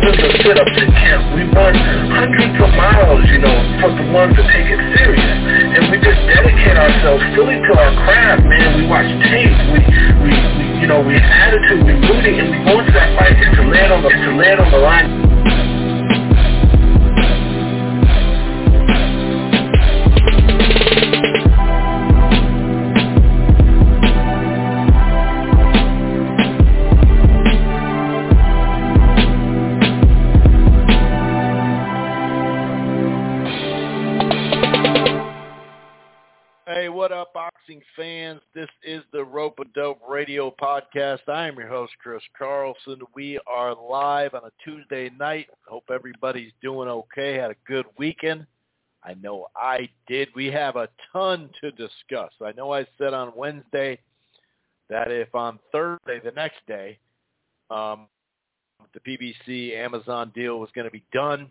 thousands of sit-ups in camp. We run hundreds of miles, you know, for the ones that take it serious. And we just dedicate ourselves fully to our craft, man. We watch tape. We, we, we you know, we have attitude. We rooting, and we go that fight to land on the, to land on the line. Radio Podcast. I am your host, Chris Carlson. We are live on a Tuesday night. Hope everybody's doing okay. Had a good weekend. I know I did. We have a ton to discuss. I know I said on Wednesday that if on Thursday, the next day, um, the PBC Amazon deal was going to be done,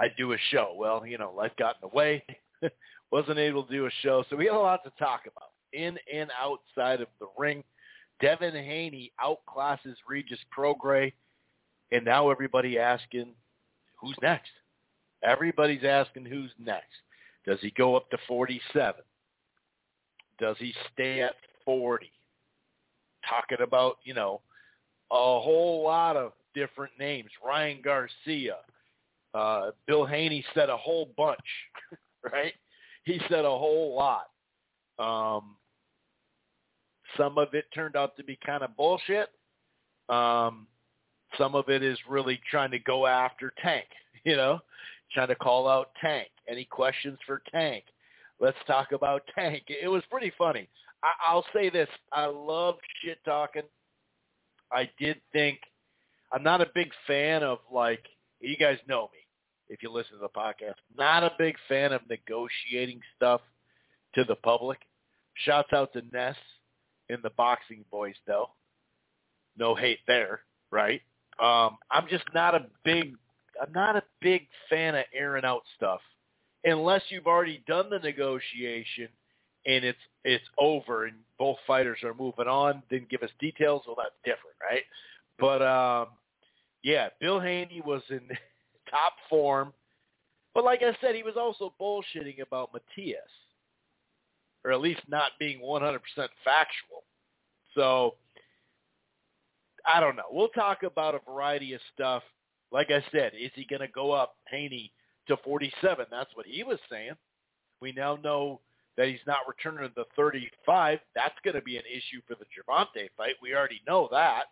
I'd do a show. Well, you know, life got in the way. wasn't able to do a show. So we had a lot to talk about in and outside of the ring. Devin Haney outclasses Regis Prograis, and now everybody asking, who's next? Everybody's asking who's next. Does he go up to 47? Does he stay at 40? Talking about, you know, a whole lot of different names. Ryan Garcia. Uh, Bill Haney said a whole bunch, right? he said a whole lot. Um, some of it turned out to be kind of bullshit. Um, some of it is really trying to go after Tank, you know, trying to call out Tank. Any questions for Tank? Let's talk about Tank. It was pretty funny. I, I'll say this. I love shit talking. I did think I'm not a big fan of like you guys know me if you listen to the podcast. Not a big fan of negotiating stuff to the public. Shouts out to Ness and the Boxing Boys, though. No hate there, right? Um, I'm just not a big, I'm not a big fan of airing out stuff unless you've already done the negotiation and it's it's over and both fighters are moving on. Then give us details. Well, that's different, right? But um, yeah, Bill Haney was in top form. But like I said, he was also bullshitting about Matias, or at least not being 100% factual. So I don't know. We'll talk about a variety of stuff. Like I said, is he going to go up Haney to 47? That's what he was saying. We now know that he's not returning to the 35. That's going to be an issue for the Gervonta fight. We already know that.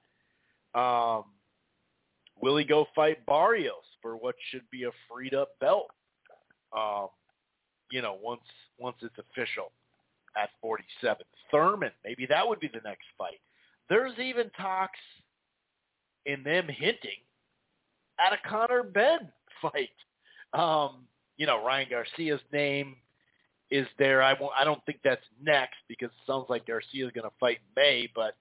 Um, will he go fight Barrios for what should be a freed up belt? Um, you know, once once it's official at 47. Thurman, maybe that would be the next fight. There's even talks in them hinting at a Conor Benn fight. Um, you know, Ryan Garcia's name is there. I won't, I don't think that's next because it sounds like Garcia's going to fight May, but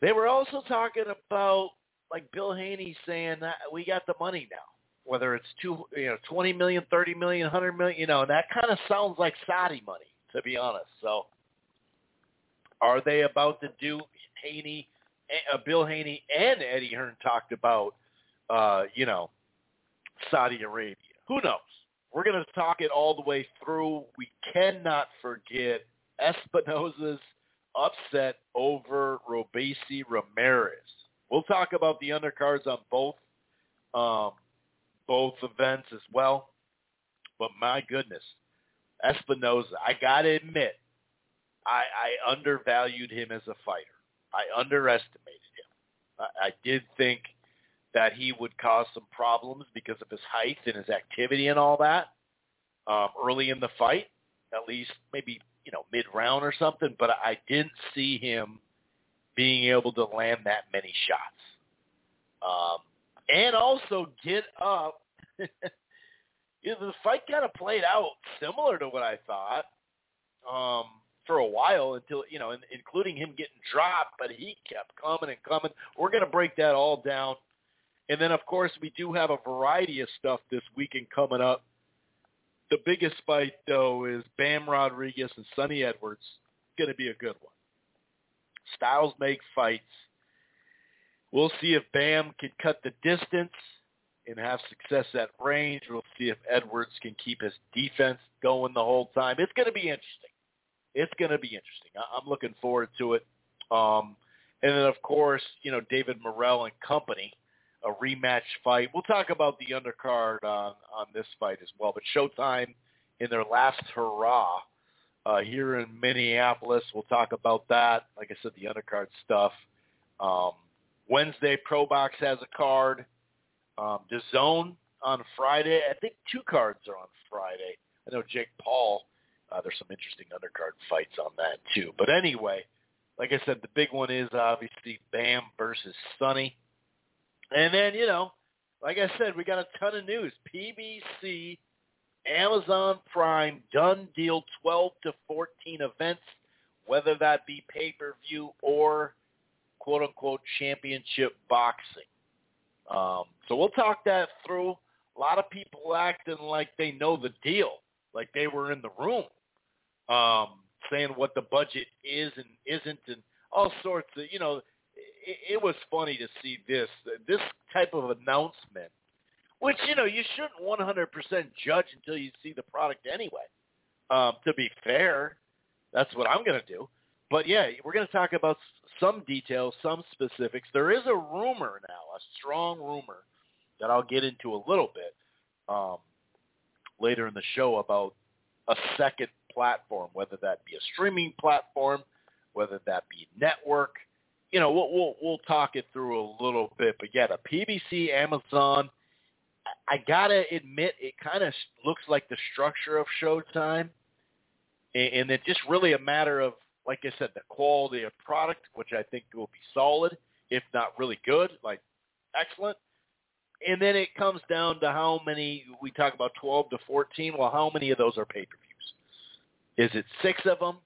they were also talking about like Bill Haney saying that we got the money now. Whether it's two, you know, twenty million, thirty million, hundred million, you know, that kind of sounds like Saudi money, to be honest. So, are they about to do Haney, uh, Bill Haney, and Eddie Hearn talked about, uh, you know, Saudi Arabia? Who knows? We're going to talk it all the way through. We cannot forget Espinoza's upset over Robeisy Ramirez. We'll talk about the undercards on both um, both events as well. But my goodness, Espinoza, I gotta admit, I, I undervalued him as a fighter. I underestimated him. I, I did think that he would cause some problems because of his height and his activity and all that um, early in the fight, at least maybe you know mid round or something. But I didn't see him being able to land that many shots. Um, and also get up. you know, the fight kind of played out similar to what I thought um, for a while until you know, in, including him getting dropped, but he kept coming and coming. We're going to break that all down, and then of course we do have a variety of stuff this weekend coming up. The biggest fight though is Bam Rodriguez and Sunny Edwards. Going to be a good one. Styles make fights. We'll see if Bam can cut the distance and have success at range. We'll see if Edwards can keep his defense going the whole time. It's going to be interesting. It's going to be interesting. I'm looking forward to it. Um, and then, of course, you know, David Morrell and company, a rematch fight. We'll talk about the undercard on, on this fight as well. But Showtime in their last hurrah uh, here in Minneapolis. We'll talk about that. Like I said, the undercard stuff. Um, Wednesday, Pro Box has a card. Um, the Zone on Friday. I think two cards are on Friday. I know Jake Paul. Uh, there's some interesting undercard fights on that too. But anyway, like I said, the big one is obviously Bam versus Sunny. And then, you know, like I said, we got a ton of news. PBC, Amazon Prime, done deal 12 to 14 events, whether that be pay-per-view or quote-unquote championship boxing. Um, so we'll talk that through. A lot of people acting like they know the deal, like they were in the room, um, saying what the budget is and isn't, and all sorts of, you know, it, it was funny to see this this type of announcement, which you know you shouldn't 100% judge until you see the product anyway. Um, to be fair, that's what I'm going to do. But yeah, we're going to talk about some details, some specifics. There is a rumor now, a strong rumor that I'll get into a little bit um, later in the show about a second platform, whether that be a streaming platform, whether that be network. You know, we'll we'll, we'll talk it through a little bit. But yeah, the PBC, Amazon. I gotta admit, it kind of looks like the structure of Showtime, and it's just really a matter of like I said, the quality of product, which I think will be solid, if not really good, like excellent. And then it comes down to how many, we talk about 12 to 14, well, how many of those are pay-per-views? Is it six of them?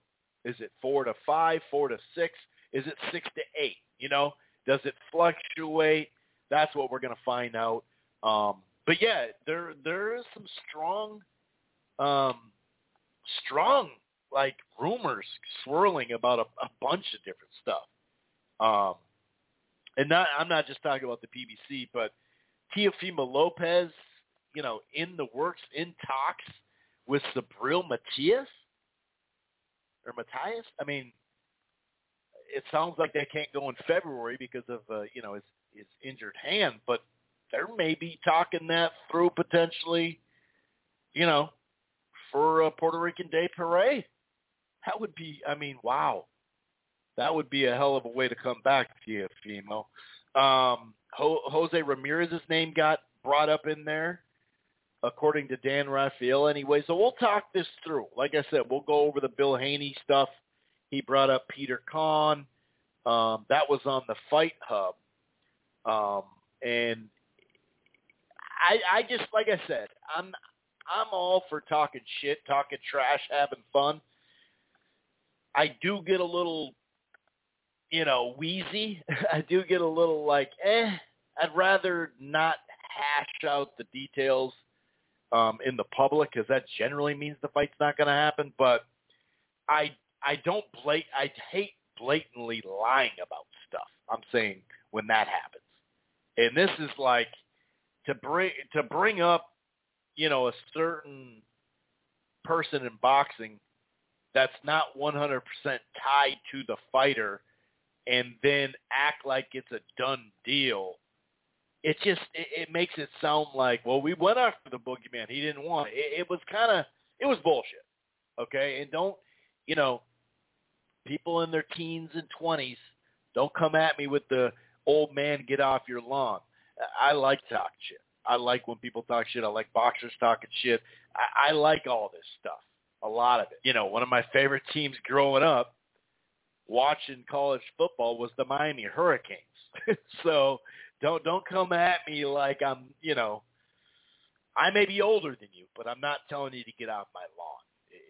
Is it four to five, four to six? Is it six to eight? You know, does it fluctuate? That's what we're going to find out. Um, but yeah, there there is some strong, um, strong like rumors swirling about a, a bunch of different stuff. Um, and not, I'm not just talking about the PBC, but Teofimo Lopez, you know, in the works, in talks with Subriel Matias or Matthias. I mean, it sounds like they can't go in February because of uh, you know his his injured hand, but they're maybe talking that through potentially, you know, for a Puerto Rican Day parade. That would be, I mean, wow. That would be a hell of a way to come back, Teofimo. Um, Ho- Jose Ramirez's name got brought up in there, according to Dan Rafael anyway. So we'll talk this through. Like I said, we'll go over the Bill Haney stuff. He brought up Peter Kahn. Um, that was on the Fight Hub. Um, and I, I just, like I said, I'm, I'm all for talking shit, talking trash, having fun. I do get a little, you know, wheezy. I do get a little like, eh, I'd rather not hash out the details um, in the public because that generally means the fight's not going to happen. But I I don't blat I hate blatantly lying about stuff. I'm saying when that happens, and this is like to bring to bring up, you know, a certain person in boxing that's not 100% tied to the fighter and then act like it's a done deal. It just it, it makes it sound like well we went after the boogeyman he didn't want it. It, it was kind of it was bullshit. Okay, and don't you know people in their teens and twenties don't come at me with the old man get off your lawn. I like talk shit. I like when people talk shit. I like boxers talking shit. I, I like all this stuff a lot of it. You know, one of my favorite teams growing up watching college football was the Miami Hurricanes. so Don't don't come at me like I'm, you know, I may be older than you, but I'm not telling you to get off my lawn.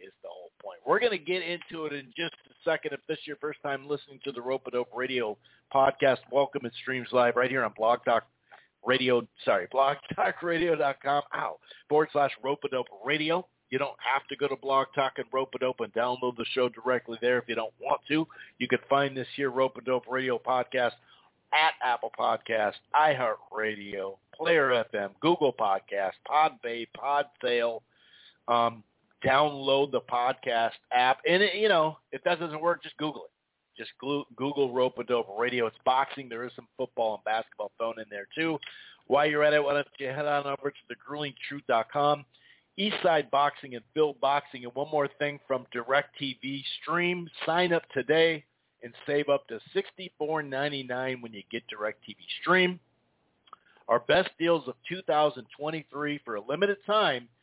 Is the whole point. We're going to get into it in just a second. If this is your first time listening to the Rope Dope Radio podcast, welcome. It streams live right here on Blog Talk Radio. Sorry, blogtalkradio.com. Ow, forward slash Rope Dope Radio. You don't have to go to Blog Talk and Rope Dope and download the show directly there if you don't want to. You can find this here Rope and Dope Radio podcast at Apple Podcast, iHeartRadio, Player FM, Google Podcast, Podbay, Podtail. Um, download the podcast app. And, it, you know, if that doesn't work, just Google it. Just Google Rope a Dope Radio. It's boxing. There is some football and basketball thrown in there, too. While you're at it, why don't you head on over to thegruelingtruth.com, Eastside Boxing and Phil Boxing. And one more thing from DirecTV Stream. Sign up today and save up to $64.99 when you get DirecTV Stream. Our best deals of 2023 for a limited time –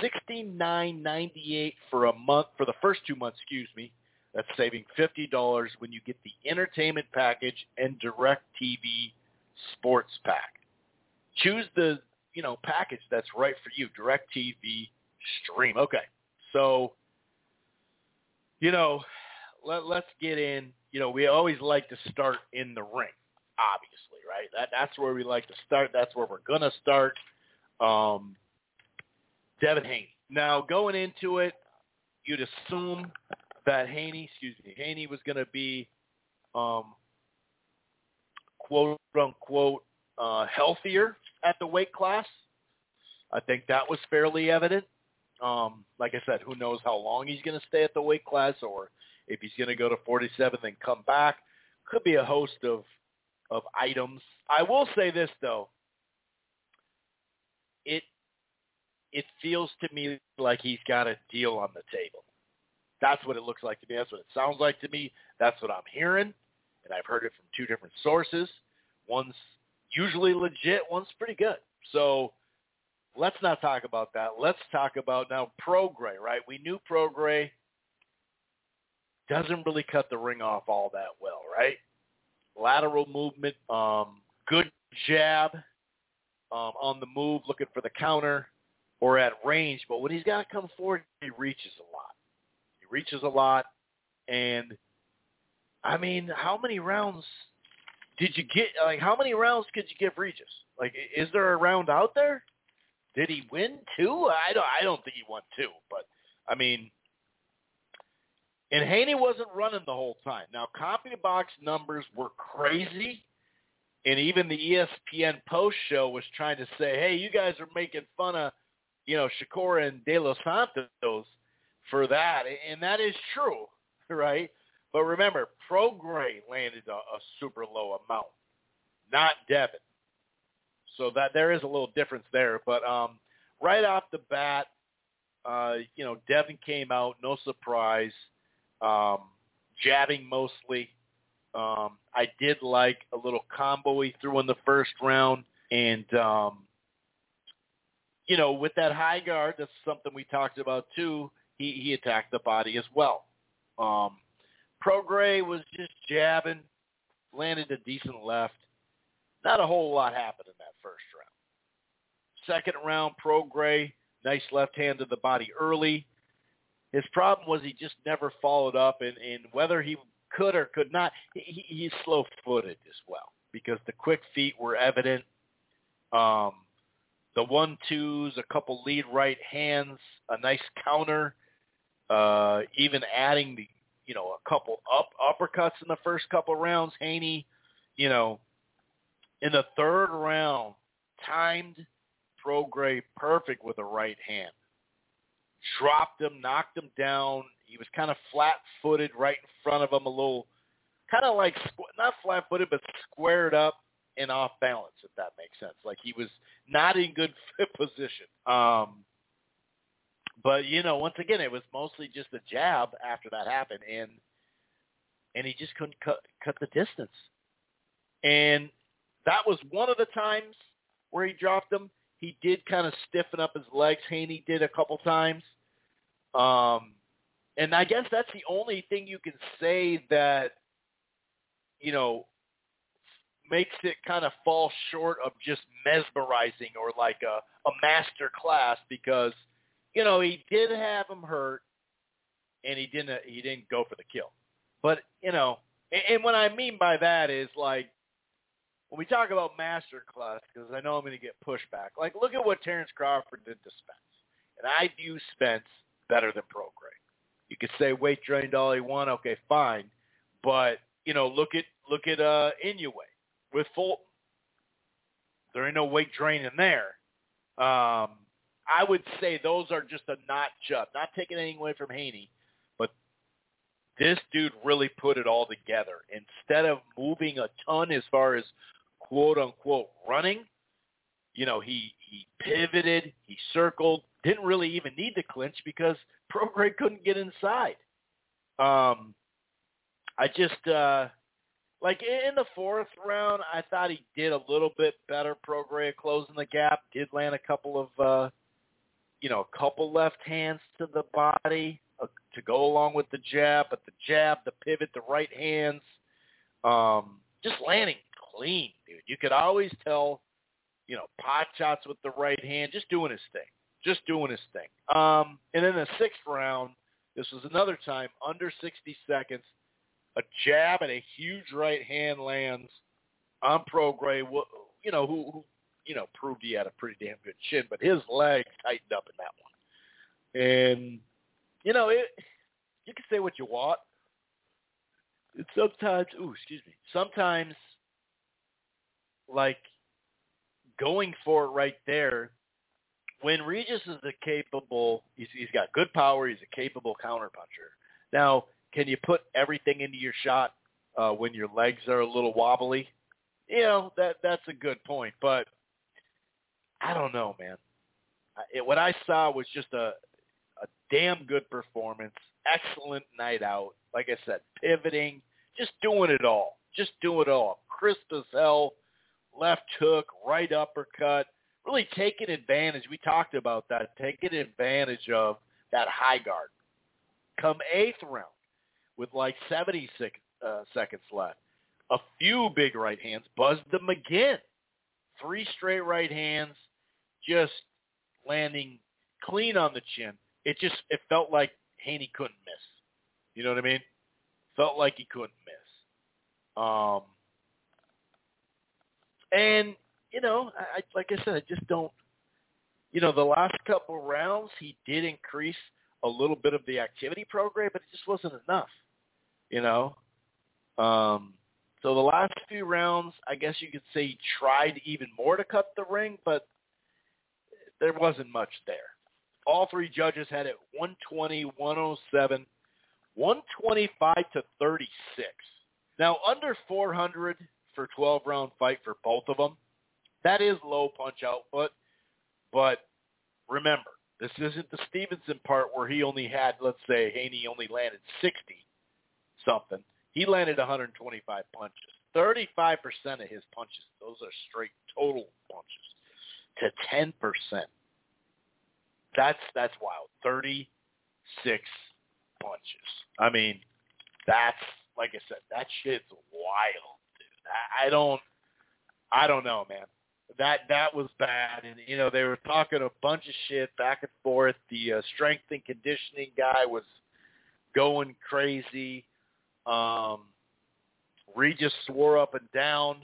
sixty nine ninety eight for a month for the first two months. Excuse me. That's saving fifty dollars when you get the entertainment package and direct TV sports pack. Choose the you know package that's right for you. DirecTV stream. Okay, so you know let, let's get in. You know we always like to start in the ring, obviously, right? That that's where we like to start. That's where we're gonna start. Um, Devin Haney. Now, going into it, you'd assume that Haney, excuse me, Haney was going to be, um, quote unquote, uh, healthier at the weight class. I think that was fairly evident. Um, like I said, who knows how long he's going to stay at the weight class or if he's going to go to 47 and come back. Could be a host of of items. I will say this though. It it feels to me like he's got a deal on the table. That's what it looks like to me. That's what it sounds like to me. That's what I'm hearing, and I've heard it from two different sources. One's usually legit, one's pretty good. So let's not talk about that. Let's talk about now Prograis, right? We knew Prograis doesn't really cut the ring off all that well, right? Lateral movement, um, good jab um, on the move, looking for the counter or at range, but when he's got to come forward, he reaches a lot. He reaches a lot, and I mean, how many rounds did you get? Like, how many rounds could you give Regis? Like, is there a round out there? Did he win two? I don't. I don't think he won two, but I mean, and Haney wasn't running the whole time. Now, CompuBox numbers were crazy, and even the ESPN post show was trying to say, "Hey, you guys are making fun of." you know, Shakur and De Los Santos for that, and that is true, right? But remember, Prograis landed a, a super low amount, not Devin. So that there is a little difference there. But um, right off the bat, uh, you know, Devin came out, no surprise, um, jabbing mostly. Um, I did like a little combo he threw in the first round, and um, you know, with that high guard, that's something we talked about too. He he attacked the body as well. Um, Prograis was just jabbing, landed a decent left. Not a whole lot happened in that first round. Second round, Prograis, nice left hand to the body early. His problem was he just never followed up, and, and whether he could or could not, he, he's slow-footed as well because the quick feet were evident. Um, the one twos, a couple lead right hands, a nice counter, uh, even adding the you know a couple up uppercuts in the first couple rounds. Haney, you know, in the third round, timed Prograis perfect with a right hand. Dropped him, knocked him down. He was kind of flat-footed right in front of him, a little, kind of like not flat-footed, but squared up and off balance, if that makes sense. Like he was not in good position. Um, but you know, once again, it was mostly just a jab after that happened, and and he just couldn't cut cut the distance. And that was one of the times where he dropped him. He did kind of stiffen up his legs. Haney did a couple times. Um, and I guess that's the only thing you can say that, you know, makes it kind of fall short of just mesmerizing or like a, a master class because, you know, he did have him hurt and he didn't he didn't go for the kill. But, you know, and, and what I mean by that is like when we talk about master class, because I know I'm going to get pushback, like look at what Terrence Crawford did to Spence. And I view Spence better than Prograis. You could say weight drained all he want, okay, fine. But, you know, look at look at uh Inoue with Fulton. There ain't no weight drain in there. Um I would say those are just a notch up. Not taking anything away from Haney, but this dude really put it all together. Instead of moving a ton as far as quote unquote running, you know, he he pivoted, he circled, didn't really even need to clinch because Prograis couldn't get inside. Um I just uh like in the fourth round, I thought he did a little bit better. Prograis closing the gap, did land a couple of, uh, you know, a couple left hands to the body uh, to go along with the jab, but the jab, the pivot, the right hands, um, just landing clean, dude. You could always tell, you know, pot shots with the right hand, just doing his thing, just doing his thing. Um, and in the sixth round, this was another time under 60 seconds a jab and a huge right hand lands on Prograis, you know, who, who, you know, proved he had a pretty damn good chin, but his leg tightened up in that one. And, you know, it, you can say what you want. And sometimes, ooh, excuse me, sometimes, like, going for it right there, when Regis is a capable, he's, he's got good power, he's a capable counterpuncher. Now, can you put everything into your shot uh, when your legs are a little wobbly? You know that that's a good point, but I don't know, man. It, what I saw was just a a damn good performance, excellent night out. Like I said, pivoting, just doing it all, just doing it all, crisp as hell. Left hook, right uppercut, really taking advantage. We talked about that, taking advantage of that high guard. Come eighth round, with like 76 uh, seconds left. A few big right hands, buzzed them again. Three straight right hands, just landing clean on the chin. It just it felt like Haney couldn't miss. You know what I mean? Felt like he couldn't miss. Um, and you know, I, like I said, I just don't. You know, the last couple rounds he did increase a little bit of the activity program, but it just wasn't enough you know. Um, so the last few rounds, I guess you could say he tried even more to cut the ring, but there wasn't much there. All three judges had it 120, 107, 125 to 36. Now under 400 for 12 round fight for both of them. That is low punch output, but remember, this isn't the Stevenson part where he only had, let's say, Haney only landed 60 something. He landed 125 punches. 35% of his punches, those are straight total punches, to 10%. That's that's wild. 36 punches. I mean, that's like I said, that shit's wild, dude. I, I don't, I don't know, man. That that was bad, and you know they were talking a bunch of shit back and forth. The uh, strength and conditioning guy was going crazy. Um, Regis swore up and down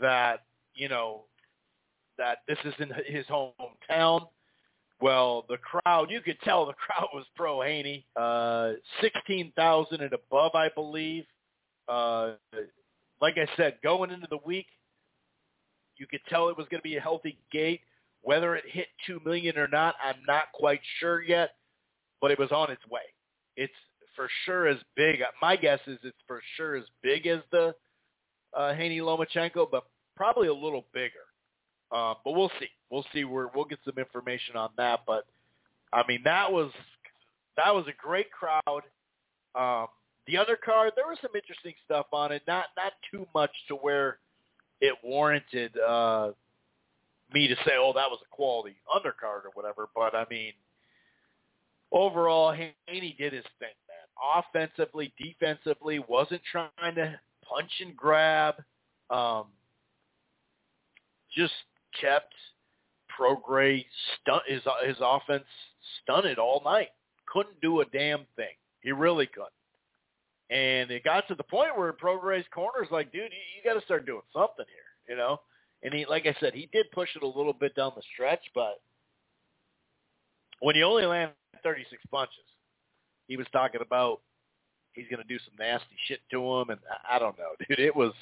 that you know that this isn't his hometown. Well, the crowd, you could tell the crowd was pro Haney. Uh, 16,000 and above, I believe. Uh, like I said, going into the week, you could tell it was going to be a healthy gate. Whether it hit 2 million or not, I'm not quite sure yet, but it was on its way. It's for sure as big. My guess is it's for sure as big as the uh, Haney Lomachenko, but probably a little bigger. Uh, but we'll see. We'll see. We're, we'll get some information on that. But I mean, that was that was a great crowd. Um, the other card, there was some interesting stuff on it. Not not too much to where it warranted uh, me to say, "Oh, that was a quality undercard" or whatever. But I mean, overall, Haney did his thing man. offensively, defensively, wasn't trying to punch and grab. um, just kept Prograis stunt his his offense stunted all night. Couldn't do a damn thing. He really couldn't. And it got to the point where Prograis corner's like, dude, you, you got to start doing something here, you know. And he, like I said, he did push it a little bit down the stretch, but when you only land 36 punches, he was talking about he's going to do some nasty shit to him, and I, I don't know, dude. It was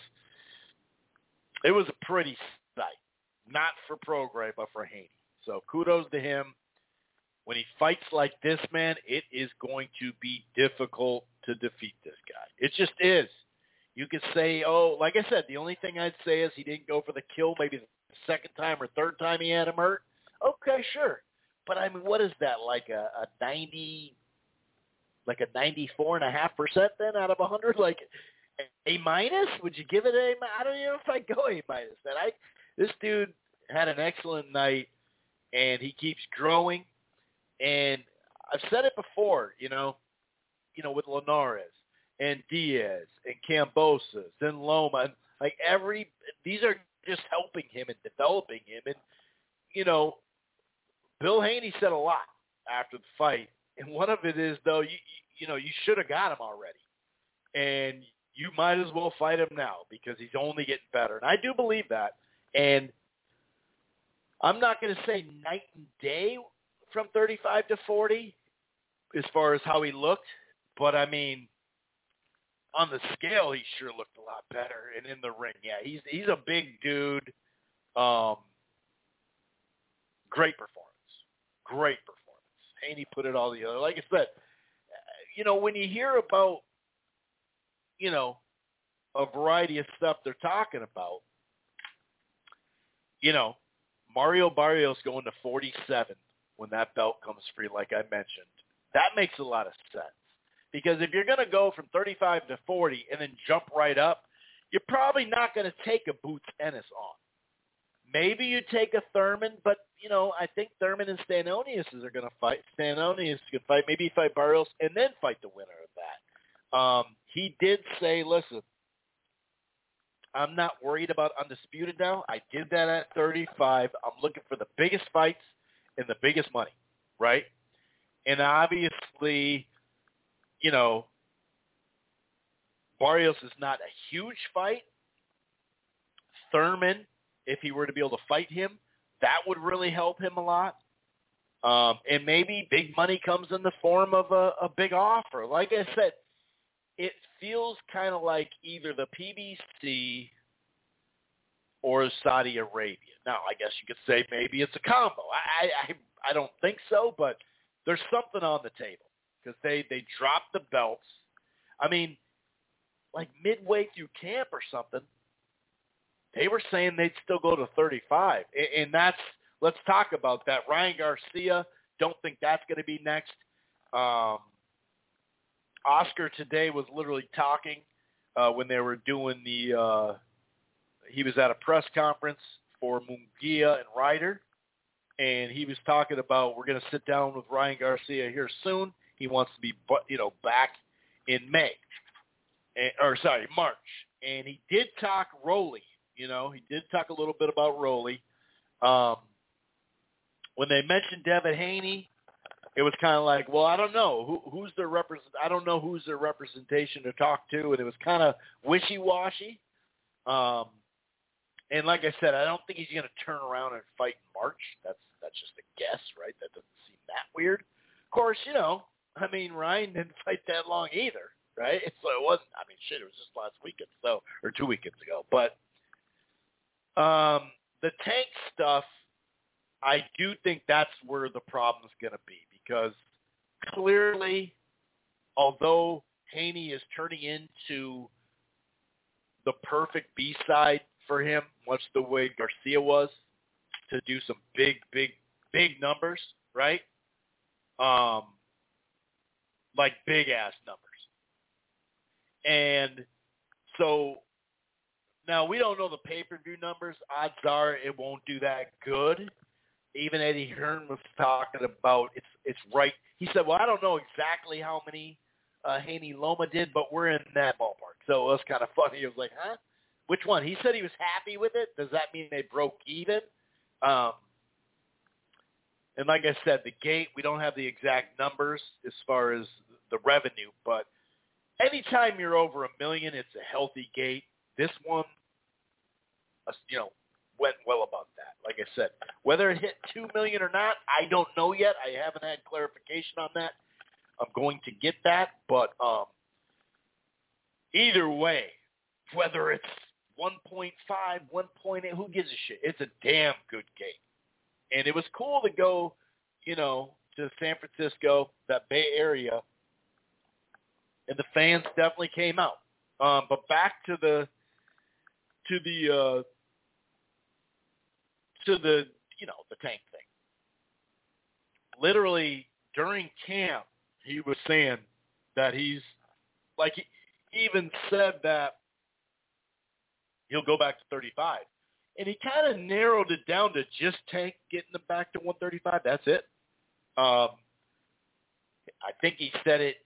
it was a pretty sight, not for Prograis, but for Haney. So kudos to him. When he fights like this, man, it is going to be difficult to defeat this guy. It just is. You could say, oh, like I said, the only thing I'd say is he didn't go for the kill maybe the second time or third time he had him hurt. Okay, sure. But I mean, what is that like a, a ninety, like a ninety-four and a half percent then out of a hundred? Like a minus? Would you give it a? I don't even know if I go a minus. That I this dude had an excellent night, and he keeps growing. And I've said it before, you know, you know, with Linares and Diaz and Kambosos and Loma, and like every these are just helping him and developing him. And you know, Bill Haney said a lot after the fight, and one of it is though you you know you should have got him already, and you might as well fight him now because he's only getting better. And I do believe that. And I'm not going to say night and day from 35 to 40 as far as how he looked, but I mean, on the scale, he sure looked a lot better. And in the ring, yeah, he's he's a big dude. Um, great performance, great performance. Haney put it all together. Like I said, you know, when you hear about you know, a variety of stuff they're talking about. You know, Mario Barrios going to 47 when that belt comes free, like I mentioned. That makes a lot of sense. Because if you're going to go from 35 to 40 and then jump right up, you're probably not going to take a Boots Ennis on. Maybe you take a Thurman, but you know I think Thurman and Stanionis are going to fight. Stanionis can fight. Maybe fight Barrios and then fight the winner of that. Um, he did say, listen, I'm not worried about undisputed now. I did that at 35. I'm looking for the biggest fights and the biggest money, right? And obviously, you know, Barrios is not a huge fight. Thurman, if he were to be able to fight him, that would really help him a lot. Um, and maybe big money comes in the form of a, a big offer. Like I said, it feels kind of like either the PBC or Saudi Arabia. Now, I guess you could say maybe it's a combo. I I I don't think so, but there's something on the table because they they dropped the belts. I mean, like midway through camp or something, they were saying they'd still go to 35, and and that's let's talk about that. Ryan Garcia, don't think that's going to be next. Um, Oscar today was literally talking uh, when they were doing the. Uh, he was at a press conference for Munguia and Ryder, and he was talking about we're going to sit down with Ryan Garcia here soon. He wants to be, you know, back in May, and, or sorry, March. And he did talk Rolly. You know, he did talk a little bit about Rolly. Um, when they mentioned Devin Haney, it was kind of like, well, I don't know who, who's their represent. I don't know who's their representation to talk to, and it was kind of wishy-washy. Um, and like I said, I don't think he's going to turn around and fight in March. That's that's just a guess, right? That doesn't seem that weird. Of course, you know, I mean, Ryan didn't fight that long either, right? So it wasn't. I mean, shit, it was just last weekend, so or two weekends ago. But um, the tank stuff, I do think that's where the problem's going to be because clearly, although Haney is turning into the perfect B-side for him, much the way Garcia was, to do some big, big, big numbers, right? Um, like big ass numbers. And so now we don't know the pay-per-view numbers. Odds are it won't do that good even Eddie Hearn was talking about it's it's right. He said, "Well, I don't know exactly how many uh, Haney Loma did, but we're in that ballpark." So it was kind of funny. It was like, "Huh? Which one? He said he was happy with it. Does that mean they broke even? Um, and like I said, the gate, we don't have the exact numbers as far as the revenue, but anytime you're over a million, it's a healthy gate. This one, uh, you know, went well above that. Like I said, whether it hit two million or not, I don't know yet. I haven't had clarification on that. I'm going to get that, but um, either way, whether it's 1.5, 1.8, who gives a shit? It's a damn good gate. And it was cool to go, you know, to San Francisco, that Bay Area, and the fans definitely came out. Um, but back to the to the uh, to the you know the tank thing. Literally during camp, he was saying that he's like he even said that he'll go back to 35. And he kind of narrowed it down to just Tank getting them back to 135. That's it. Um, I think he said it.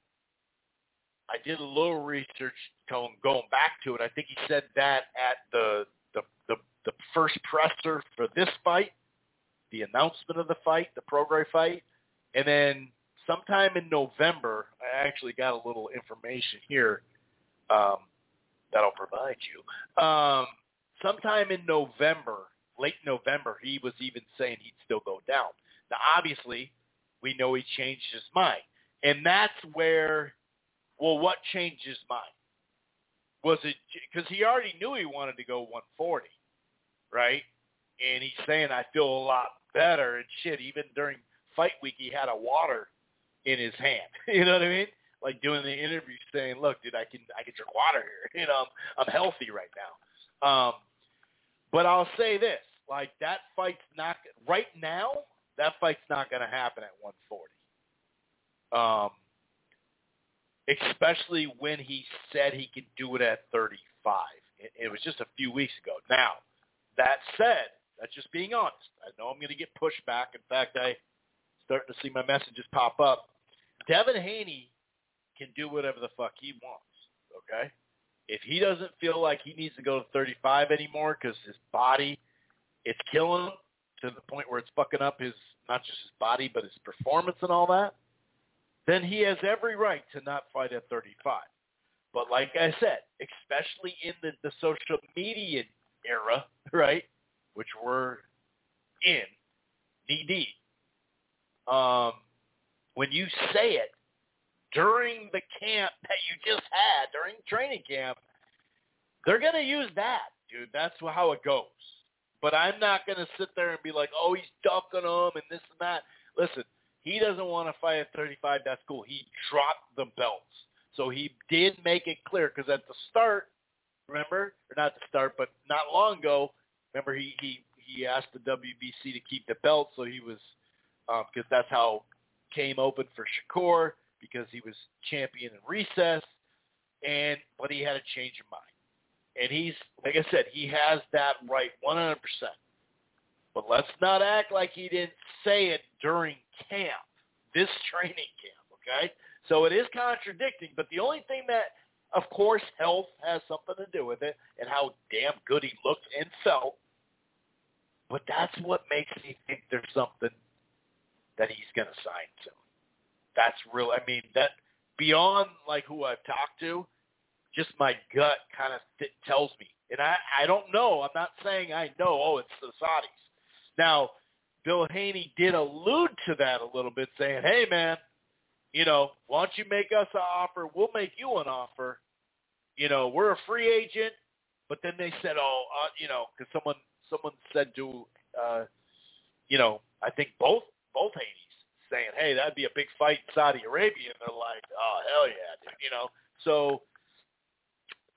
I did a little research going back to it. I think he said that at the the first presser for this fight, the announcement of the fight, the Prograis fight, and then sometime in November, I actually got a little information here um, that I'll provide you. Um, sometime in November, late November, he was even saying he'd still go down. Now, obviously, we know he changed his mind. And that's where, well, what changed his mind? Was it because he already knew he wanted to go 140, right? And he's saying, I feel a lot better and shit. Even during fight week, he had a water in his hand. you know what I mean? Like doing the interview, saying, "Look, dude, I can I can drink water here. You know, I'm, I'm healthy right now." Um, but I'll say this: like that fight's not right now. That fight's not going to happen at 140. Um, especially when he said he could do it at 35. It, it was just a few weeks ago. Now, that said, that's just being honest. I know I'm going to get pushback. In fact, I starting to see my messages pop up. Devin Haney can do whatever the fuck he wants. Okay, if he doesn't feel like he needs to go to 35 anymore because his body, it's killing him to the point where it's fucking up his not just his body but his performance and all that, then he has every right to not fight at 35. But like I said, especially in the, the social media era, right, which we're in, knee deep, um, when you say it during the camp that you just had, during training camp, they're to use that, dude. That's how it goes. But I'm not to sit there and be like, oh, he's ducking them and this and that. Listen, he doesn't want to fight at 35. That's cool. He dropped the belts. So he did make it clear because at the start, remember, or not the start, but not long ago, remember he he he asked the WBC to keep the belt, so he was because um, that's how came open for Shakur because he was champion in recess, and but he had a change of mind. And he's like I said, he has that right 100%. But let's not act like he didn't say it during camp, this training camp, okay? So it is contradicting, but the only thing that, of course, health has something to do with it and how damn good he looked and felt. But that's what makes me think there's something that he's going to sign soon. That's real. I mean, that beyond like who I've talked to, just my gut kind of th- tells me. And I, I don't know. I'm not saying I know. Oh, it's the Saudis. Now, Bill Haney did allude to that a little bit, saying, "Hey, man, you know, why don't you make us an offer? We'll make you an offer. You know, we're a free agent." But then they said, "Oh, uh, you know," because someone someone said to, uh, you know, I think both both Haney's saying, "Hey, that'd be a big fight in Saudi Arabia," and they're like, "Oh, hell yeah, dude," you know. So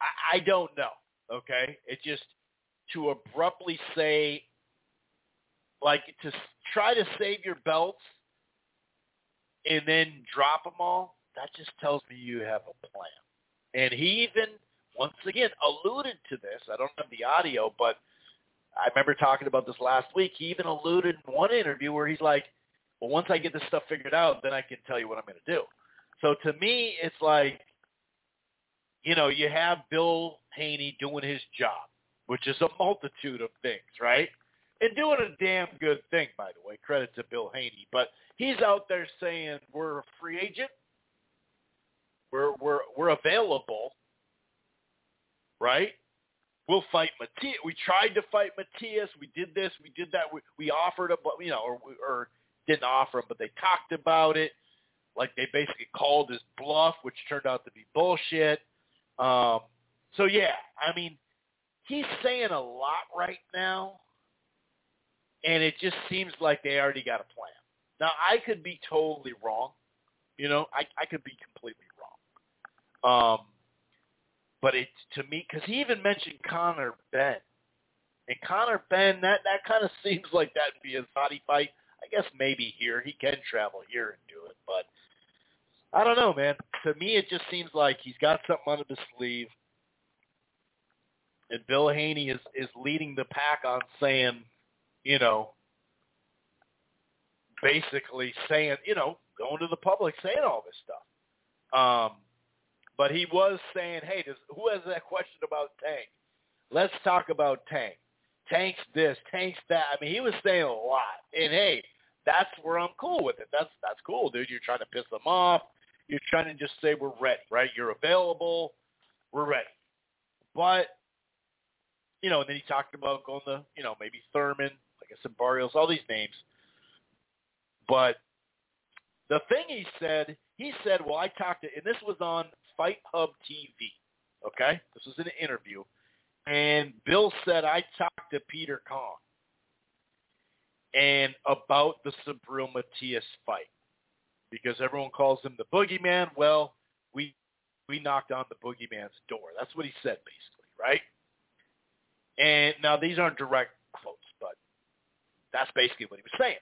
I, I don't know. Okay, it just to abruptly say, like, to try to save your belts and then drop them all. That just tells me you have a plan. And he even once again alluded to this. I don't have the audio, but I remember talking about this last week. He even alluded in one interview where he's like, well, once I get this stuff figured out, then I can tell you what I'm going to do. So to me, it's like, you know, you have Bill Haney doing his job. which is a multitude of things, right? And doing a damn good thing, by the way. Credit to Bill Haney. But he's out there saying we're a free agent. We're we're we're available, right? We'll fight Matias. We tried to fight Matias. We did this. We did that. We, we offered him, you know, or, or didn't offer him, but they talked about it. Like they basically called his bluff, which turned out to be bullshit. Um, so yeah, I mean, he's saying a lot right now, and it just seems like they already got a plan. Now I could be totally wrong. You know, I I could be completely wrong. Um, but it's to me because he even mentioned Conor Benn, and Conor Benn that that kind of seems like that'd be a body fight. I guess maybe here he can travel here and do it, but I don't know, man. To me, it just seems like he's got something under the sleeve, and Bill Haney is is leading the pack on saying, you know, basically saying, you know, going to the public saying all this stuff. Um, but he was saying, hey, does, who has that question about Tank? Let's talk about Tank. Tank's this, Tank's that. I mean, he was saying a lot. And hey, that's where I'm cool with it. That's that's cool, dude. You're trying to piss them off. You're trying to just say we're ready, right? You're available. We're ready. But you know, and then he talked about going to, you know, maybe Thurman, I said, Barrios, all these names. But the thing he said, he said, well, I talked to, and this was on Fight Hub TV. Okay, this was an interview, and Bill said I talked to Peter Kahn and about the Subriel Matias fight because everyone calls him the boogeyman. Well, we we knocked on the boogeyman's door. That's what he said basically, right? And now these aren't direct that's basically what he was saying.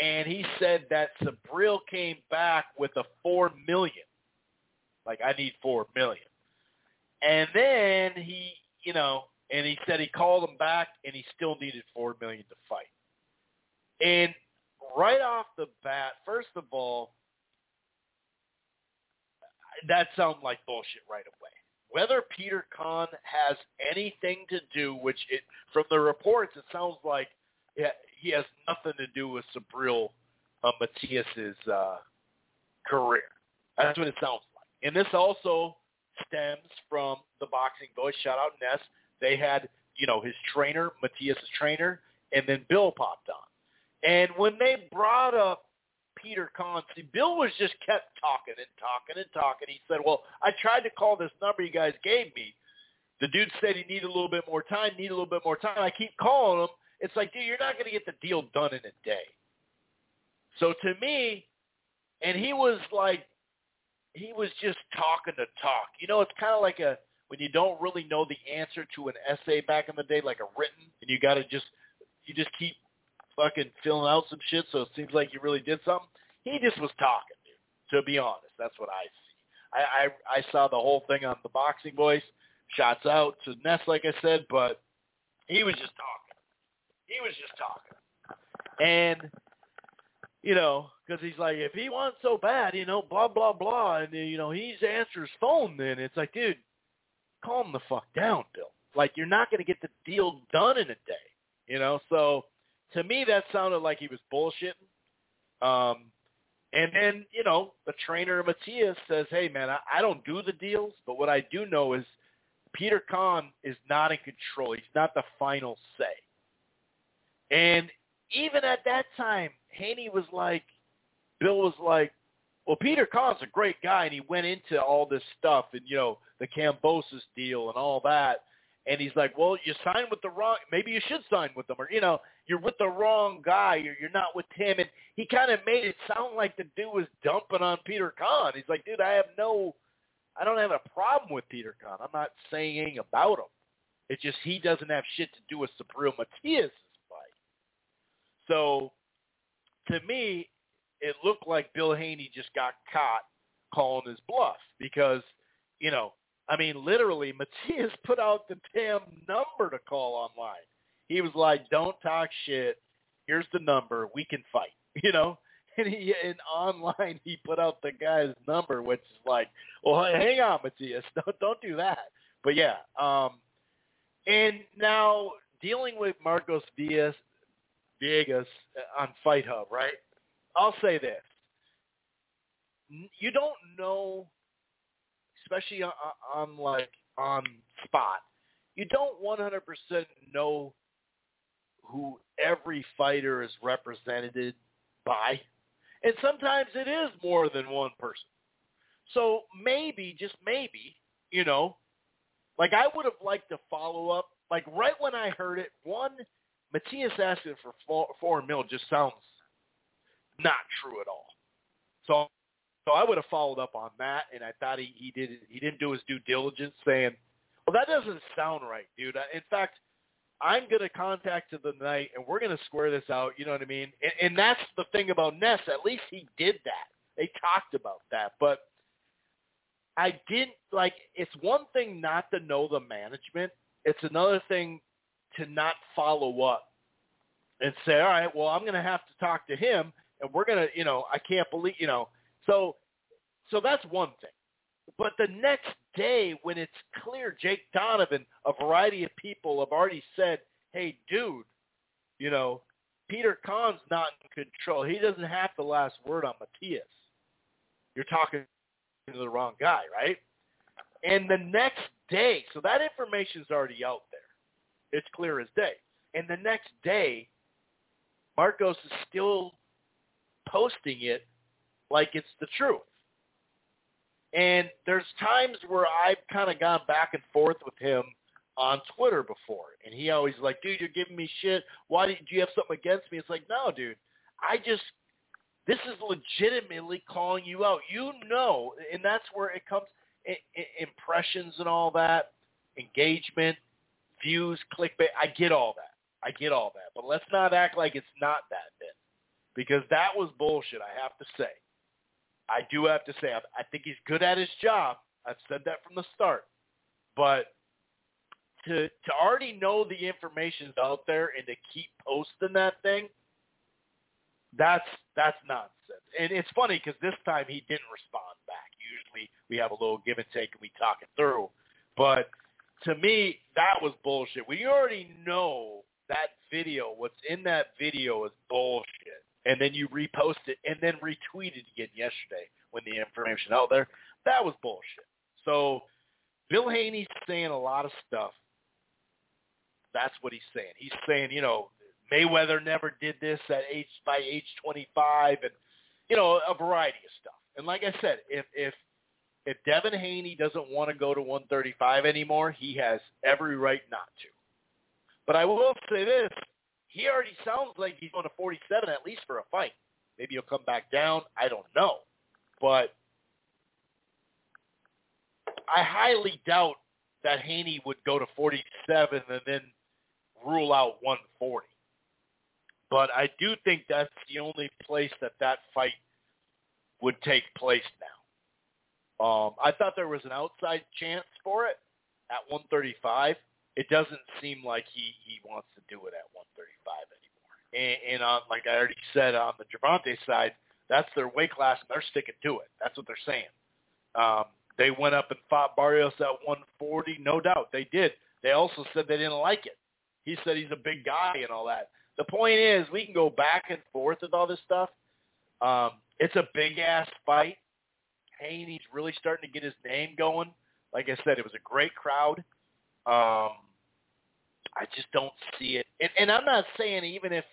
And he said that Subriel came back with a four million like I need four million. And then he, you know, and he said he called him back and he still needed four million to fight. And right off the bat, first of all, that sounds like bullshit right away. Whether Peter Kahn has anything to do, which it from the reports it sounds like he has nothing to do with Subriel uh, Matias's uh, career. That's what it sounds like. and this also stems from the Boxing Voice. Shout out Ness. They had, you know, his trainer, Matias's trainer, and then Bill popped on. And when they brought up Peter Kahn, see, Bill was just kept talking and talking and talking. He said, well, I tried to call this number you guys gave me. The dude said he needed a little bit more time, need a little bit more time. I keep calling him. It's like, dude, you're not going to get the deal done in a day. So to me, and he was like he was just talking to talk. You know, it's kind of like a when you don't really know the answer to an essay back in the day, like a written, and you got to just you just keep fucking filling out some shit, so it seems like you really did something. He just was talking, dude. To be honest, that's what I see. I I, I saw the whole thing on the Boxing Voice. Shots out to Ness, like I said, but he was just talking. He was just talking, and you know, because he's like, if he wants so bad, you know, blah blah blah, and you know, he's answers phone. Then it's like, dude, calm the fuck down, Bill. Like you're not going to get the deal done in a day, you know. So to me, that sounded like he was bullshitting. Um, and then you know, the trainer Matias says, hey man, I, I don't do the deals, but what I do know is Peter Kahn is not in control. He's not the final say. And even at that time, Haney was like, Bill was like, well, Peter Kahn's a great guy, and he went into all this stuff and, you know, the Kambosos deal and all that. And he's like, well, you signed with the wrong, maybe you should sign with them. Or, you know, you're with the wrong guy. You're, you're not with him. And he kind of made it sound like the dude was dumping on Peter Kahn. He's like, dude, I have no, I don't have a problem with Peter Kahn. I'm not saying anything about him. It's just he doesn't have shit to do with Subriel Matias'. So to me, it looked like Bill Haney just got caught calling his bluff because, you know, I mean, literally, Matias put out the damn number to call online. He was like, "Don't talk shit. Here's the number. We can fight." You know, and he and online he put out the guy's number, which is like, "Well, hang on, Matias. Don't don't do that." But yeah, um, And now dealing with Marcos Diaz, Villegas uh, on Fight Hub, right? I'll say this: you don't know, especially on, on like on spot, you don't 100% know who every fighter is represented by. And sometimes it is more than one person. So maybe, just maybe, you know, like I would have liked to follow up. Like right when I heard it, one, Matias asking for four, four mil just sounds not true at all. So, so I would have followed up on that, and I thought he he did he didn't do his due diligence, saying, "Well, that doesn't sound right, dude." In fact, I'm to contact him tonight, and we're to square this out. You know what I mean? And, and that's the thing about Ness. At least he did that. They talked about that, but I didn't like. It's one thing not to know the management. It's another thing to not follow up and say, all right, well, I'm going to have to talk to him, and we're going to, you know, I can't believe, you know, so, so that's one thing. But the next day, when it's clear Jake Donovan, a variety of people have already said, hey, dude, you know, Peter Kahn's not in control. He doesn't have the last word on Matias. You're talking to the wrong guy, right? And the next day, so that information's already out. It's clear as day. And the next day, Marcos is still posting it like it's the truth. And there's times where I've kind of gone back and forth with him on Twitter before, and he always like, dude, you're giving me shit. Why do you have something against me? It's like, no, dude, I just this is legitimately calling you out. You know, and that's where it comes impressions and all that, engagement, views, clickbait. I get all that. I get all that. But let's not act like it's not that then, because that was bullshit. I have to say. I do have to say, I think he's good at his job. I've said that from the start. But to to already know the information's out there and to keep posting that thing, that's that's nonsense. And it's funny because this time he didn't respond back. Usually we have a little give and take and we talk it through. But to me, that was bullshit. We already know that video, what's in that video is bullshit and then you repost it and then retweet it again yesterday when the information out there. That was bullshit. So Bill Haney's saying a lot of stuff. That's what he's saying. He's saying, you know, Mayweather never did this at age by age 25, and you know, a variety of stuff. And like I said, if if if Devin Haney doesn't want to go to 135 anymore, he has every right not to. But I will say this: he already sounds like he's going to 47 at least for a fight. Maybe he'll come back down. I don't know. But I highly doubt that Haney would go to 47 and then rule out 140. But I do think that's the only place that that fight would take place now. Um, I thought there was an outside chance for it at 135 it doesn't seem like he he wants to do it at 135 anymore. And, and on like I already said on the Gervonta side, that's their weight class and they're sticking to it. That's what they're saying. Um, they went up and fought Barrios at 140, no doubt they did. They also said they didn't like it. He said he's a big guy and all that. The point is, we can go back and forth with all this stuff. Um, it's a big ass fight. Haney's really starting to get his name going. Like I said, it was a great crowd. Um, I just don't see it. And, and I'm not saying even if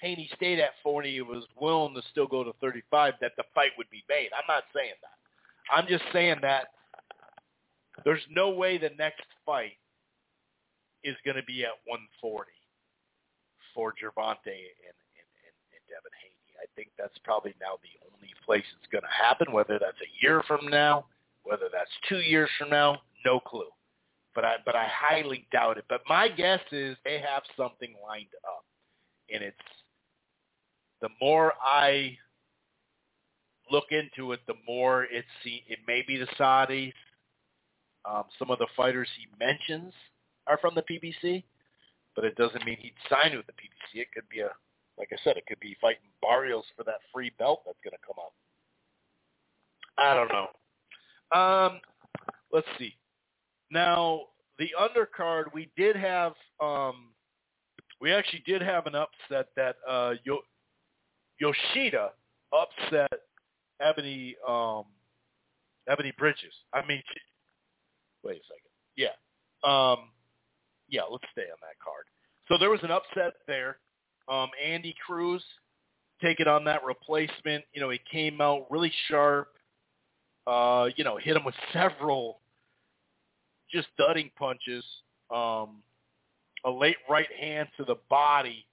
Haney stayed at 40 he was willing to still go to 35 that the fight would be made. I'm not saying that. I'm just saying that there's no way the next fight is going to be at 140 for Gervonta and, and, and, and Devin Haney. I think that's probably now the only place it's going to happen, whether that's a year from now, whether that's two years from now, no clue but I but I highly doubt it. But my guess is they have something lined up, and it's the more I look into it, the more it's it may be the Saudis. Um, some of the fighters he mentions are from the PBC, but it doesn't mean he'd sign with the PBC. It could be a, like I said, it could be fighting Barrios for that free belt that's going to come up. I don't know. Um, let's see. Now, the undercard, we did have, um, we actually did have an upset that uh, Yo- Yoshida upset Ebanie um, Ebanie Bridges. I mean, wait a second. Yeah, um, yeah. Let's stay on that card. So there was an upset there. Um, Andy Cruz taking on that replacement. You know, he came out really sharp. Uh, you know, hit him with several just dudding punches. Um, a late right hand to the body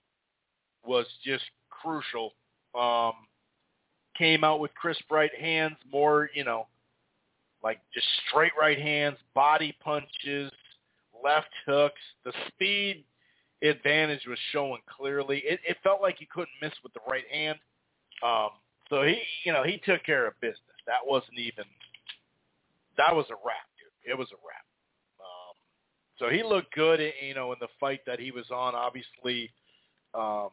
was just crucial. Um, came out with crisp right hands, more, you know, like just straight right hands, body punches, left hooks. The speed advantage was showing clearly. It, it felt like he couldn't miss with the right hand. Um, so he, you know, he took care of business. That wasn't even, that was a wrap, dude. It was a wrap. Um, so he looked good, you know, in the fight that he was on. Obviously, um,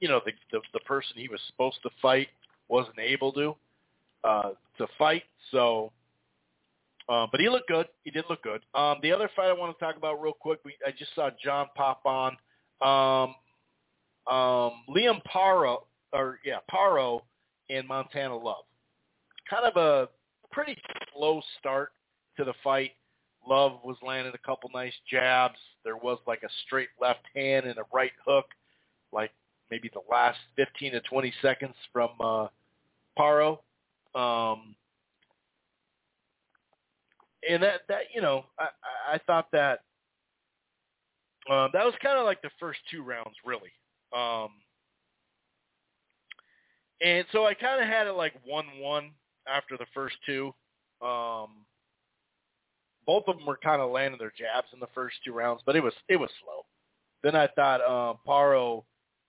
you know, the, the the person he was supposed to fight wasn't able to uh, to fight. So, uh, but he looked good. He did look good. Um, the other fight I want to talk about real quick. We, I just saw John pop on. Um, um, Liam Paro, or yeah, Paro and Montana Love. Kind of a pretty slow start to the fight. Love was landing a couple nice jabs. There was like a straight left hand and a right hook, like maybe the last 15 to 20 seconds from uh, Paro. Um, and that that you know, I I thought that uh, that was kind of like the first two rounds, really. Um, and so I kind of had it like one-one after the first two. Um, both of them were kind of landing their jabs in the first two rounds, but it was it was slow. Then I thought uh, Paro,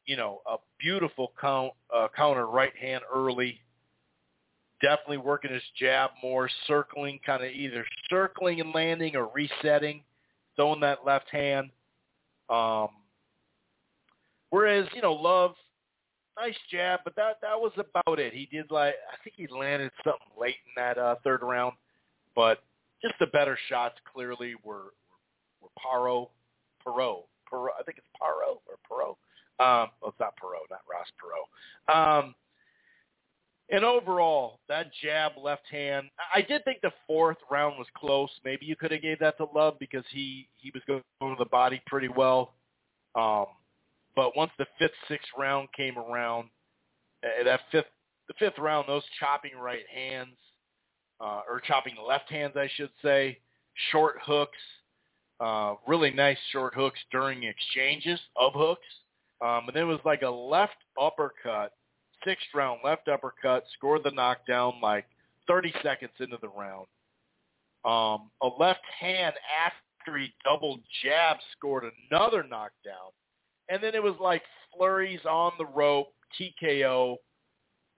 you know, a beautiful count uh, counter right hand early. Definitely working his jab more, circling, kind of either circling and landing or resetting, throwing that left hand. Um, whereas you know, Love, nice jab, but that that was about it. He did like I think he landed something late in that uh, third round, but just the better shots clearly were were Paro, Perot, Perot. I think it's Paro or Perot. Um, well, it's not Perot, not Ross Perot. Um, and overall, that jab left hand, I did think the fourth round was close. Maybe you could have gave that to Love because he he was going to the body pretty well. Um, but once the fifth, sixth round came around, uh, that fifth the fifth round, those chopping right hands uh, or chopping left hands, I should say, short hooks, uh, really nice short hooks during exchanges of hooks. Um, and then it was like a left uppercut, sixth round left uppercut, scored the knockdown like 30 seconds into the round. Um, a left hand after he double jab scored another knockdown. And then it was like flurries on the rope, TKO,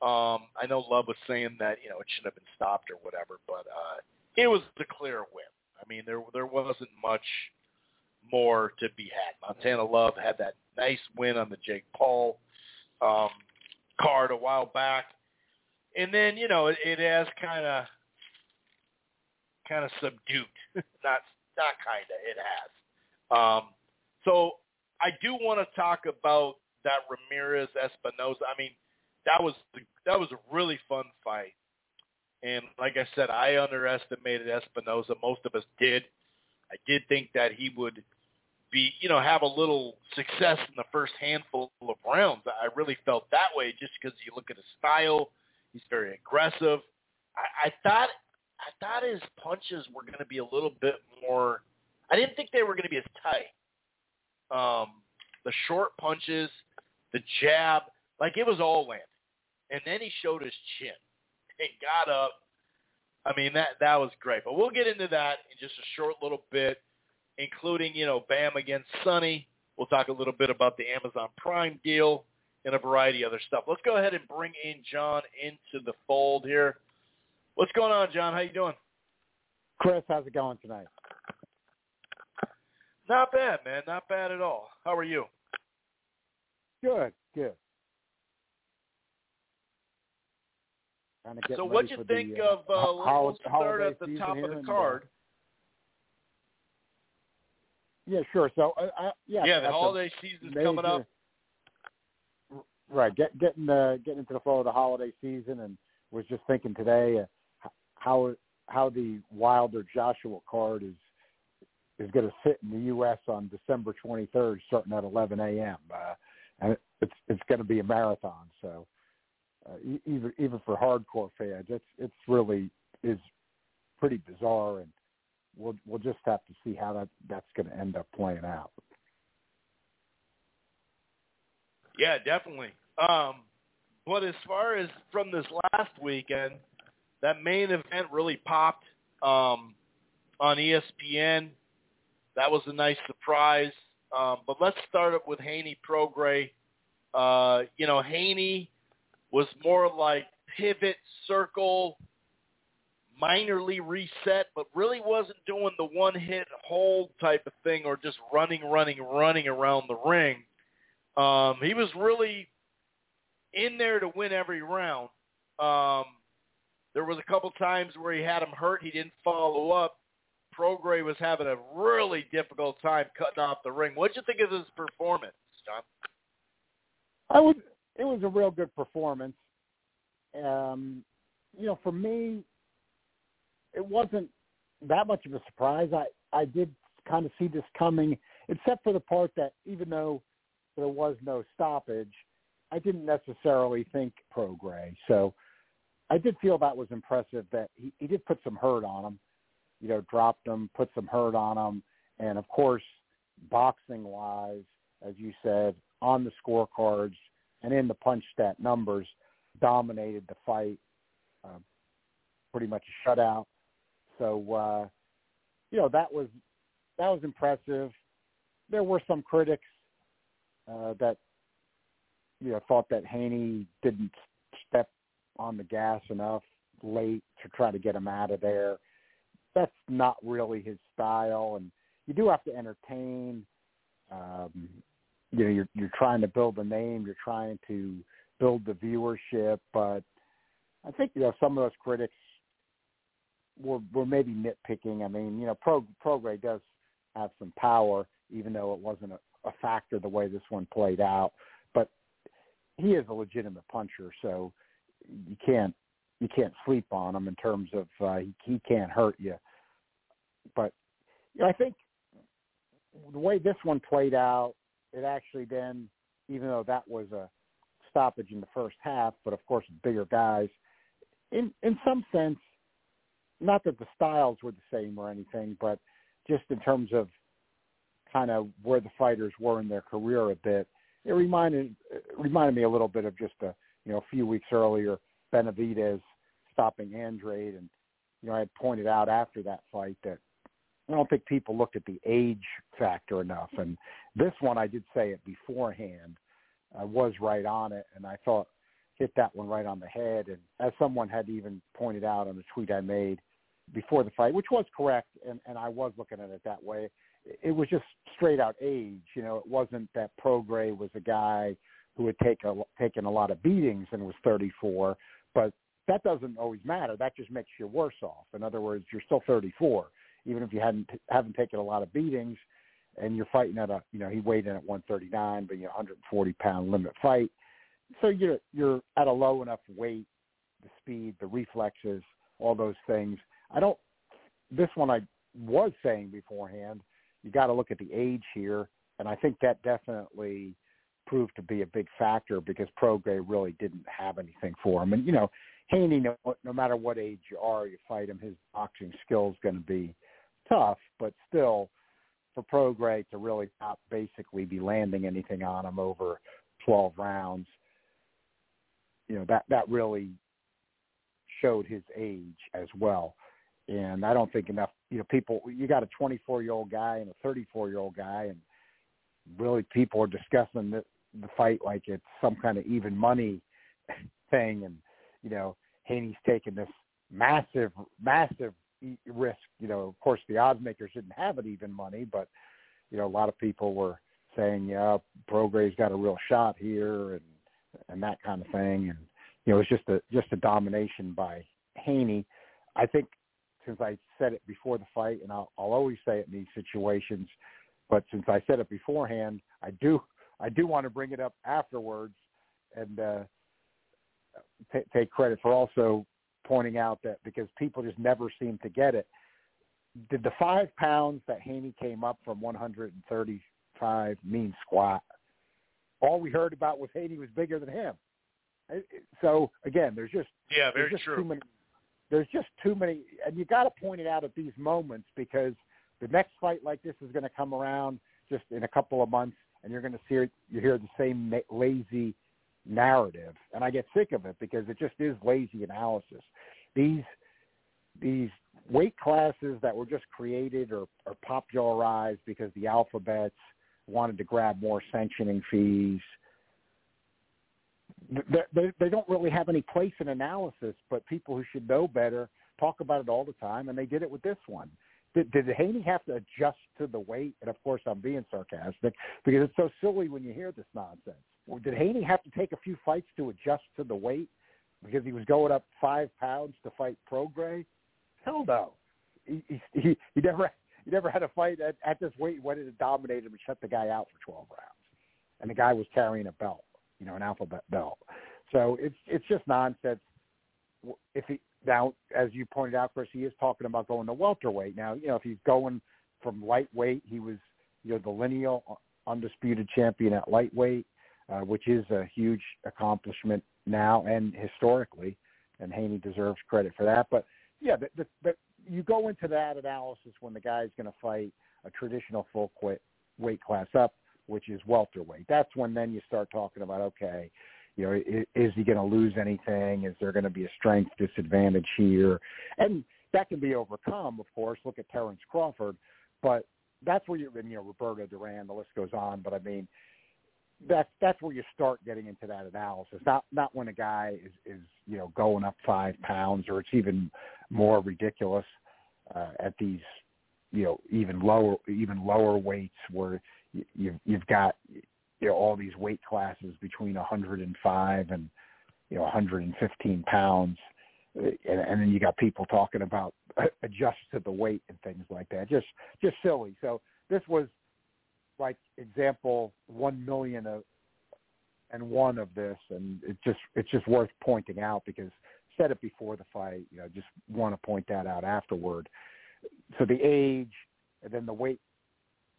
um, I know Love was saying that you know it should have been stopped or whatever, but uh, it was a clear win. I mean, there there wasn't much more to be had. Montana Love had that nice win on the Jake Paul um, card a while back, and then you know it, it has kind of kind of subdued. not not kind of. It has. Um, so I do want to talk about that Ramirez Espinoza. I mean, that was that was a really fun fight. And like I said, I underestimated Espinoza. Most of us did. I did think that he would be, you know, have a little success in the first handful of rounds. I really felt that way just because you look at his style. He's very aggressive. I, I thought I thought his punches were going to be a little bit more. I didn't think they were going to be as tight. Um, the short punches, the jab, like it was all landing and then he showed his chin and got up. I mean that that was great. But we'll get into that in just a short little bit, including you know Bam against Sunny. We'll talk a little bit about the Amazon Prime deal and a variety of other stuff. Let's go ahead and bring in John into the fold here. What's going on, John? How you doing? Chris, how's it going tonight? Not bad, man. Not bad at all. How are you? Good, good. so what do you think the, of? Uh, let's start at the top of the and, card. Yeah, sure. So, uh, uh, yeah, Yeah, the holiday season's major- coming up. Right, get, getting uh, getting into the flow of the holiday season, and was just thinking today uh, how how the Wilder Joshua card is is going to sit in the U.S. on December 23rd, starting at 11 a.m. Uh, and it's it's going to be a marathon. So uh, even even for hardcore fans, it's it's really is pretty bizarre, and we'll we'll just have to see how that that's going to end up playing out. Yeah, definitely. Um, but as far as from this last weekend, that main event really popped um, on ESPN. That was a nice surprise. Um, but let's start up with Haney Prograis. Uh, you know, Haney was more like pivot, circle, minorly reset, but really wasn't doing the one-hit hold type of thing or just running, running, running around the ring. Um, he was really in there to win every round. Um, there was a couple times where he had him hurt. He didn't follow up. Prograis was having a really difficult time cutting off the ring. What'd you think of his performance, John? I would. It was a real good performance. Um, you know, for me, it wasn't that much of a surprise. I I did kind of see this coming, except for the part that even though there was no stoppage, I didn't necessarily think Prograis. So I did feel that was impressive that he, he did put some hurt on him. You know, dropped him, put some hurt on him, and of course, boxing wise, as you said, on the scorecards and in the punch stat numbers, dominated the fight. Uh, pretty much a shutout. So uh, you know that was that was impressive. There were some critics uh, that you know thought that Haney didn't step on the gas enough late to try to get him out of there. That's not really his style, and you do have to entertain. Um, you know, you're you're trying to build a name, you're trying to build the viewership, but I think you know some of those critics were were maybe nitpicking. I mean, you know, Pro Prograis does have some power, even though it wasn't a, a factor the way this one played out. But he is a legitimate puncher, so you can't you can't sleep on him in terms of uh, he, he can't hurt you. But you know, I think the way this one played out, it actually then, even though that was a stoppage in the first half, but of course bigger guys, in in some sense, not that the styles were the same or anything, but just in terms of kind of where the fighters were in their career a bit, it reminded it reminded me a little bit of just a you know a few weeks earlier Benavidez stopping Andrade, and you know I had pointed out after that fight that I don't think people looked at the age factor enough, and this one I did say it beforehand. I was right on it, and I thought hit that one right on the head. And as someone had even pointed out on a tweet I made before the fight, which was correct, and, and I was looking at it that way, it was just straight out age. You know, it wasn't that Prograis was a guy who had take a, taken a lot of beatings and was 34, but that doesn't always matter. That just makes you worse off. In other words, you're still 34, even if you hadn't haven't taken a lot of beatings, and you're fighting at a you know he weighed in at 139, but you know 140 pound limit fight. So you're you're at a low enough weight, the speed, the reflexes, all those things. I don't. This one I was saying beforehand. You got to look at the age here, and I think that definitely proved to be a big factor because Prograis really didn't have anything for him. And you know, Haney, no, no matter what age you are, you fight him, his boxing skill is going to be tough. But still, for Prograis to really not basically be landing anything on him over 12 rounds, you know, that that really showed his age as well. And I don't think enough, you know, people, you got a 24 year old guy and a 34 year old guy, and really people are discussing the, the fight like it's some kind of even money thing. And, you know, Haney's taking this massive, massive risk. You know, of course, the odds makers didn't have it even money, but, you know, a lot of people were saying, yeah, Prograis's got a real shot here and, and that kind of thing. And, you know, it's just a, just a domination by Haney. I think since I said it before the fight, and I'll, I'll always say it in these situations, But since I said it beforehand, I do I do want to bring it up afterwards and uh, t- take credit for also pointing out that because people just never seem to get it. Did the five pounds that Haney came up from 135 mean squat? All we heard about was Haney was bigger than him. So again, there's just yeah, very there's just true. Too many, there's just too many, and you got to point it out at these moments because the next fight like this is going to come around just in a couple of months, and you're going to see you hear the same lazy narrative, and I get sick of it because it just is lazy analysis. These these weight classes that were just created or, or popularized because the alphabets wanted to grab more sanctioning fees. They, they, don't really have any place in analysis, but people who should know better talk about it all the time, and they did it with this one. Did, did Haney have to adjust to the weight? And of course, I'm being sarcastic because it's so silly when you hear this nonsense. Did Haney have to take a few fights to adjust to the weight because he was going up five pounds to fight Prograis? Hell no. He, he, he never he never had a fight at, at this weight. He in and dominated him and shut the guy out for 12 rounds. And the guy was carrying a belt, you know, an alphabet belt. So it's it's just nonsense. If he now, as you pointed out, Chris, he is talking about going to welterweight. Now, you know, if he's going from lightweight, he was, you know, the lineal undisputed champion at lightweight, uh, which is a huge accomplishment now and historically, and Haney deserves credit for that. But yeah, the, the, the, you go into that analysis when the guy's going to fight a traditional full quit weight class up, which is welterweight. That's when then you start talking about okay, you know, is, he going to lose anything? Is there going to be a strength disadvantage here? And that can be overcome, of course. Look at Terence Crawford, but that's where you, you know, Roberto Duran, the list goes on. But I mean, that's that's where you start getting into that analysis. Not not when a guy is is you know going up five pounds, or it's even more ridiculous uh, at these you know even lower even lower weights where you've you've got you know all these weight classes between 105 and you know 115 pounds, and, and then you got people talking about adjust to the weight and things like that. Just just silly. So this was like example one million of and one of this, and it just it's just worth pointing out because said it before the fight. You know, just want to point that out afterward. So the age and then the weight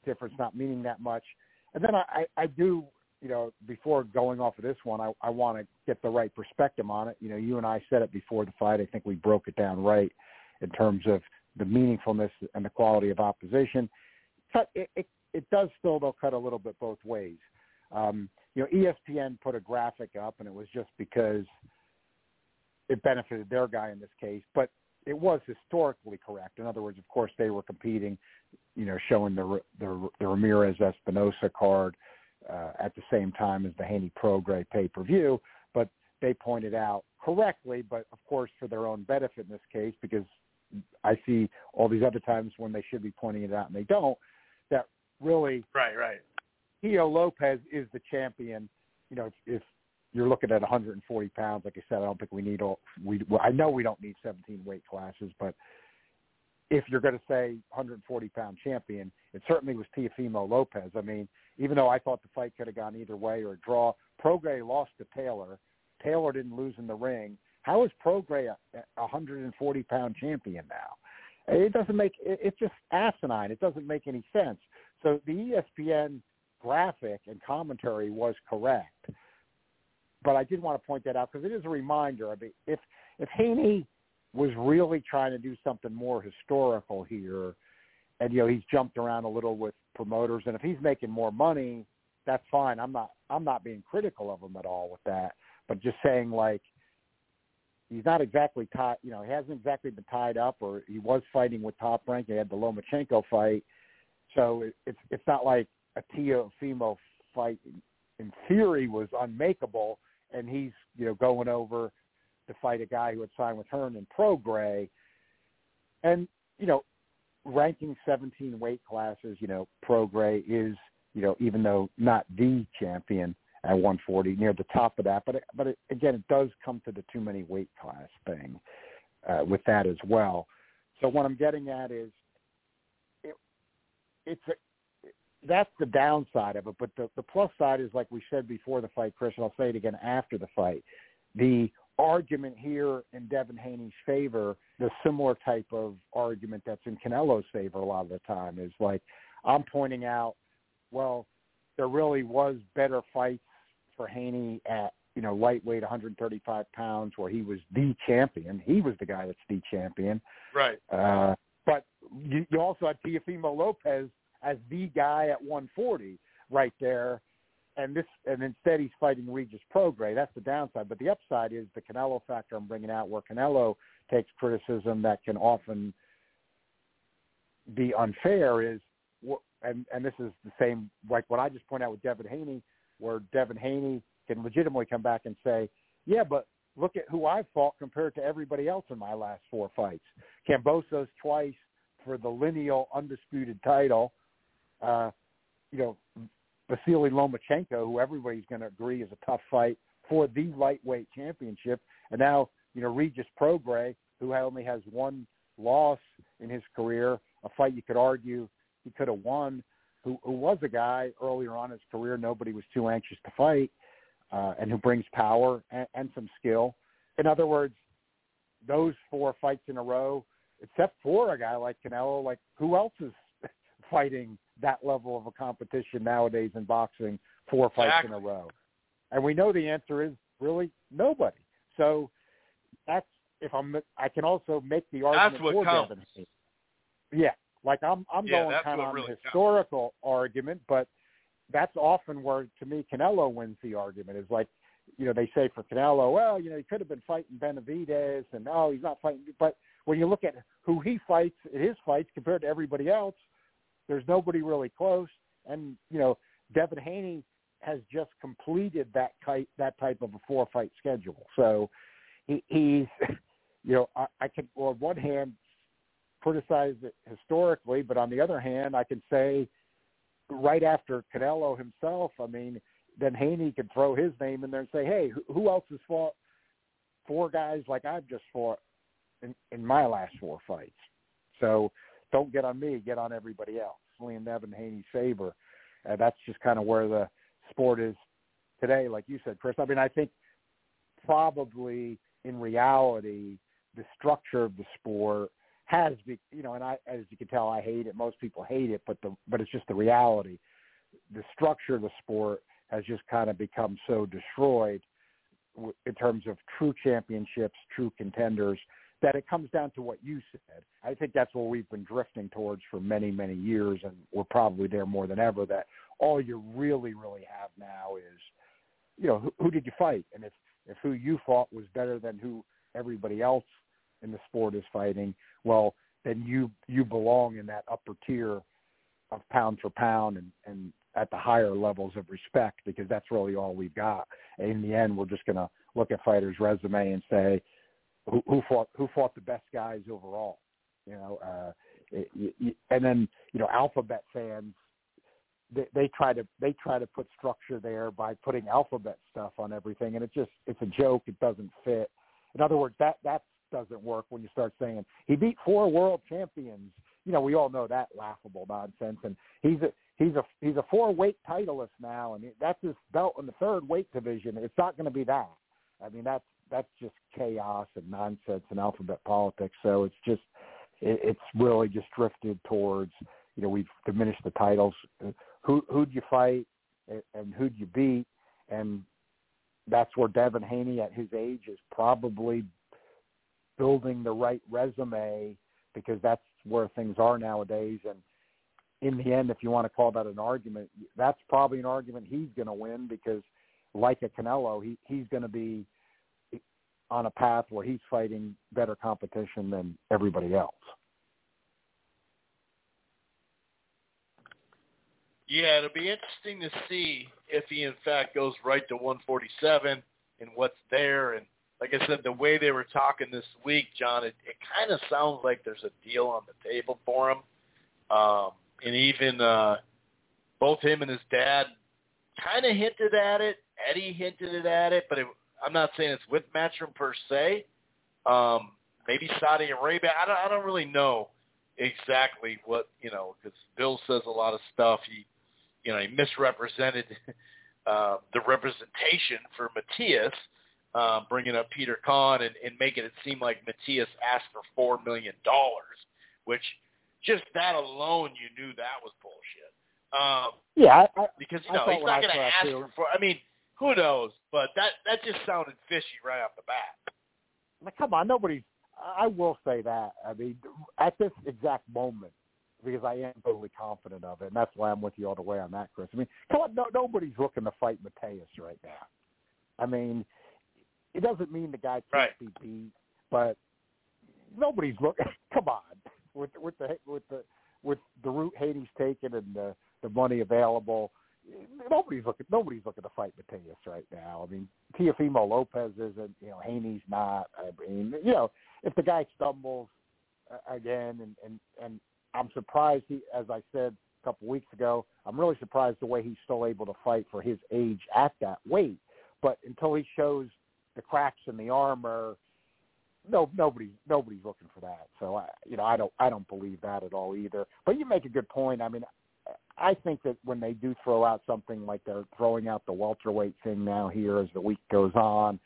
difference not meaning that much and then I, I do, you know, before going off of this one, I, I want to get the right perspective on it. You know, you and I said it before the fight. I think we broke it down right in terms of the meaningfulness and the quality of opposition. Cut it, it, it does still though cut a little bit both ways. Um, you know, ESPN put a graphic up, and it was just because it benefited their guy in this case, but it was historically correct. In other words, of course, they were competing you know, showing the the, the Ramirez Espinoza card uh, at the same time as the Haney Prograis pay per view. But they pointed out correctly, but of course for their own benefit in this case, because I see all these other times when they should be pointing it out and they don't. That really, right, right. Teo Lopez is the champion. You know, if, if you're looking at 140 pounds, like I said, I don't think we need all. We well, I know we don't need 17 weight classes, but if you're going to say 140 pound champion, it certainly was Teofimo Lopez. I mean, even though I thought the fight could have gone either way or a draw, Prograis lost to Taylor. Taylor didn't lose in the ring. How is Prograis a, a 140 pound champion now? It doesn't make it, it's just asinine. It doesn't make any sense. So the ESPN graphic and commentary was correct, but I did want to point that out because it is a reminder. I mean, if if Haney was really trying to do something more historical here. And you know, he's jumped around a little with promoters and if he's making more money, that's fine. I'm not I'm not being critical of him at all with that. But just saying like he's not exactly tied you know, he hasn't exactly been tied up or he was fighting with top rank. He had the Lomachenko fight. So it, it's it's not like a Teofimo fight in theory was unmakeable and he's, you know, going over to fight a guy who had signed with Hernan Prograis. And, you know, ranking 17 weight classes, you know, Prograis is, you know, even though not the champion at 140, near the top of that. But, it, but it, again, it does come to the too many weight class thing uh, with that as well. So what I'm getting at is it, it's a, that's the downside of it. But the the plus side is like we said before the fight, Chris, and I'll say it again after the fight. The argument here in Devin Haney's favor, the similar type of argument that's in Canelo's favor a lot of the time is like I'm pointing out, well, there really was better fights for Haney at you know lightweight 135 pounds where he was the champion. He was the guy that's the champion. Right. Uh, but you, you also had Teofimo Lopez as the guy at 140 right there. And this, and instead he's fighting Regis Prograis. That's the downside. But the upside is the Canelo factor I'm bringing out, where Canelo takes criticism that can often be unfair. Is and and this is the same like what I just pointed out with Devin Haney, where Devin Haney can legitimately come back and say, yeah, but look at who I've fought compared to everybody else in my last four fights. Kambosos twice for the lineal undisputed title uh, you know, Vasily Lomachenko, who everybody's going to agree is a tough fight for the lightweight championship, and now you know Regis Prograis, who only has one loss in his career, a fight you could argue he could have won, who, who was a guy earlier on in his career nobody was too anxious to fight, uh, and who brings power and, and some skill. In other words, those four fights in a row, except for a guy like Canelo, like who else is fighting that level of a competition nowadays in boxing four fights exactly. in a row? And we know the answer is really nobody. So that's if I'm I can also make the argument That's what for counts. Devin Haney. Yeah, like I'm I'm Yeah, going kind of on really the counts. historical argument, but that's often where to me Canelo wins the argument. Is like you know they say for Canelo, well you know he could have been fighting Benavidez, and no he's not fighting. But when you look at who he fights in his fights compared to everybody else, there's nobody really close. And you know Devin Haney has just completed that type that type of a four fight schedule. So he, he's you know I, I can on one hand criticize it historically, but on the other hand I can say right after Canelo himself, I mean then Haney could throw his name in there and say, hey, who, who else has fought four guys like I've just fought in, in my last four fights? So don't get on me, get on everybody else. Liam Nevin, Haney's favor. Uh, that's just kind of where the sport is today, like you said, Chris. I mean, I think probably in reality, the structure of the sport has, be, you know, and I, as you can tell, I hate it. Most people hate it, but the, but it's just the reality. The structure of the sport has just kind of become so destroyed in terms of true championships, true contenders, that it comes down to what you said. I think that's what we've been drifting towards for many, many years, and we're probably there more than ever. That all you really, really have now is, you know, who, who did you fight, and if if who you fought was better than who everybody else in the sport is fighting, well, then you you belong in that upper tier of pound for pound and and at the higher levels of respect because that's really all we've got. And in the end, we're just going to look at fighters' resume and say, who, fought who fought the best guys overall, you know. Uh, it, it, and then you know, alphabet fans they, they try to they try to put structure there by putting alphabet stuff on everything, and it just it's a joke. It doesn't fit. In other words, that that doesn't work when you start saying he beat four world champions. You know, we all know that laughable nonsense, and he's a he's a he's a four weight titleist now, and that's his belt in the third weight division. It's not going to be that. I mean, that's that's just chaos and nonsense and alphabet politics. So it's just it, it's really just drifted towards you know we've diminished the titles. Who who'd you fight and, and who'd you beat, and that's where Devin Haney at his age is probably building the right resume because that's where things are nowadays. And in the end, if you want to call that an argument, that's probably an argument he's going to win because, like a Canelo, he he's going to be on a path where he's fighting better competition than everybody else. Yeah, it'll be interesting to see if he in fact goes right to 147 and what's there. And like I said, the way they were talking this week, John, it, it kind of sounds like there's a deal on the table for him. Um, and even uh, both him and his dad kind of hinted at it. Eddie hinted at it, but it, I'm not saying it's with Matchroom per se. Um, maybe Saudi Arabia. I don't. I don't really know exactly what you know because Bill says a lot of stuff. He you know, he misrepresented uh, the representation for Matias, uh, bringing up Peter Kahn and, and making it seem like Matias asked for four million dollars, which just that alone, you knew that was bullshit. Um, yeah, I, I, because you know he's not going to ask too. for. I mean, who knows? But that that just sounded fishy right off the bat. Like, come on, nobody's. I will say that. I mean, at this exact moment, because I am totally confident of it, and that's why I'm with you all the way on that, Chris. I mean, come on, no, nobody's looking to fight Matias right now. I mean, it doesn't mean the guy can't Right. be beat, but nobody's looking. Come on, with with the with the with the route Haney's taken and the the money available, nobody's looking. Nobody's looking to fight Matias right now. I mean, Teofimo Lopez isn't. You know, Haney's not. I mean, you know, if the guy stumbles uh, again, and and and I'm surprised he, as I said a couple weeks ago, I'm really surprised the way he's still able to fight for his age at that weight. But until he shows the cracks in the armor, no nobody nobody's looking for that. So I you know I don't I don't believe that at all either. But you make a good point. I mean, I think that when they do throw out something like they're throwing out the welterweight thing now here as the week goes on,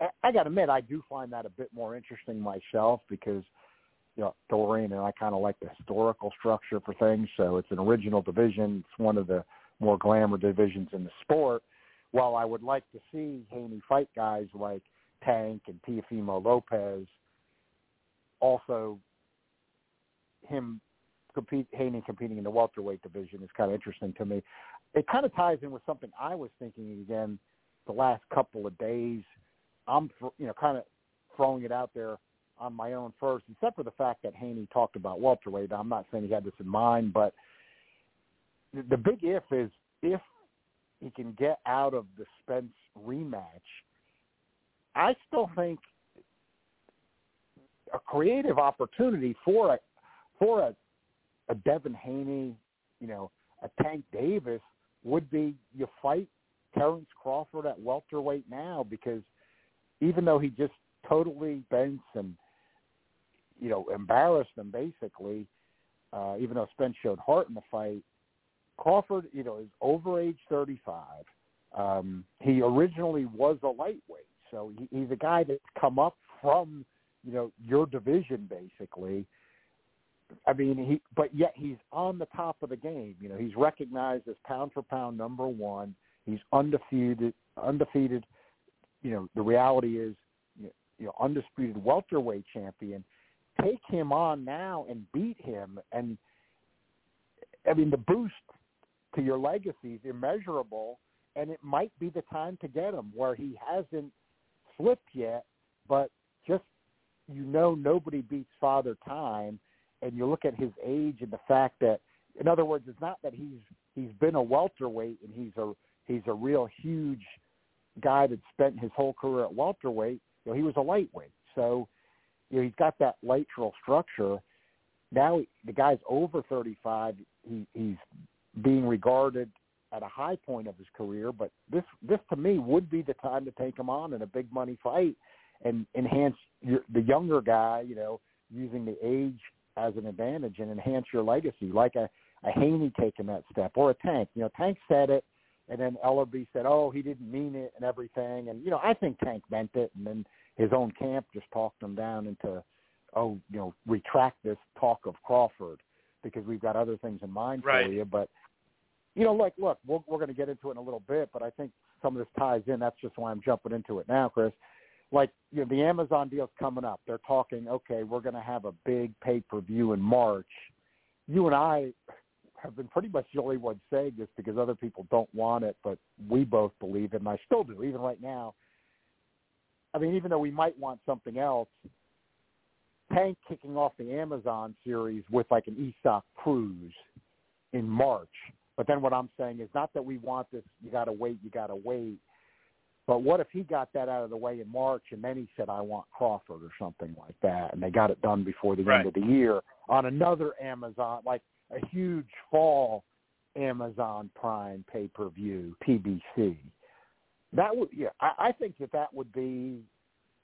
I, I got to admit I do find that a bit more interesting myself because you know Dorian and I kind of like the historical structure for things. So it's an original division. It's one of the more glamour divisions in the sport. While I would like to see Haney fight guys like Tank and Teofimo Lopez, also him compete Haney competing in the welterweight division is kind of interesting to me. It kind of ties in with something I was thinking again the last couple of days. I'm you know kind of throwing it out there on my own first, except for the fact that Haney talked about welterweight. I'm not saying he had this in mind, but the, the big if is if he can get out of the Spence rematch. I still think a creative opportunity for a for a, a Devin Haney, you know, a Tank Davis would be you fight Terence Crawford at welterweight now because even though he just totally bent and you know embarrassed them basically, uh, even though Spence showed heart in the fight, Crawford, you know, is over age 35. Um, he originally was a lightweight, so he, he's a guy that's come up from, you know, your division basically. I mean, he, but yet he's on the top of the game. You know, he's recognized as pound for pound number one. He's undefeated, undefeated. You know, the reality is, you know, undisputed welterweight champion. Take him on now and beat him, and I mean, the boost to your legacy is immeasurable, and it might be the time to get him where he hasn't slipped yet, but just you know nobody beats Father Time, and you look at his age and the fact that, in other words, it's not that he's he's been a welterweight and he's a he's a real huge guy that spent his whole career at welterweight. You know, he was a lightweight, so you know he's got that lateral structure. Now the guy's over 35. He, he's being regarded at a high point of his career, but this this to me would be the time to take him on in a big money fight and enhance your, the younger guy, you know, using the age as an advantage and enhance your legacy, like a, a Haney taking that step or a Tank. You know, Tank said it, and then Ellerbe said, "Oh, he didn't mean it" and everything. And you know, I think Tank meant it, and then his own camp just talked him down into, "Oh, you know, retract this talk of Crawford because we've got other things in mind Right. for you." But you know, like, look, we're, we're going to get into it in a little bit, but I think some of this ties in. That's just why I'm jumping into it now, Chris. Like, you know, the Amazon deal's coming up. They're talking, okay, we're going to have a big pay-per-view in March. You and I have been pretty much the only ones saying this because other people don't want it, but we both believe it, and I still do, even right now. I mean, even though we might want something else, Tank kicking off the Amazon series with like an Isaac Cruz in March. But then what I'm saying is not that we want this, you got to wait, you got to wait. But what if he got that out of the way in March and then he said, I want Crawford or something like that, and they got it done before the Right. end of the year on another Amazon, like a huge fall Amazon Prime pay-per-view, PBC. That would, yeah, I, I think that that would be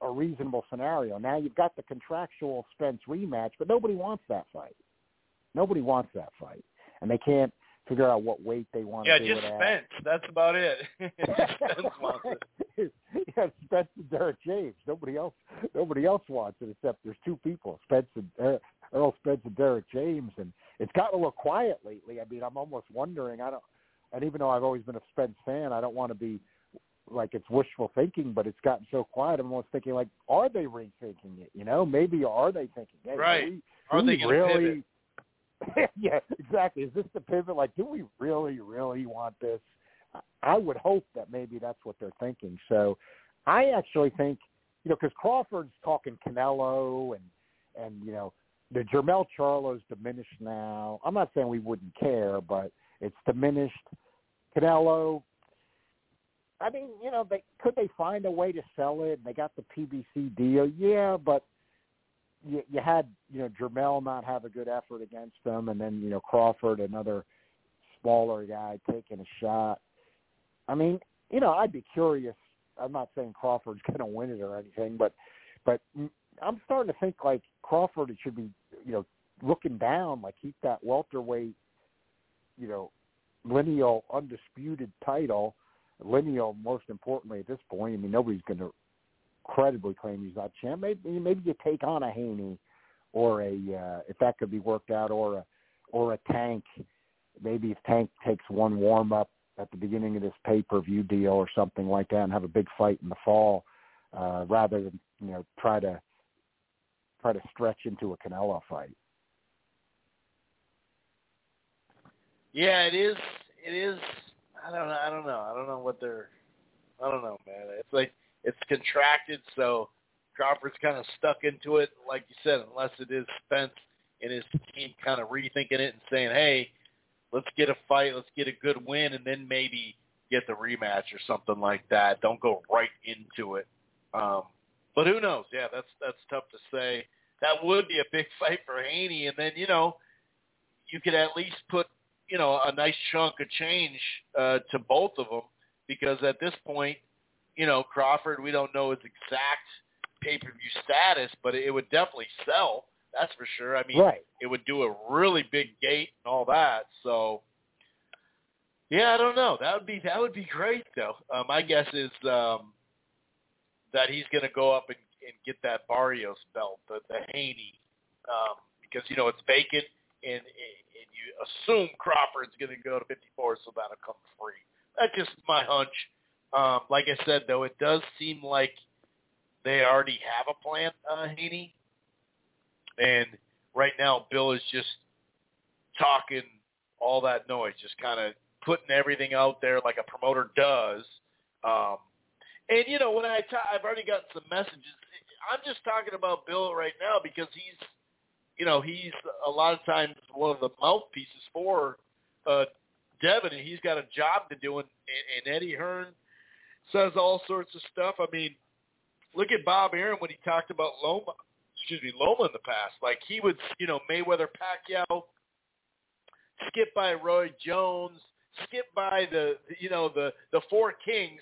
a reasonable scenario. Now you've got the contractual Spence rematch, but nobody wants that fight. Nobody wants that fight, and they can't figure out what weight they want yeah, to do just it at. Spence. That's about it. Spence wants it. yeah, Spence and Derrick James. Nobody else. Nobody else wants it except there's two people, Spence and uh, Errol Spence and Derrick James, and it's gotten a little quiet lately. I mean, I'm almost wondering. I don't. And even though I've always been a Spence fan, I don't want to be like it's wishful thinking, but it's gotten so quiet. I'm almost thinking like, are they rethinking it? You know, maybe are they thinking, hey, Right. we, Are they we to really? pivot? yeah, exactly. Is this the pivot? Like, do we really, really want this? I- would hope that maybe that's what they're thinking. So, I actually think, you know, because Crawford's talking Canelo and and you know the Jermell Charlo's diminished now. I'm not saying we wouldn't care, but it's diminished. Canelo. I mean, you know, they could they find a way to sell it? And they got the PBC deal, yeah, but you, you had you know Jermell not have a good effort against them, and then you know Crawford, another smaller guy, taking a shot. I mean, you know, I'd be curious. I'm not saying Crawford's going to win it or anything, but but I'm starting to think like Crawford should be you know looking down, like keep that welterweight, you know, lineal undisputed title. Lineal, most importantly at this point. I mean, nobody's going to credibly claim he's not champ. Maybe maybe you take on a Haney or a uh, if that could be worked out, or a or a Tank. Maybe if Tank takes one warm up at the beginning of this pay per view deal or something like that, and have a big fight in the fall, uh, rather than you know try to try to stretch into a Canelo fight. Yeah, it is. It is. I don't know. I don't know. I don't know what they're. I don't know, man. It's like it's contracted, so Crawford's kind of stuck into it, like you said, unless it is Spence and his team kind of rethinking it and saying, "Hey, let's get a fight, let's get a good win, and then maybe get the rematch or something like that. Don't go right into it." Um, but who knows? Yeah, that's that's tough to say. That would be a big fight for Haney, and then you know, you could at least put you know a nice chunk of change uh, to both of them because at this point, you know Crawford, we don't know his exact pay-per-view status, but it would definitely sell. That's for sure. I mean, Right. it would do a really big gate and all that. So, yeah, I don't know. That would be that would be great though. Uh, my guess is um, that he's going to go up and, and get that Barrios belt, the, the Haney, um, because you know it's vacant, and and you assume Crawford's going to go to 54, so that'll come free. That's just my hunch. Um, like I said, though, it does seem like they already have a plan, uh, Haney, and right now Bill is just talking all that noise, just kind of putting everything out there like a promoter does. Um, and you know, when I I've already gotten some messages. I'm just talking about Bill right now because he's, you know, he's a lot of times one of the mouthpieces for uh, Devin, and he's got a job to do. And, and Eddie Hearn says all sorts of stuff. I mean, look at Bob Arum when he talked about Loma, excuse me, Loma in the past. Like he would, you know, Mayweather, Pacquiao, skip by Roy Jones, skip by the, you know, the the four kings,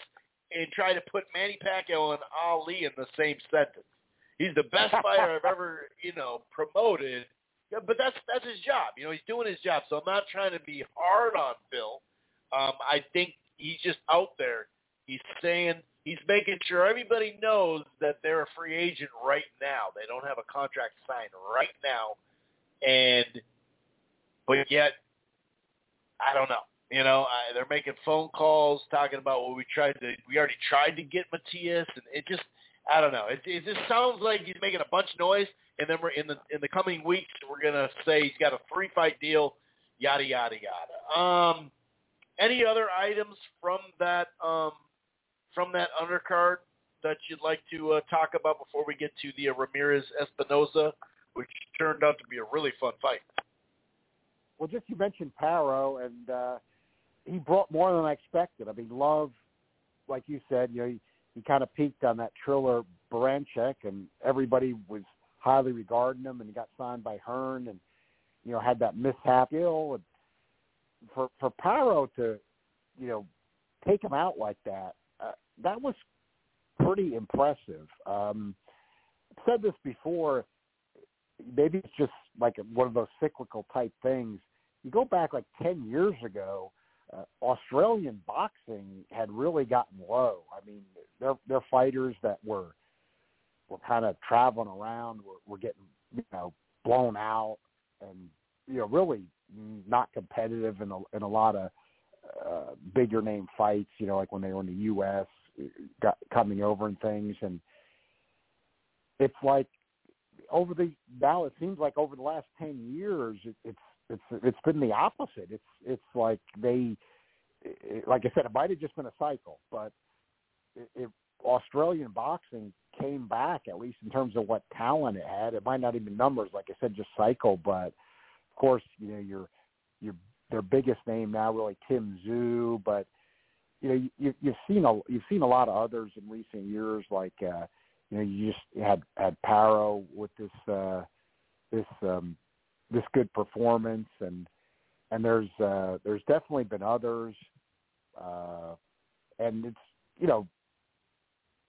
and try to put Manny Pacquiao and Ali in the same sentence. He's the best fighter I've ever, you know, promoted. Yeah, but that's that's his job. You know, he's doing his job. So I'm not trying to be hard on Bill. Um, I think he's just out there. He's saying he's making sure everybody knows that they're a free agent right now. They don't have a contract signed right now, and but yet I don't know. You know, I, they're making phone calls talking about what we tried to. We already tried to get Matias, and it just I don't know. It, it just sounds like he's making a bunch of noise, and then we're in the in the coming weeks we're gonna say he's got a three fight deal, yada yada yada. Um, any other items from that um from that undercard that you'd like to uh, talk about before we get to the uh, Ramirez Espinoza, which turned out to be a really fun fight. Well, just you mentioned Paro, and uh, he brought more than I expected. I mean, Love, like you said, you know, he, he kind of peaked on that Triller Baranchyk, and everybody was highly regarding him, and he got signed by Hearn, and you know, had that mishap ill, and for for Paro to, you know, take him out like that, that was pretty impressive. Um, I've said this before. Maybe it's just like one of those cyclical type things you go back like ten years ago, uh, Australian boxing had really gotten low. I mean, they're they're fighters that were were kind of traveling around, were, were getting you know blown out, and you know really not competitive in a in a lot of uh, bigger name fights. You know, like when they were in the U.S. Got coming over and things, and it's like over the now it seems like over the last ten years it, it's it's it's been the opposite. It's it's like they, it, like I said, it might have just been a cycle, but if Australian boxing came back at least in terms of what talent it had, it might not even numbers, like I said, just cycle, but of course, you know, your your their biggest name now really Tim Tszyu, but you know you, you've seen a you've seen a lot of others in recent years, like uh, you know you just had had Paro with this uh, this um, this good performance, and and there's uh, there's definitely been others, uh, and it's you know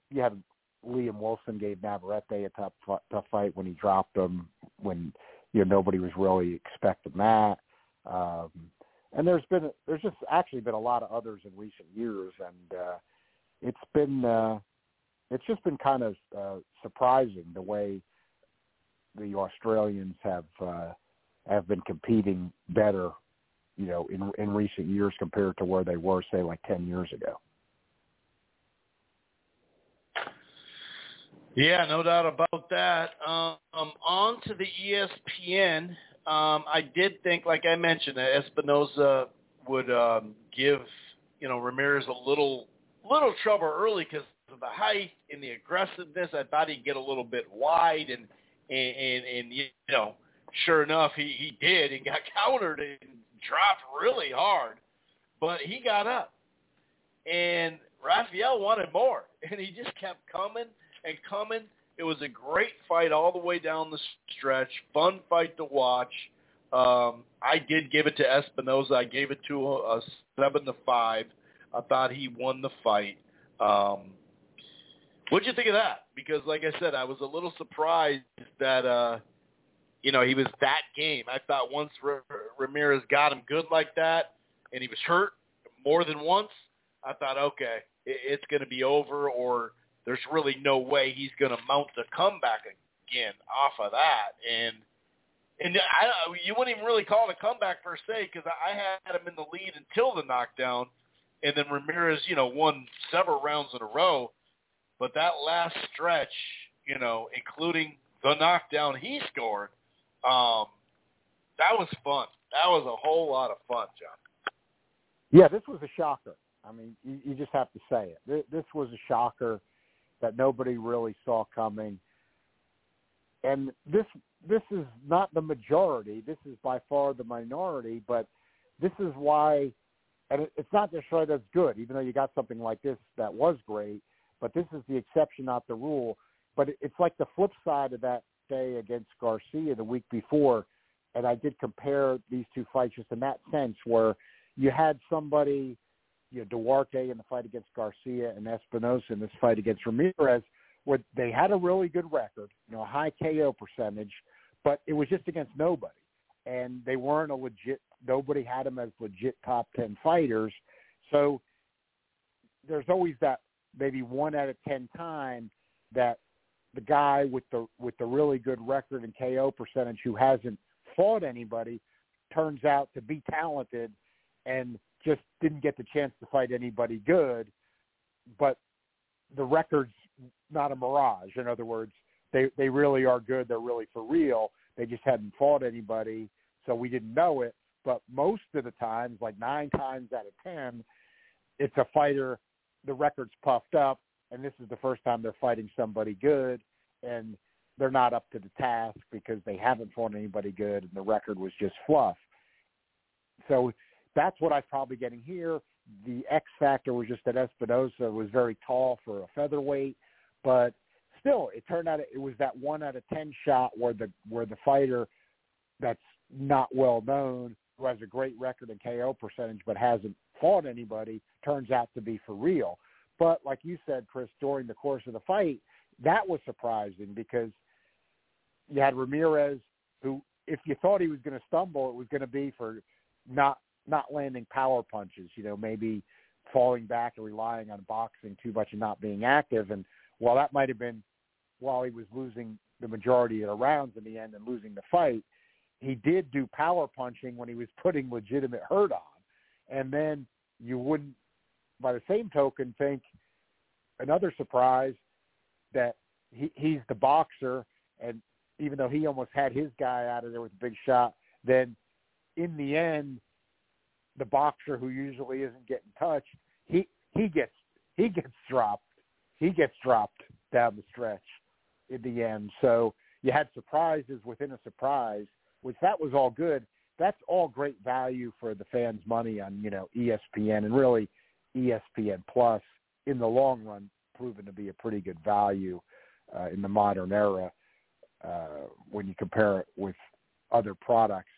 you had Liam Wilson gave Navarrete a tough tough fight when he dropped him when you know nobody was really expecting that. Um, and there's been there's just actually been a lot of others in recent years, and uh, it's been uh, it's just been kind of uh, surprising the way the Australians have uh, have been competing better, you know, in in recent years compared to where they were, say, like ten years ago. Yeah, no doubt about that. Um, on to the ESPN. Um, I did think, like I mentioned, that Espinoza would um, give you know Ramirez a little little trouble early because of the height and the aggressiveness. I thought he'd get a little bit wide, and and and, and you know, sure enough, he he did and got countered and dropped really hard, but he got up, and Rafael wanted more, and he just kept coming and coming. It was a great fight all the way down the stretch. Fun fight to watch. Um, I did give it to Espinoza. I gave it to a, a seven to five. I thought he won the fight. Um, what'd you think of that? Because, like I said, I was a little surprised that uh, you know he was that game. I thought once R- Ramirez got him good like that, and he was hurt more than once, I thought, okay, it, it's going to be over, or there's really no way he's going to mount the comeback again off of that. And and I, you wouldn't even really call it a comeback per se because I had him in the lead until the knockdown, and then Ramirez, you know, won several rounds in a row. But that last stretch, you know, including the knockdown he scored, um, that was fun. That was a whole lot of fun, John. Yeah, this was a shocker. I mean, you, you just have to say it. This was a shocker that nobody really saw coming. And this this is not the majority. This is by far the minority, but this is why and it's not necessarily that's good, even though you got something like this that was great, but this is the exception, not the rule. But it's like the flip side of that day against Garcia the week before, and I did compare these two fights just in that sense where you had somebody – you know, Duarte in the fight against Garcia and Espinoza in this fight against Ramirez, where they had a really good record, you know, a high KO percentage, but it was just against nobody. And they weren't a legit, nobody had them as legit top 10 fighters. So there's always that maybe one out of 10 time that the guy with the, with the really good record and KO percentage who hasn't fought anybody turns out to be talented and just didn't get the chance to fight anybody good, but the record's not a mirage. In other words, they they really are good. They're really for real. They just hadn't fought anybody, so we didn't know it. But most of the times, like nine times out of ten, it's a fighter. The record's puffed up, and this is the first time they're fighting somebody good, and they're not up to the task because they haven't fought anybody good, and the record was just fluff. So that's what I'm probably getting here. The X factor was just that Espinoza was very tall for a featherweight, but still, it turned out it was that one out of ten shot where the where the fighter that's not well known, who has a great record in KO percentage but hasn't fought anybody, turns out to be for real. But like you said, Chris, during the course of the fight, that was surprising because you had Ramirez, who, if you thought he was going to stumble, it was going to be for not not landing power punches. You know, maybe falling back and relying on boxing too much and not being active. And while that might have been while he was losing the majority of the rounds in the end and losing the fight, he did do power punching when he was putting legitimate hurt on. And then you wouldn't, by the same token, think another surprise that he, he's the boxer, and even though he almost had his guy out of there with a big shot, then in the end, the boxer who usually isn't getting touched, he he gets he gets dropped. He gets dropped down the stretch in the end. So you had surprises within a surprise, which that was all good. That's all great value for the fans' money on you know ESPN and really ESPN Plus in the long run, proven to be a pretty good value uh, in the modern era uh, when you compare it with other products.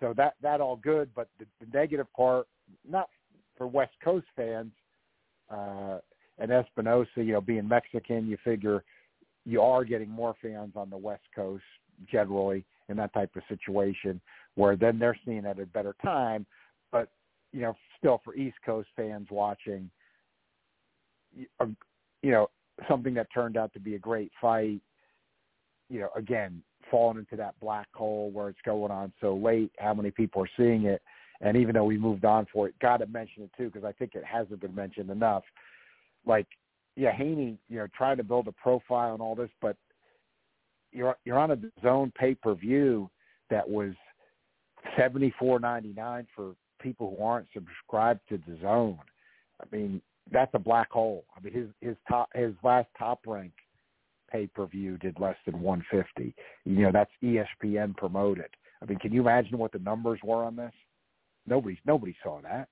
So that that all good, but the, the negative part, not for West Coast fans, uh, and Espinoza, you know, being Mexican, you figure you are getting more fans on the West Coast generally in that type of situation, where then they're seeing at a better time. But you know, still for East Coast fans watching, you know, something that turned out to be a great fight. You know, again, falling into that black hole where it's going on so late. How many people are seeing it? And even though we moved on for it, got to mention it too because I think it hasn't been mentioned enough. Like, yeah, Haney, you know, trying to build a profile and all this, but you're you're on a zone pay per view that was seventy four ninety nine for people who aren't subscribed to the zone. I mean, that's a black hole. I mean, his his top his last top rank pay per view did less than 150. You know, that's ESPN promoted. I mean, can you imagine what the numbers were on this? Nobody nobody saw that.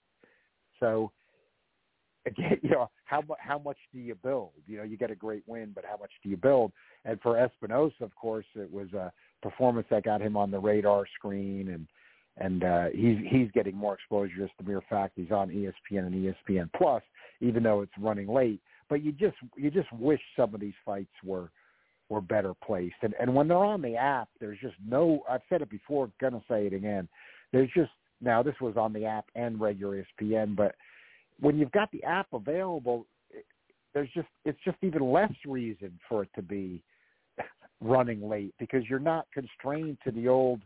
So again, you know, how how much do you build? You know, you get a great win, but how much do you build? And for Espinoza, of course, it was a performance that got him on the radar screen and and uh, he's he's getting more exposure just the mere fact he's on ESPN and ESPN Plus, even though it's running late but you just you just wish some of these fights were were better placed. And and when they're on the app, there's just no. I've said it before, gonna say it again. There's just now this was on the app and regular ESPN, but when you've got the app available, there's just it's just even less reason for it to be running late because you're not constrained to the old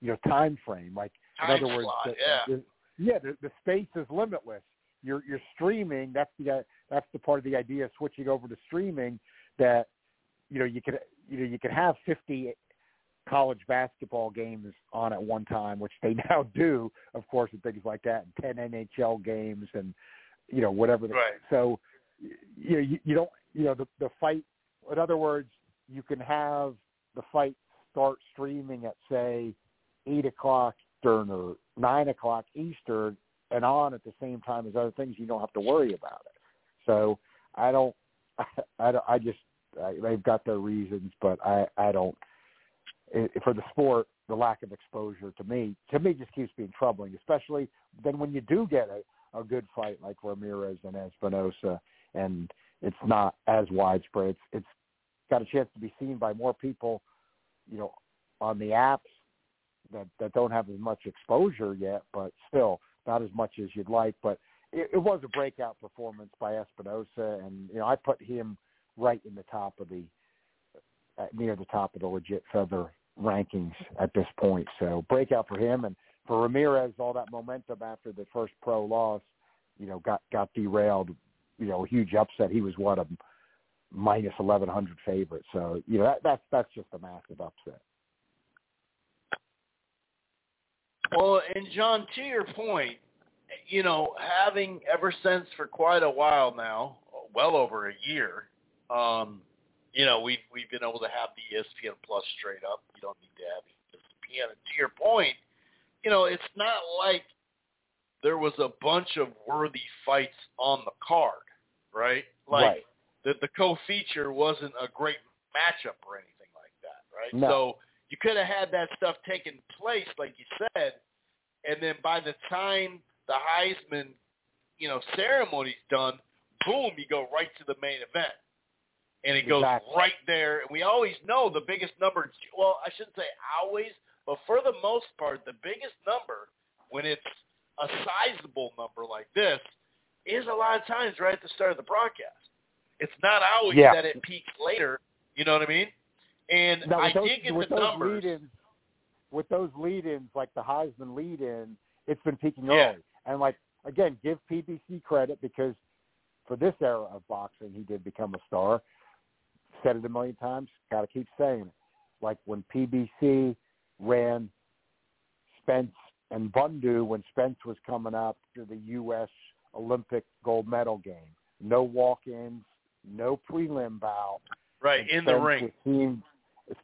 you know time frame. Like time in other words, the, yeah, the, yeah, the, the space is limitless. You're you're streaming. That's the that's the part of the idea of switching over to streaming that you know you could you know you could have 50 college basketball games on at one time, which they now do, of course, and things like that, and 10 NHL games and you know whatever. The, right. So you know you, you don't you know the the fight. In other words, you can have the fight start streaming at say eight o'clock Eastern or nine o'clock Eastern and on at the same time as other things. You don't have to worry about it. So I don't, I, don't, I just, I, they've got their reasons, but I, I don't, it, for the sport, the lack of exposure to me, to me just keeps being troubling, especially then when you do get a, a good fight like Ramirez and Espinoza and it's not as widespread. It's, it's got a chance to be seen by more people, you know, on the apps that, that don't have as much exposure yet, but still not as much as you'd like. But it, it was a breakout performance by Espinoza, and you know I put him right in the top of the uh, near the top of the legit feather rankings at this point. So breakout for him, and for Ramirez, all that momentum after the first pro loss, you know, got got derailed. You know, a huge upset. He was what a minus eleven hundred favorite. So you know that, that's that's just a massive upset. Well, and John, to your point, you know, having ever since for quite a while now, well over a year, um, you know, we've we've been able to have the ESPN Plus straight up. You don't need to have ESPN. And to your point, you know, it's not like there was a bunch of worthy fights on the card, right? Like right. the the co-feature wasn't a great matchup or anything like that, right? No. So you could have had that stuff taking place, like you said, and then by the time the Heisman, you know, ceremony's done, boom, you go right to the main event. And it goes Exactly. right there. And we always know the biggest number, well, I shouldn't say always, but for the most part, the biggest number when it's a sizable number like this is a lot of times right at the start of the broadcast. It's not always Yeah. that it peaks later. You know what I mean? And Now, I those, with into those numbers. lead-ins, with those lead-ins, like the Heisman lead-in, it's been peaking Yeah. early. And like again, give PBC credit because for this era of boxing, he did become a star. Said it a million times. Got to keep saying it. Like when PBC ran Spence and Bundu when Spence was coming up to the U.S. Olympic gold medal game. No walk-ins, no prelim bout. Right, in the ring. Was seen, it's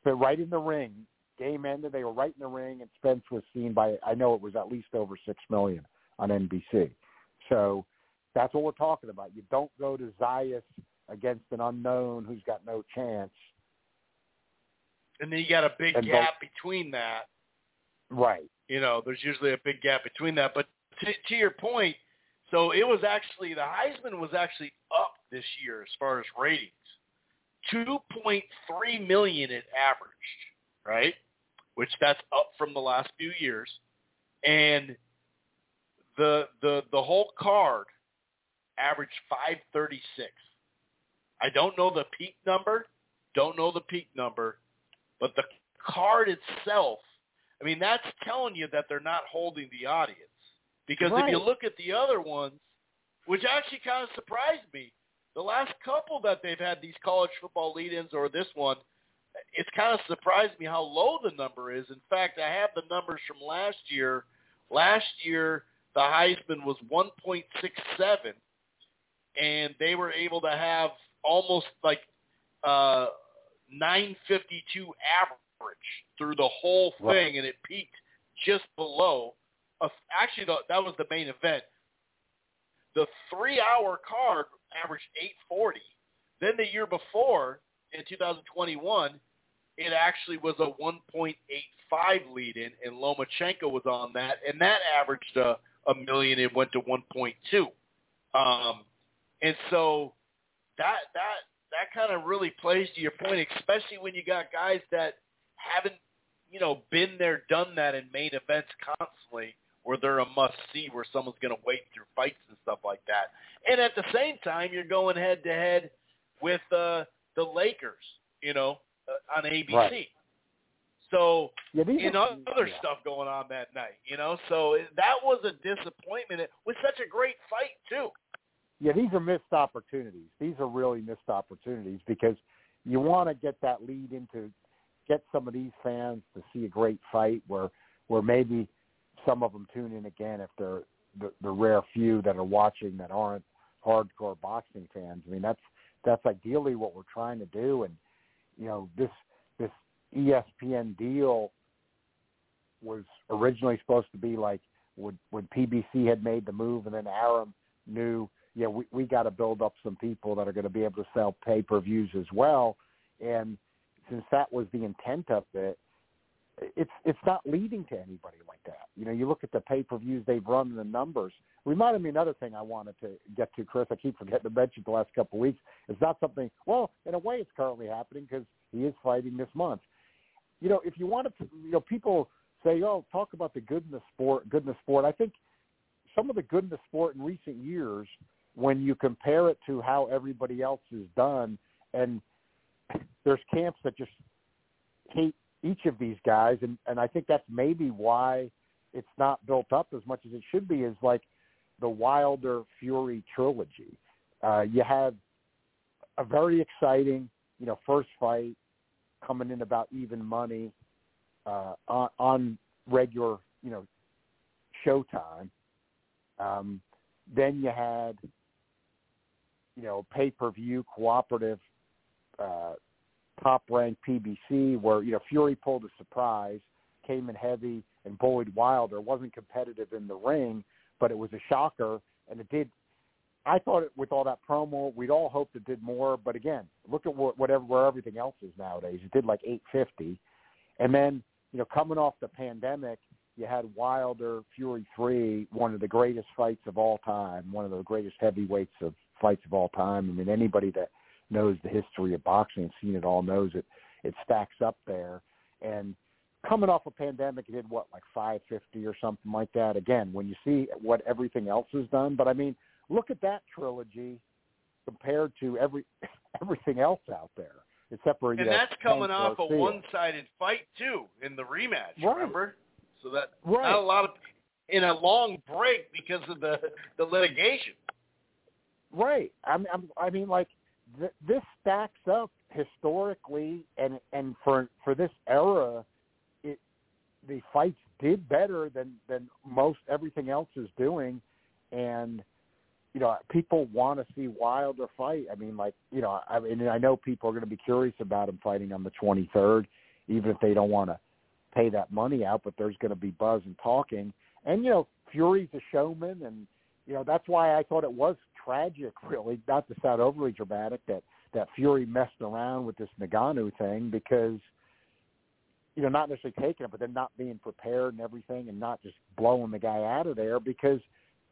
been right in the ring. Game ended. They were right in the ring, and Spence was seen by I know it was at least over six million on NBC. So that's what we're talking about. You don't go to Zayas against an unknown who's got no chance. And then you got a big And gap between that. Right. You know, there's usually a big gap between that. But to, to your point, so it was actually the Heisman was actually up this year as far as ratings. 2.3 million it averaged, right? Which that's up from the last few years. And the the the whole card averaged 536. I don't know the peak number, don't know the peak number, but the card itself, I mean that's telling you that they're not holding the audience. Because if you look at the other ones, which actually kind of surprised me, the last couple that they've had these college football lead-ins or this one, it's kind of surprised me how low the number is. In fact, I have the numbers from last year. Last year, the Heisman was 1.67, and they were able to have almost like uh, 952 average through the whole thing, Right. and it peaked just below. Uh, actually, the, that was the main event. The three-hour card averaged 840. Then the year before, in 2021, it actually was a 1.85 lead-in, and Lomachenko was on that, and that averaged a, a million and went to 1.2. Um, and so that that that kind of really plays to your point, especially when you got guys that haven't, you know, been there, done that in main events constantly, where they're a must see, where someone's going to wait through fights and stuff like that. And at the same time, you're going head to head with uh, the Lakers, you know, uh, on ABC. Right. So Yeah, and are, other yeah. stuff going on that night, you know. So that was a disappointment. It was such a great fight too. Yeah, these are missed opportunities. These are really missed opportunities because you want to get that lead into get some of these fans to see a great fight where where maybe some of them tune in again if they're the, the rare few that are watching that aren't hardcore boxing fans. I mean, that's that's ideally what we're trying to do. And you know, this this ESPN deal was originally supposed to be like when when PBC had made the move, and then Arum knew, yeah, we we got to build up some people that are going to be able to sell pay per views as well. And since that was the intent of it, it's it's not leading to anybody like that. You know, you look at the pay per views they've run the numbers. Reminded me another thing I wanted to get to, Chris. I keep forgetting to mention the last couple of weeks. It's not something. Well, in a way, it's currently happening because he is fighting this month. You know, if you wanted to, you know, people say, "Oh, talk about the good in the sport, good in the sport." I think some of the good in the sport in recent years, when you compare it to how everybody else is done, and there's camps that just hate each of these guys, and and I think that's maybe why it's not built up as much as it should be. Is like the Wilder Fury trilogy. Uh, you had a very exciting, you know, first fight coming in about even money uh, on, on regular, you know, showtime. Um, then you had, you know, pay-per-view cooperative uh, top-ranked PBC where, you know, Fury pulled a surprise, came in heavy, and bullied Wilder. wasn't competitive in the ring, but it was a shocker, and it did. I thought it, with all that promo, we'd all hoped it did more. But again, look at what, whatever where everything else is nowadays. It did like 850, and then you know coming off the pandemic, you had Wilder Fury three, one of the greatest fights of all time, one of the greatest heavyweights of fights of all time. I mean, anybody that knows the history of boxing seen it all knows it. It stacks up there, and coming off a pandemic, he did what like five fifty or something like that. Again, when you see what everything else has done, but I mean, look at that trilogy compared to every everything else out there, except for and know, that's coming off Garcia. a one-sided fight too in the rematch. Right. Remember? So that Right. not a lot of in a long break because of the the litigation. Right. I mean, I'm, I mean, like th- this stacks up historically, and and for for this era, it the fights did better than than most everything else is doing, and you know people want to see Wilder fight. I mean, like you know, I mean, I know people are going to be curious about him fighting on the 23rd, even if they don't want to pay that money out. But there's going to be buzz and talking, and you know, Fury's a showman, and you know that's why I thought it was tragic, really, not to sound overly dramatic, that that Fury messed around with this Ngannou thing because you know not necessarily taking it, but then not being prepared and everything, and not just blowing the guy out of there because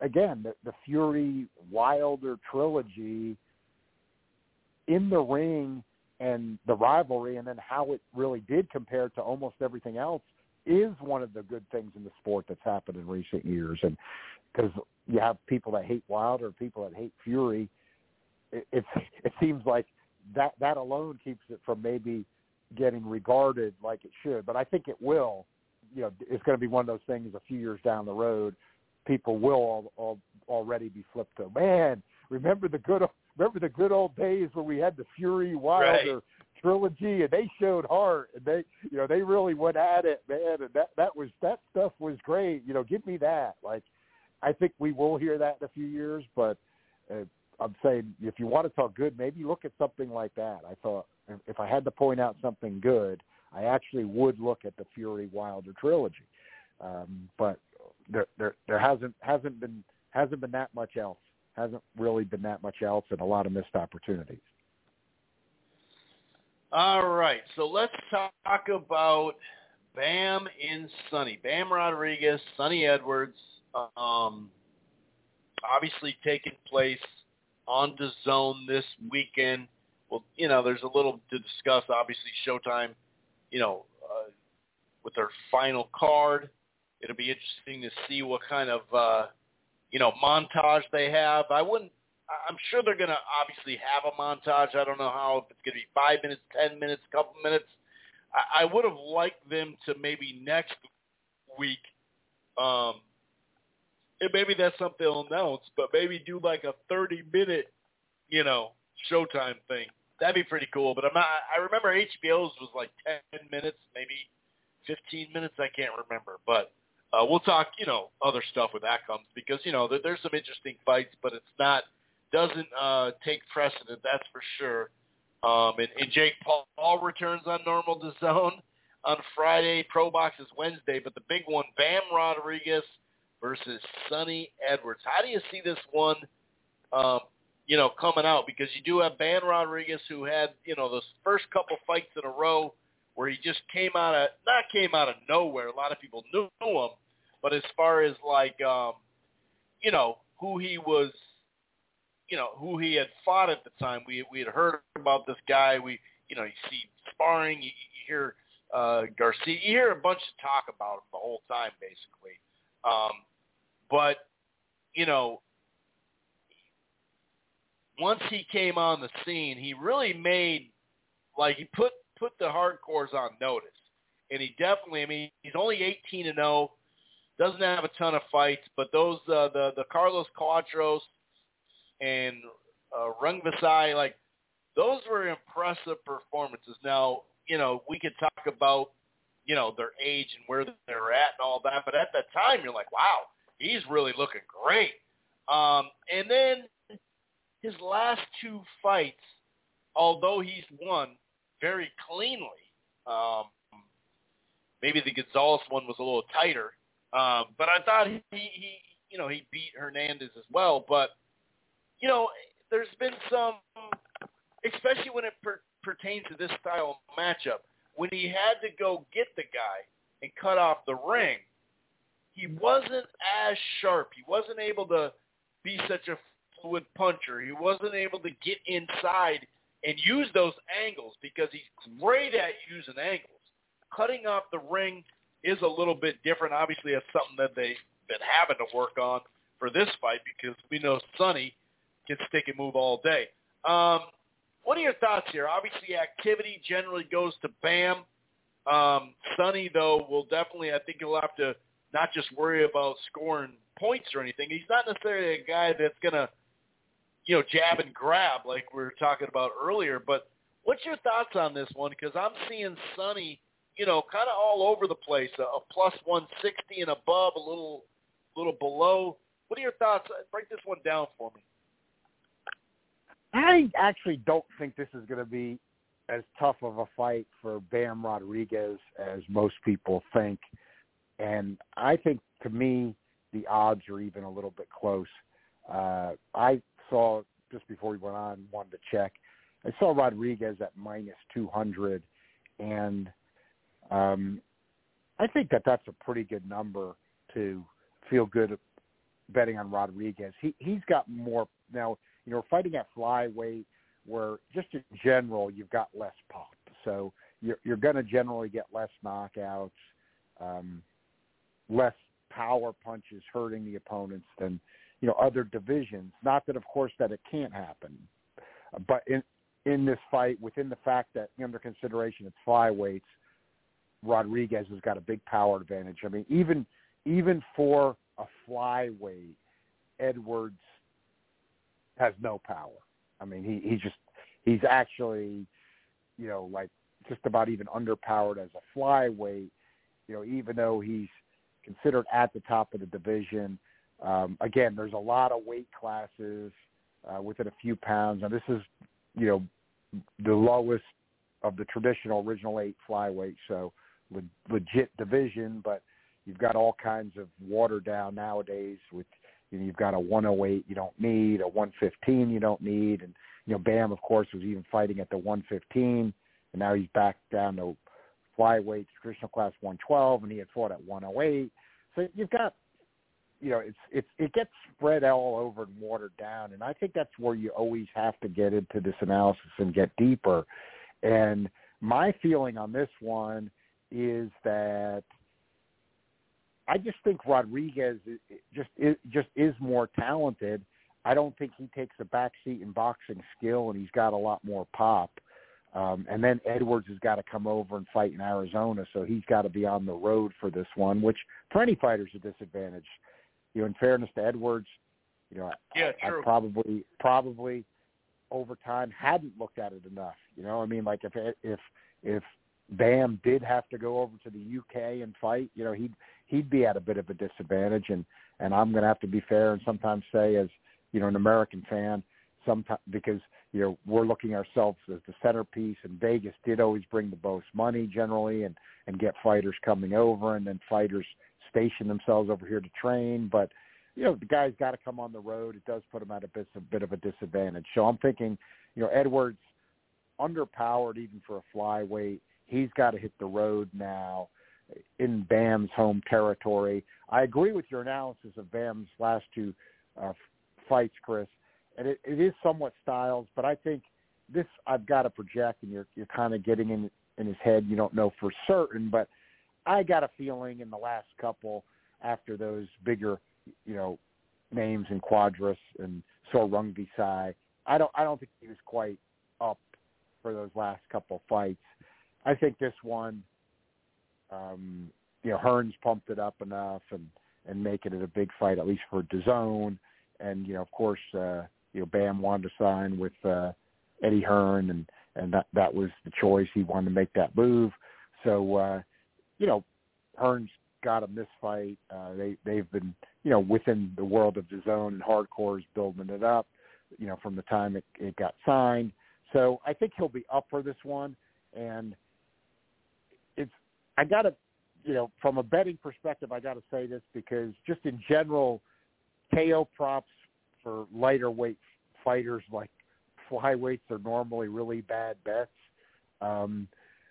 again, the, the Fury Wilder trilogy in the ring and the rivalry, and then how it really did compare to almost everything else is one of the good things in the sport that's happened in recent years. And because you have people that hate Wilder, people that hate Fury, it, it it seems like that that alone keeps it from maybe getting regarded like it should. But I think it will. You know, it's going to be one of those things a few years down the road. People will all, all, already be flipped to man. Remember the good remember the good old days when we had the Fury Wilder Right. Trilogy and they showed heart and they you know they really went at it man and that that was that stuff was great. You know give me that. Like I think we will hear that in a few years but uh, I'm saying if you want to talk good maybe look at something like that. I thought if- I had to point out something good I actually would look at the Fury Wilder trilogy. Um, but there there there hasn't hasn't been hasn't been that much else hasn't really been that much else and a lot of missed opportunities All right, so let's talk about Bam in Sunny. Bam Rodriguez, Sunny Edwards, um, obviously taking place on the zone this weekend. Well, you know, there's a little to discuss. Obviously, Showtime, you know, uh, with their final card, it'll be interesting to see what kind of, uh, you know, montage they have. I wouldn't I'm sure they're going to obviously have a montage. I don't know how if it's going to be five minutes, ten minutes, a couple minutes. I, I would have liked them to maybe next week, um, and maybe that's something they'll announce, but maybe do like a 30 minute, you know, Showtime thing. That'd be pretty cool. But I'm not. I remember HBO's was like 10 minutes, maybe 15 minutes. I can't remember, but. Uh, we'll talk, you know, other stuff when that comes because you know there, there's some interesting fights, but it's not doesn't uh, take precedent, that's for sure. Um, and, and Jake Paul, returns on normal to zone on Friday. Pro Box is Wednesday, but the big one, Bam Rodriguez versus Sunny Edwards. How do you see this one, um, you know, coming out? Because you do have Bam Rodriguez who had, you know, those first couple fights in a row where he just came out of, not came out of nowhere. A lot of people knew him, but as far as like, um, you know, who he was you know who he had fought at the time. We we had heard about this guy. We you know you see sparring. You, you hear uh, Garcia. You hear a bunch of talk about him the whole time, basically. Um, but you know, once he came on the scene, he really made like he put put the hardcores on notice, and he definitely. I mean, he's only 18 and 0. Doesn't have a ton of fights, but those uh, the the Carlos Cuadras and uh, Rungvisai, like those were impressive performances. Now, you know, we could talk about, you know, their age and where they're at and all that, but at that time, you're like, wow, he's really looking great. Um, and then his last two fights, although he's won very cleanly, um, maybe the Gonzalez one was a little tighter, um, but I thought he, he, you know, he beat Hernandez as well, but you know, there's been some, especially when it per- pertains to this style of matchup, when he had to go get the guy and cut off the ring, he wasn't as sharp. He wasn't able to be such a fluid puncher. He wasn't able to get inside and use those angles because he's great at using angles. cutting off the ring is a little bit different. Obviously, it's something that they've been having to work on for this fight because we know Sunny can stick and move all day. Um, what are your thoughts here? Obviously, activity generally goes to Bam. Um, Sunny, though, will definitely, I think he'll have to not just worry about scoring points or anything. He's not necessarily a guy that's going to, you know, jab and grab like we were talking about earlier. But what's your thoughts on this one? Because I'm seeing Sunny, you know, kind of all over the place, a, a plus 160 and above, a little, little below. What are your thoughts? Break this one down for me. I actually don't think this is going to be as tough of a fight for Bam Rodriguez as most people think. And I think to me, the odds are even a little bit close. Uh, I saw just before we went on, wanted to check. I saw Rodriguez at minus 200, and um, I think that that's a pretty good number to feel good betting on Rodriguez. He he's got more now. You know, fighting at flyweight, where just in general you've got less pop, so you're you're going to generally get less knockouts, um, less power punches hurting the opponents than you know other divisions. Not that, of course, that it can't happen, but in in this fight, within the fact that under consideration it's flyweights, Rodriguez has got a big power advantage. I mean, even even for a flyweight, Edwards has no power. I mean, he he just he's actually, you know, like just about even underpowered as a flyweight. You know, even though he's considered at the top of the division. Um, again, there's a lot of weight classes uh, within a few pounds. Now, this is, you know, the lowest of the traditional original eight flyweight, so le- legit division. But you've got all kinds of watered down nowadays. With you've got a 108 you don't need, a 115 you don't need, and you know, Bam of course was even fighting at the 115, and now he's back down to flyweight, traditional class 112, and he had fought at 108. So you've got, you know, it's it's it gets spread all over and watered down, and I think that's where you always have to get into this analysis and get deeper. And my feeling on this one is that I just think Rodriguez just is, just is more talented. I don't think he takes a backseat in boxing skill, and he's got a lot more pop. Um, and then Edwards has got to come over and fight in Arizona, so he's got to be on the road for this one, which for any fighter is a disadvantage. You know, in fairness to Edwards, you know, yeah, I, I probably probably over time hadn't looked at it enough. You know, I mean, like if if if Bam did have to go over to the UK and fight, you know, he'd he'd be at a bit of a disadvantage, and and I'm going to have to be fair and sometimes say as you know an American fan, sometimes because you know we're looking ourselves as the centerpiece, and Vegas did always bring the most money generally, and and get fighters coming over, and then fighters station themselves over here to train. But you know the guy's got to come on the road. It does put him at a bit a bit of a disadvantage. So I'm thinking, you know, Edwards underpowered even for a flyweight. He's got to hit the road now in Bam's home territory. I agree with your analysis of Bam's last two uh, fights, Chris and it, it is somewhat styles, but I think this I've got to project, and you're you're kind of getting in in his head. You don't know for certain, but I got a feeling in the last couple after those bigger, you know, names in Cuadras and Sor Rungvisai, I don't I don't think he was quite up for those last couple fights. I think this one, um, you know, Hearn's pumped it up enough and and making it a big fight at least for DAZN, and you know, of course. uh you know, Bam wanted to sign with uh, Eddie Hearn, and and that that was the choice. He wanted to make that move. So, uh, you know, Hearn's got him this fight. Uh, they they've been you know within the world of zone and hardcore is building it up. You know, from the time it, it got signed. So I think he'll be up for this one, and I got to you know from a betting perspective I got to say this because just in general, KO props for lighter weight fighters like flyweights are normally really bad bets. Um,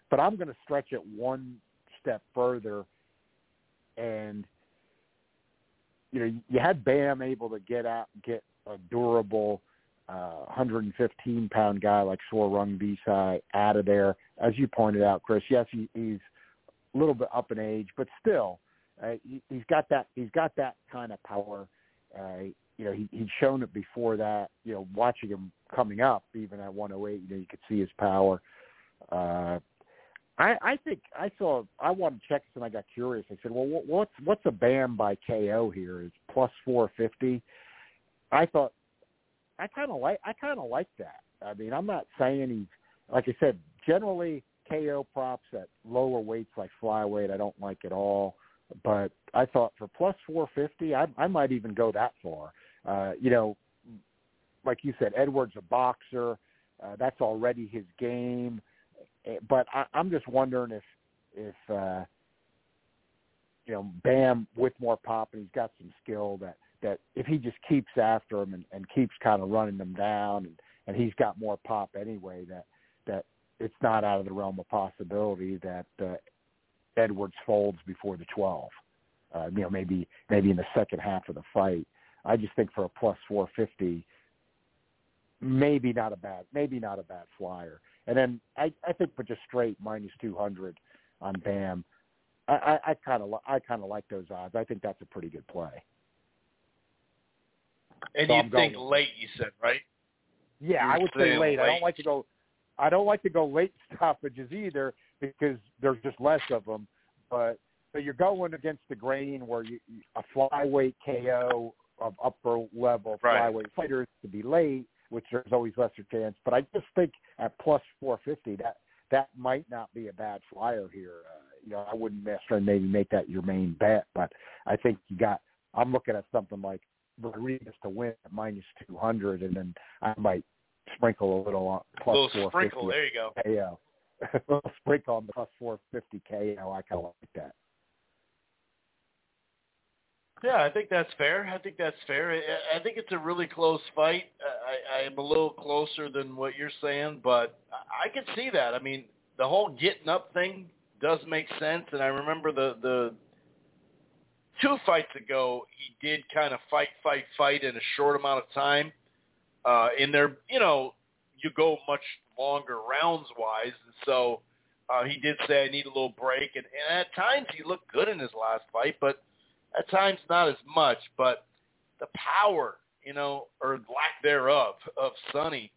but I'm going to stretch it one step further, and you know you had Bam able to get out get a durable uh, 115 pound guy like Sor Rungvisai out of there. As you pointed out, Chris, yes, he, he's little bit up in age, but still, uh, he, he's got that he's got that kind of power. Uh, you know, he he'd shown it before that. You know, watching him coming up, even at 108, you know, you could see his power. Uh, I, I think I saw. I wanted to check this, and I got curious. I said, "Well, what's what's a BAM by KO here? Is plus four fifty? I thought I kind of like I kind of like that. I mean, I'm not saying he's like I said. Generally, KO props at lower weights like flyweight, I don't like at all. But I thought for plus 450, I, I might even go that far. Uh, you know, like you said, Edwards a boxer. Uh, that's already his game. Eh, but I, I'm just wondering if if uh, you know Bam with more pop and he's got some skill that that if he just keeps after him and, and keeps kind of running them down and and he's got more pop anyway that that it's not out of the realm of possibility that uh, Edwards folds before the 12. Uh, you know, maybe maybe in the second half of the fight. I just think for a plus 450, maybe not a bad maybe not a bad flyer. And then I I think for just straight minus 200 on Bam, I I kind of I kind of like those odds. I think that's a pretty good play. And So you I'm think going- late? You said right? Yeah, You're I would say saying late. I don't like to go. I don't like to go late stoppages either because there's just less of them. But so you're going against the grain where you a flyweight KO of upper level Right. flyweight fighters to be late, which there's always lesser chance. But I just think at plus 450 that that might not be a bad flyer here. Uh, you know, I wouldn't necessarily maybe make that your main bet, but I think you got. I'm looking at something like Rodriguez to win at minus 200, and then I might sprinkle a little on A little 450 sprinkle. There you go. KO. a little sprinkle on the plus 450 KO. I kind of like that. Yeah, I think that's fair. I think that's fair. I, I think it's a really close fight. I, I am a little closer than what you're saying, but I I can see that. I mean, the whole getting up thing does make sense, and I remember the the two fights ago he did kind of fight, fight, fight in a short amount of time. Uh, in there, you know, you go much longer rounds wise, and so uh, he did say I need a little break, and, and at times he looked good in his last fight, but at times not as much, but the power, you know, or lack thereof of Sunny,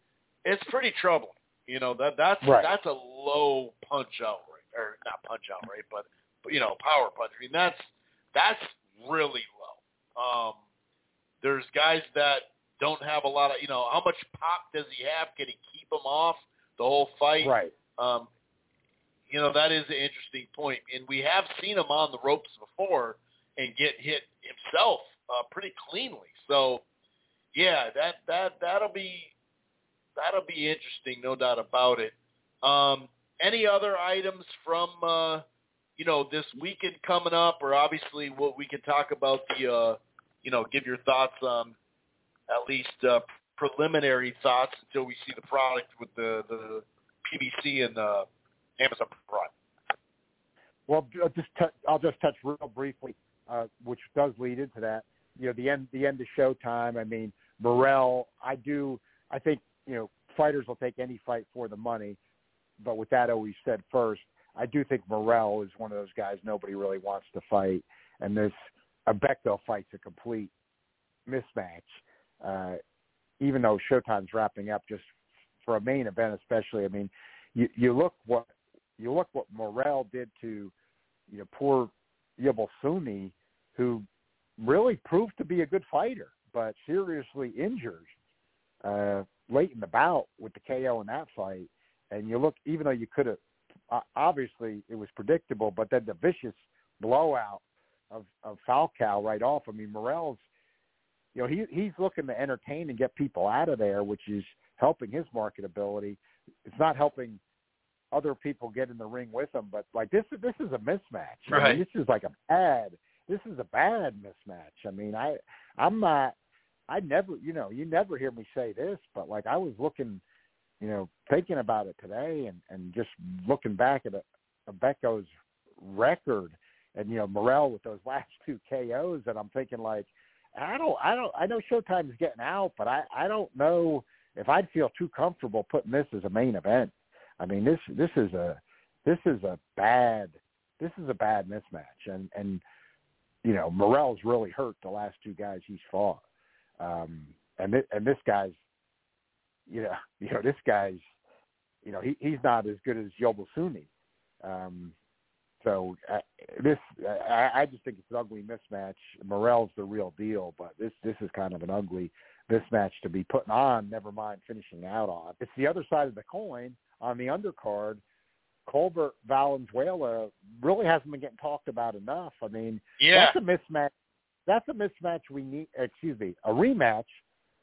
it's pretty troubling. You know that that's Right. that's a low punch out rate, or not punch out rate, but, but you know power punch. I mean that's that's really low. Um, there's guys that don't have a lot of, you know, how much pop does he have? Can he keep him off the whole fight? Right. Um, you know, that is an interesting point. And we have seen him on the ropes before and get hit himself uh, pretty cleanly. So, yeah, that that that'll be that'll be interesting, no doubt about it. Um, any other items from uh, you know this weekend coming up, or obviously what we can talk about the uh, you know give your thoughts on at least uh, preliminary thoughts until we see the product with the the PBC and uh, Amazon Prime. Well, I'll just I'll just touch real briefly, uh, which does lead into that. You know, the end the end of Showtime. I mean, Morrell. I do. I think you know fighters will take any fight for the money, but with that always said first, I do think Morrell is one of those guys nobody really wants to fight, and this Agbeko fight's a complete mismatch. Uh, even though Showtime's wrapping up, just for a main event, especially. I mean, you you look what you look what Morrell did to you know poor Sunni, who really proved to be a good fighter, but seriously injured uh, late in the bout with the KO in that fight. And you look, even though you could have, obviously it was predictable, but then the vicious blowout of of Falcao right off. I mean, Morrell's, you know, he he's looking to entertain and get people out of there, which is helping his marketability. It's not helping other people get in the ring with him, but like this this is a mismatch. I mean, Right. this is like a bad this is a bad mismatch. I mean, I I'm not I never you know, you never hear me say this, but like I was looking, you know, thinking about it today and and just looking back at a, a Agbeko's record and you know, Morrell with those last two KOs and I'm thinking like I don't I don't I know Showtime's getting out, but I I don't know if I'd feel too comfortable putting this as a main event. I mean, this this is a this is a bad this is a bad mismatch, and and you know Morrell's really hurt the last two guys he's fought, um, and th- and this guy's, you know, you know this guy's, you know he he's not as good as Yerbossynuly. Um, so uh, this, I, I just think it's an ugly mismatch. Morrell's the real deal, but this this is kind of an ugly mismatch to be putting on. Never mind finishing out on. It's the other side of the coin on the undercard. Colbert Valenzuela really hasn't been getting talked about enough. I mean, Yeah. that's a mismatch. That's a mismatch we need. Excuse me, a rematch.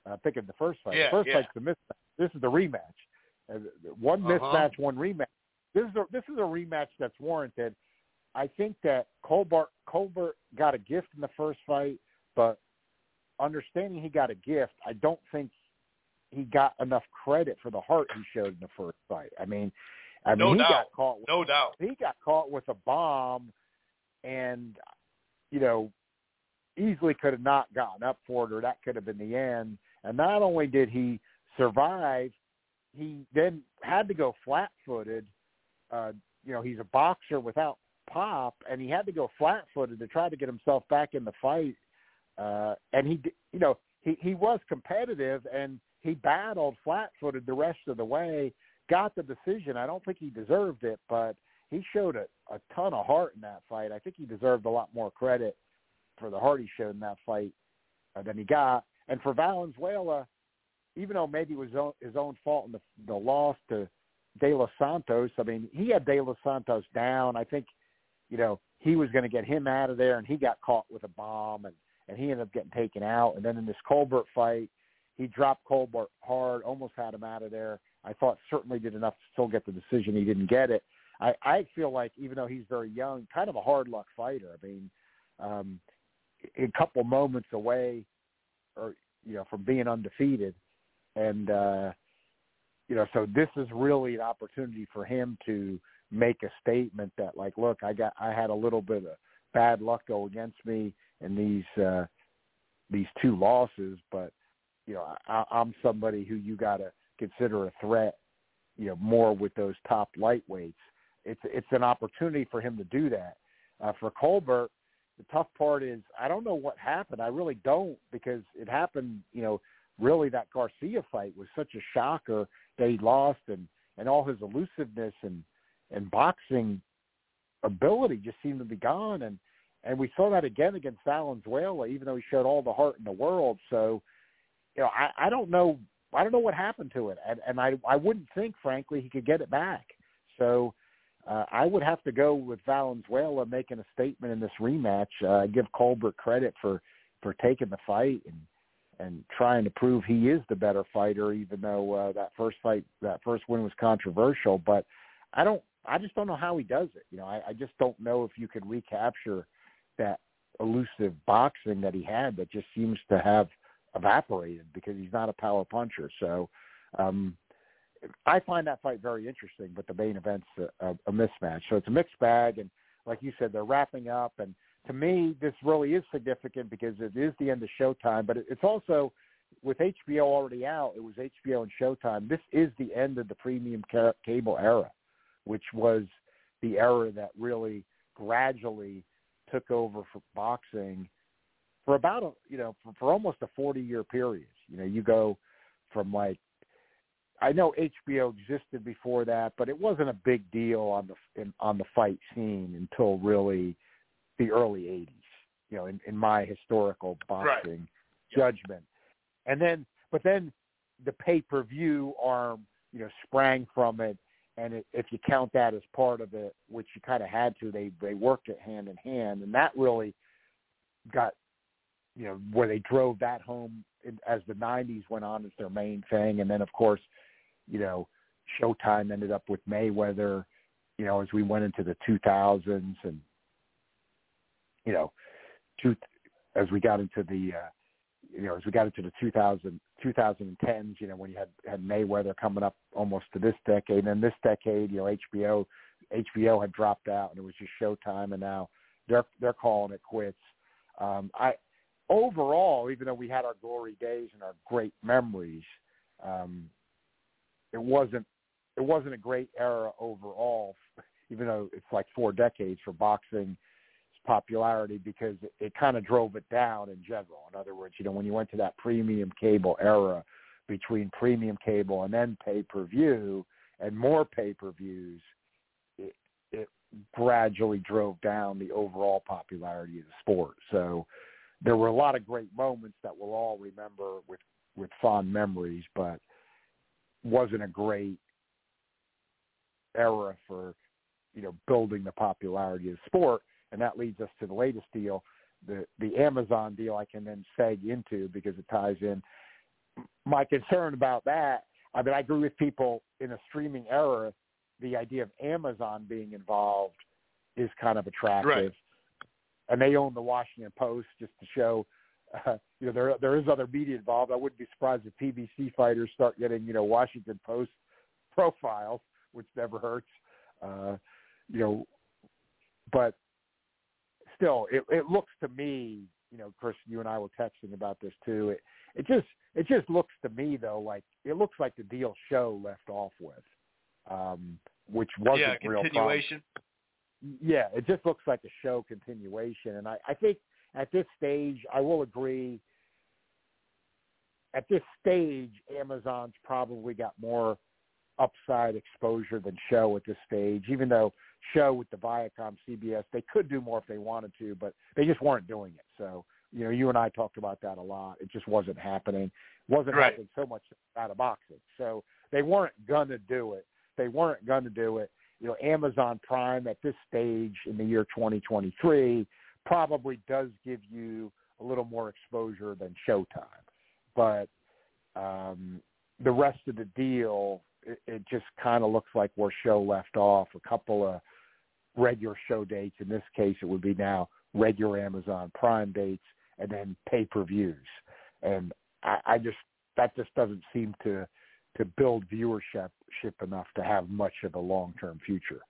Uh, thinking the first fight. Yeah, the first yeah. fight's the mismatch. This is the rematch. Uh, one Uh-huh. mismatch, one rematch. This is a this is a rematch that's warranted. I think that Colbert Colbert got a gift in the first fight, but understanding he got a gift, I don't think he got enough credit for the heart he showed in the first fight. I mean, I mean No he doubt. got caught with No doubt. he got caught with a bomb and you know easily could have not gotten up for it or that could have been the end and not only did he survive he then had to go flat footed uh you know he's a boxer without pop and he had to go flat footed to try to get himself back in the fight uh and he you know he he was competitive and he battled flat footed the rest of the way got the decision. I don't think he deserved it, but he showed a, a ton of heart in that fight. I think he deserved a lot more credit for the heart he showed in that fight uh, than he got. And for Valenzuela, even though maybe it was own, his own fault in the, the loss to De Los Santos, I mean, he had De Los Santos down. I think, you know, he was going to get him out of there, and he got caught with a bomb, and, and he ended up getting taken out. And then in this Colbert fight, he dropped Colbert hard, almost had him out of there. I thought certainly did enough to still get the decision. He didn't get it. I, I feel like even though he's very young, kind of a hard luck fighter. I mean, um, a couple moments away, or you know, from being undefeated, and uh, you know, so this is really an opportunity for him to make a statement that, like, look, I got, I had a little bit of bad luck go against me in these uh, these two losses, but you know, I, I'm somebody who you got to consider a threat, you know, more with those top lightweights. It's it's an opportunity for him to do that. Uh, for Colbert, the tough part is I don't know what happened. I really don't because it happened. You know, really that Garcia fight was such a shocker that he lost, and and all his elusiveness and and boxing ability just seemed to be gone. And and we saw that again against Valenzuela, even though he showed all the heart in the world. So, you know, I, I don't know I don't know what happened to it, and, and I I wouldn't think, frankly, he could get it back. So uh, I would have to go with Valenzuela making a statement in this rematch. Uh, give Colbert credit for for taking the fight and and trying to prove he is the better fighter, even though uh, that first fight, that first win was controversial. But I don't, I just don't know how he does it. You know, I, I just don't know if you could recapture that elusive boxing that he had that just seems to have evaporated because he's not a power puncher. So um, I find that fight very interesting, but the main event's a, a, a mismatch. So it's a mixed bag, and like you said, they're wrapping up. And to me, this really is significant because it is the end of Showtime, but it, it's also with HBO already out. It was HBO and Showtime. This is the end of the premium ca- cable era, which was the era that really gradually took over for boxing for about a you know for, for almost a 40 year period. You know you go from like i know hbo existed before that but it wasn't a big deal on the in, on the fight scene until really the early 80s you know in, in my historical boxing judgment. And then but then the pay per view arm you know sprang from it and it, if you count that as part of it which you kind of had to they they worked it hand in hand and that really got you know where they drove that home in, as the 90s went on as their main thing and then of course you know Showtime ended up with Mayweather you know as we went into the 2000s and you know two, as we got into the uh, you know as we got into the 2000 2010s you know when you had had Mayweather coming up almost to this decade and then this decade you know HBO HBO had dropped out and it was just Showtime and now they're they're calling it quits um I overall, even though we had our glory days and our great memories, um, it wasn't it wasn't a great era overall. even though it's like four decades for boxing popularity because it, it kind of drove it down in general. In other words, you know, when you went to that premium cable era between premium cable and then pay-per-view and more pay-per-views, it, it gradually drove down the overall popularity of the sport. So there were a lot of great moments that we'll all remember with, with fond memories, but wasn't a great era for, you know, building the popularity of the sport and that leads us to the latest deal, the the Amazon deal. I can then seg into because it ties in. My concern about that, I mean, I agree with people in a streaming era. The idea of Amazon being involved is kind of attractive, right. and they own the Washington Post just to show. Uh, you know, there there is other media involved. I wouldn't be surprised if PBC fighters start getting you know Washington Post profiles, which never hurts. Uh, you know, but still, it, it looks to me, you know, Chris, you and I were texting about this too. It it just it just looks to me though like it looks like the deal show left off with, um, which wasn't yeah, real. continuation. Problem. Yeah, it just looks like a show continuation, and I, I think at this stage, I will agree. At this stage, Amazon's probably got more upside exposure than show at this stage, even though show with the Viacom CBS, they could do more if they wanted to, but they just weren't doing it. So, you know, you and I talked about that a lot. It just wasn't happening. It wasn't right. happening so much out of boxing. So they weren't gonna do it. They weren't gonna do it. You know, Amazon Prime at this stage in the year 2023 probably does give you a little more exposure than Showtime, but um, the rest of the deal it, just kind of looks like where show left off. A couple of regular show dates. In this case, it would be now regular Amazon Prime dates and then pay-per-views. And I, I just that just doesn't seem to to build viewership enough to have much of a long-term future.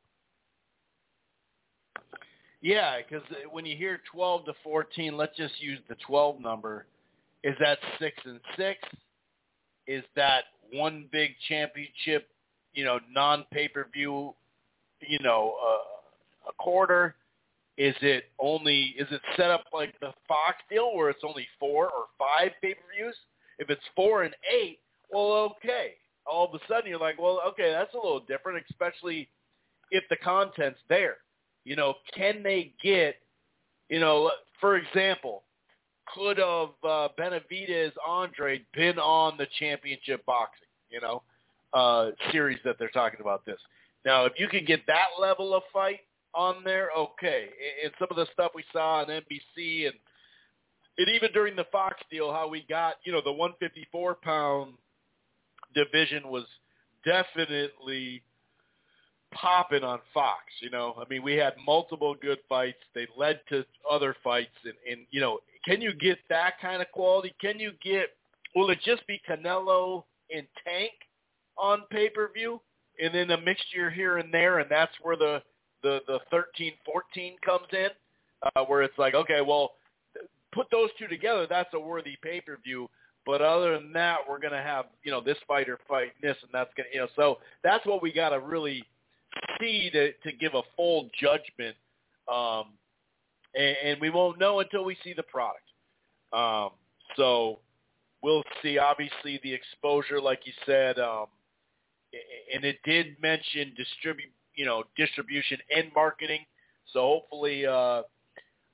Yeah, because when you hear 12 to 14, let's just use the 12 number. Is that six and six? Is that one big championship, you know, non pay per view, you know, uh, a quarter? Is it only is it set up like the Fox deal where it's only four or five pay per views? If it's four and eight, well, okay. All of a sudden you're like, well, okay, that's a little different, especially if the content's there. You know, can they get, you know, for example, could have uh, Benavidez Andrade been on the championship boxing, you know, uh, series that they're talking about this. Now, if you can get that level of fight on there, okay. And some of the stuff we saw on NBC and and even during the Fox deal, how we got, you know, the 154 pound division was definitely popping on Fox. You know, I mean, we had multiple good fights. They led to other fights, and and you know, can you get that kind of quality? Can you get? Will it just be Canelo and Tank on pay per view, and then a mixture here and there, and that's where the the the thirteen fourteen comes in, uh, where it's like, okay, well, put those two together, that's a worthy pay per view. But other than that, we're gonna have you know this fighter fight this, and that's gonna you know. So that's what we got to really see to to give a full judgment. Um, and, and we won't know until we see the product. Um, so we'll see. Obviously, the exposure, like you said, um, and it did mention distribute, you know, distribution and marketing. So hopefully, uh,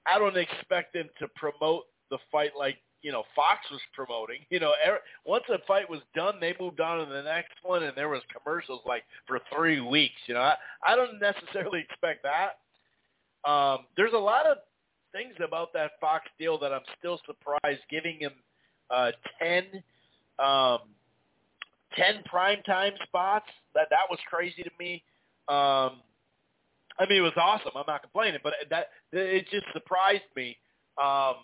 I don't expect them to promote the fight like you know Fox was promoting. You know, er, once a fight was done, they moved on to the next one, and there was commercials like for three weeks. You know, I, I don't necessarily expect that. Um, there's a lot of things about that Fox deal that I'm still surprised giving him uh, 10, um, 10 primetime spots. That that was crazy to me. Um, I mean, it was awesome. I'm not complaining, but that it just surprised me. Um,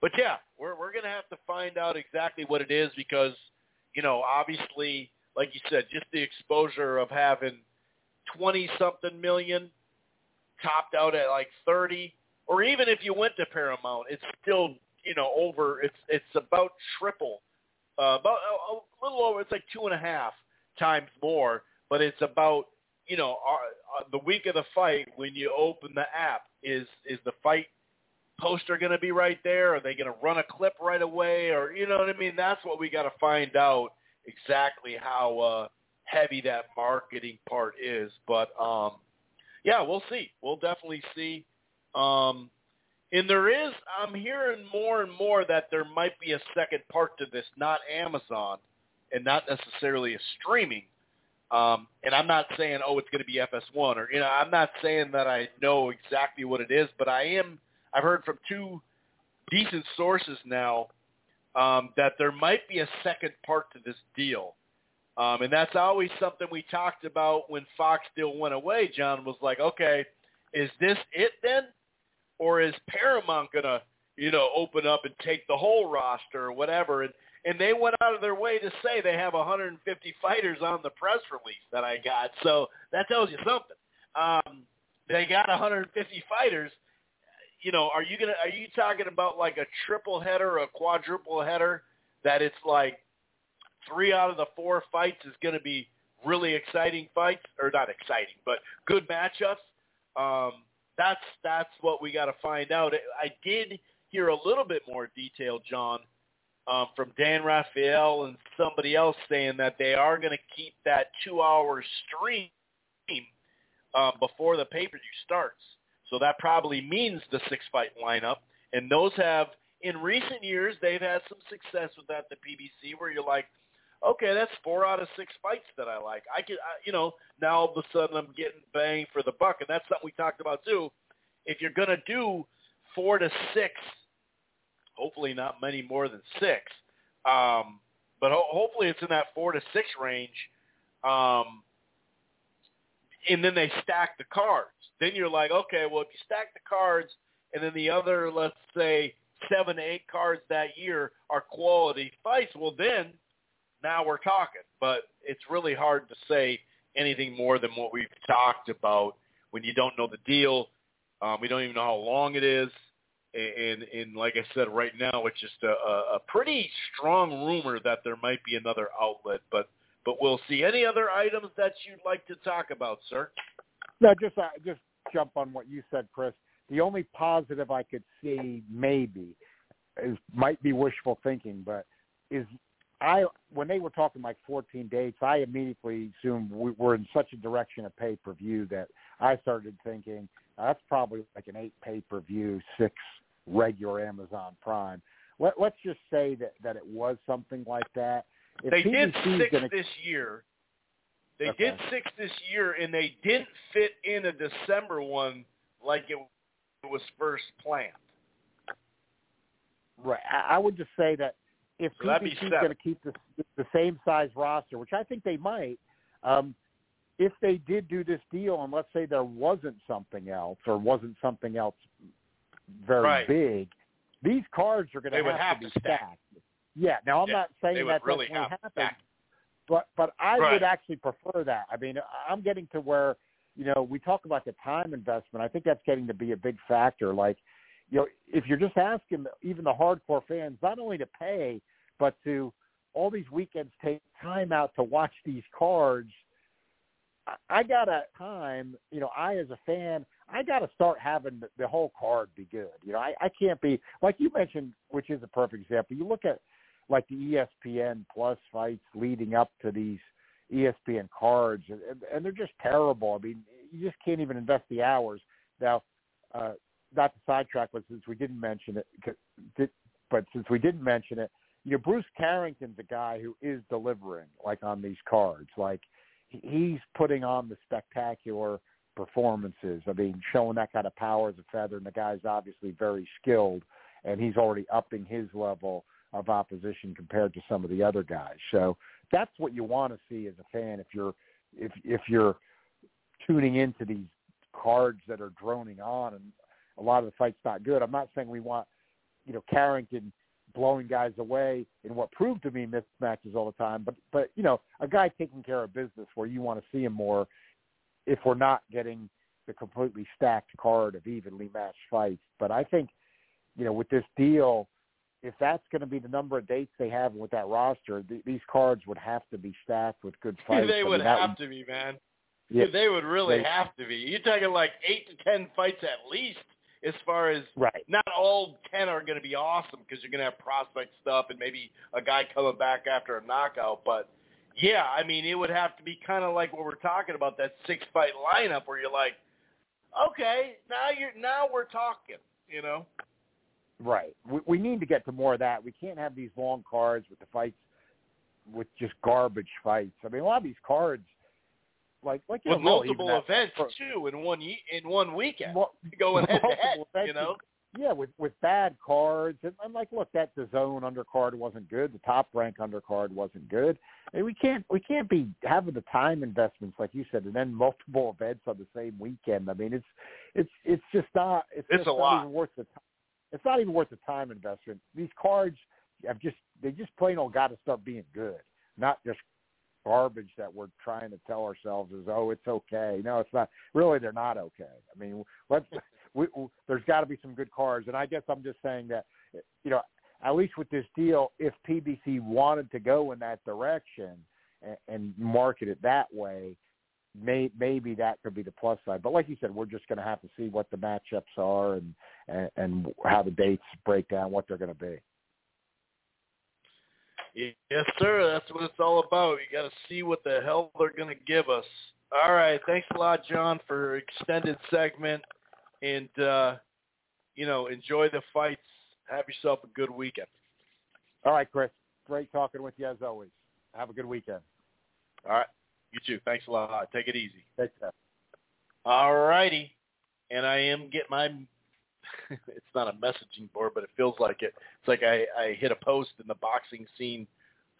but yeah, we're we're gonna have to find out exactly what it is because, you know, obviously, like you said, just the exposure of having twenty something million topped out at like thirty or even if you went to Paramount, it's still you know over. It's it's about triple, uh, about a, a little over. It's like two and a half times more, but it's about you know uh, the week of the fight when you open the app is is the fight poster going to be right there? Are they going to run a clip right away? Or you know what I mean? That's what we got to find out exactly how uh, heavy that marketing part is. But um, yeah, we'll see. We'll definitely see. Um, and there is, I'm hearing more and more that there might be a second part to this, not Amazon, and not necessarily a streaming. Um, and I'm not saying, oh, it's going to be FS1, or you know, I'm not saying that I know exactly what it is, but I am. I've heard from two decent sources now um, that there might be a second part to this deal. Um, and that's always something we talked about when Fox deal went away. John was like, okay, is this it then? Or is Paramount to, you know, open up and take the whole roster or whatever? And, and they went out of their way to say they have 150 fighters on the press release that I got. So that tells you something. Um, they got 150 fighters. You know, are you gonna are you talking about like a triple header, a quadruple header? That it's like three out of the four fights is going to be really exciting fights, or not exciting, but good matchups. Um, that's that's what we got to find out. I did hear a little bit more detail, John, um, from Dan Rafael and somebody else saying that they are going to keep that two-hour stream um, before the pay-per-view starts. So that probably means the six-fight lineup, and those have in recent years they've had some success with that. The PBC, where you're like, okay, that's four out of six fights that I like. I could, I, you know, now all of a sudden I'm getting bang for the buck, and that's something we talked about too. If you're to do four to six, hopefully not many more than six, um, but ho- hopefully it's in that four to six range. Um, and then they stack the cards. Then you're like, okay, well, if you stack the cards, and then the other, let's say, seven to eight cards that year are quality fights, well, then now we're talking. But it's really hard to say anything more than what we've talked about when you don't know the deal. Um, we don't even know how long it is. And, and and like I said, right now it's just a, a pretty strong rumor that there might be another outlet, but but we'll see. Any other items that you'd like to talk about, sir? No, just uh, just jump on what you said, Chris. The only positive I could see, maybe, is might be wishful thinking, but is I when they were talking like 14 dates, I immediately assumed we were in such a direction of pay per view that I started thinking uh, that's probably like an eight pay per view, six regular Amazon Prime. Let, let's just say that that it was something like that. If they did 6 gonna... this year. They okay. did six this year, and they didn't fit in a December one like it was first planned. Right. I would just say that if so PBC is going to keep the, the same size roster, which I think they might, um, if they did do this deal, and let's say there wasn't something else or wasn't something else very right. big, these cards are going to have, to be stacked. stacked. Yeah. Now I'm yeah, not saying that really won't happen, but but I right. would actually prefer that. I mean, I'm getting to where you know we talk about the time investment. I think that's getting to be a big factor. Like you know, if you're just asking even the hardcore fans not only to pay, but to all these weekends take time out to watch these cards, I got a time, you know, I as a fan, I got to start having the, the whole card be good. You know, I, I can't be like you mentioned, which is a perfect example. You look at like the ESPN Plus fights leading up to these ESPN cards, and, and they're just terrible. I mean, you just can't even invest the hours. Now, uh, not to sidetrack, but since we didn't mention it, but since we didn't mention it, you know, Bruce Carrington's a guy who is delivering, like on these cards. Like he's putting on the spectacular performances. I mean, showing that kind of power as a feather, and the guy's obviously very skilled, and he's already upping his level of opposition compared to some of the other guys. So that's what you want to see as a fan if you're if if you're tuning into these cards that are droning on and a lot of the fights not good. I'm not saying we want, you know, Carrington blowing guys away in what proved to be mismatches all the time, but but you know, a guy taking care of business where you want to see him more if we're not getting the completely stacked card of evenly matched fights. But I think, you know, with this deal, if that's going to be the number of dates they have with that roster, th- these cards would have to be stacked with good fights. they I would mean, have would, to be, man. Yeah. They would really They- have to be. You're talking like eight to ten fights at least, as far as Right. not all ten are going to be awesome because you're going to have prospect stuff and maybe a guy coming back after a knockout. But yeah, I mean, it would have to be kind of like what we're talking about that six fight lineup where you're like, okay, now you're now we're talking, you know. Right. We, we need to get to more of that. We can't have these long cards with the fights with just garbage fights. I mean, a lot of these cards, like like With know, multiple events too in one in one weekend, going head to head, you know. Yeah, with with bad cards, and I'm like, look, that the zone undercard wasn't good. The top rank undercard wasn't good. I mean, we can't we can't be having the time investments like you said, and then multiple events on the same weekend. I mean, it's it's it's just not it's, It's just a not lot. even worth the it's not even worth the time investment. These cards have just they just plain old got to start being good, not just garbage that we're trying to tell ourselves is oh it's okay. No, it's not. Really, they're not okay. I mean, let's we, we, there's got to be some good cars and I guess I'm just saying that you know at least with this deal, if PBC wanted to go in that direction and, and market it that way, may, maybe that could be the plus side. But like you said, we're just going to have to see what the matchups are and, and and how the dates break down, what they're going to be. Yes, sir. That's what it's all about. You got to see what the hell they're going to give us. All right. Thanks a lot, John, for extended segment, and uh, you know, enjoy the fights. Have yourself a good weekend. All right, Chris. Great talking with you as always. Have a good weekend. All right. You too. Thanks a lot. Take it easy. Take care. All righty. And I am getting my. it's not a messaging board, but it feels like it. It's like I, I hit a post in the boxing scene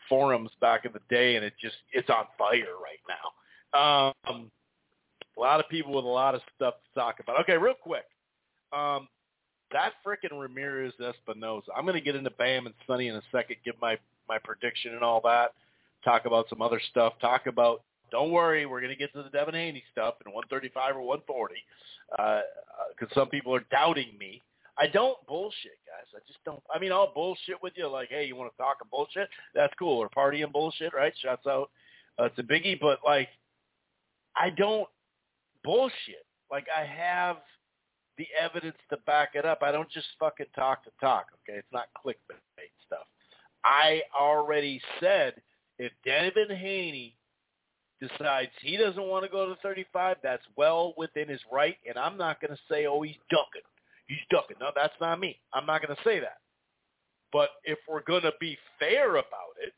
forums back in the day, and it just it's on fire right now. Um, a lot of people with a lot of stuff to talk about. Okay, real quick. Um, that frickin' Ramirez Espinoza. I'm going to get into Bam and Sonny in a second, give my my prediction and all that. Talk about some other stuff. Talk about. Don't worry, we're going to get to the Devin Haney stuff in 135 or 140, because uh, some people are doubting me. I don't bullshit, guys. I just don't. I mean, I'll bullshit with you, like, hey, you want to talk and bullshit? That's cool. Or party and bullshit, right? Shouts out. Uh, a biggie, but like, I don't bullshit. Like, I have the evidence to back it up. I don't just fucking talk to talk, okay? It's not clickbait stuff. I already said if Devin Haney decides he doesn't want to go to 35, that's well within his right, and I'm not going to say, oh, he's ducking. He's ducking. No, that's not me. I'm not going to say that. But if we're going to be fair about it,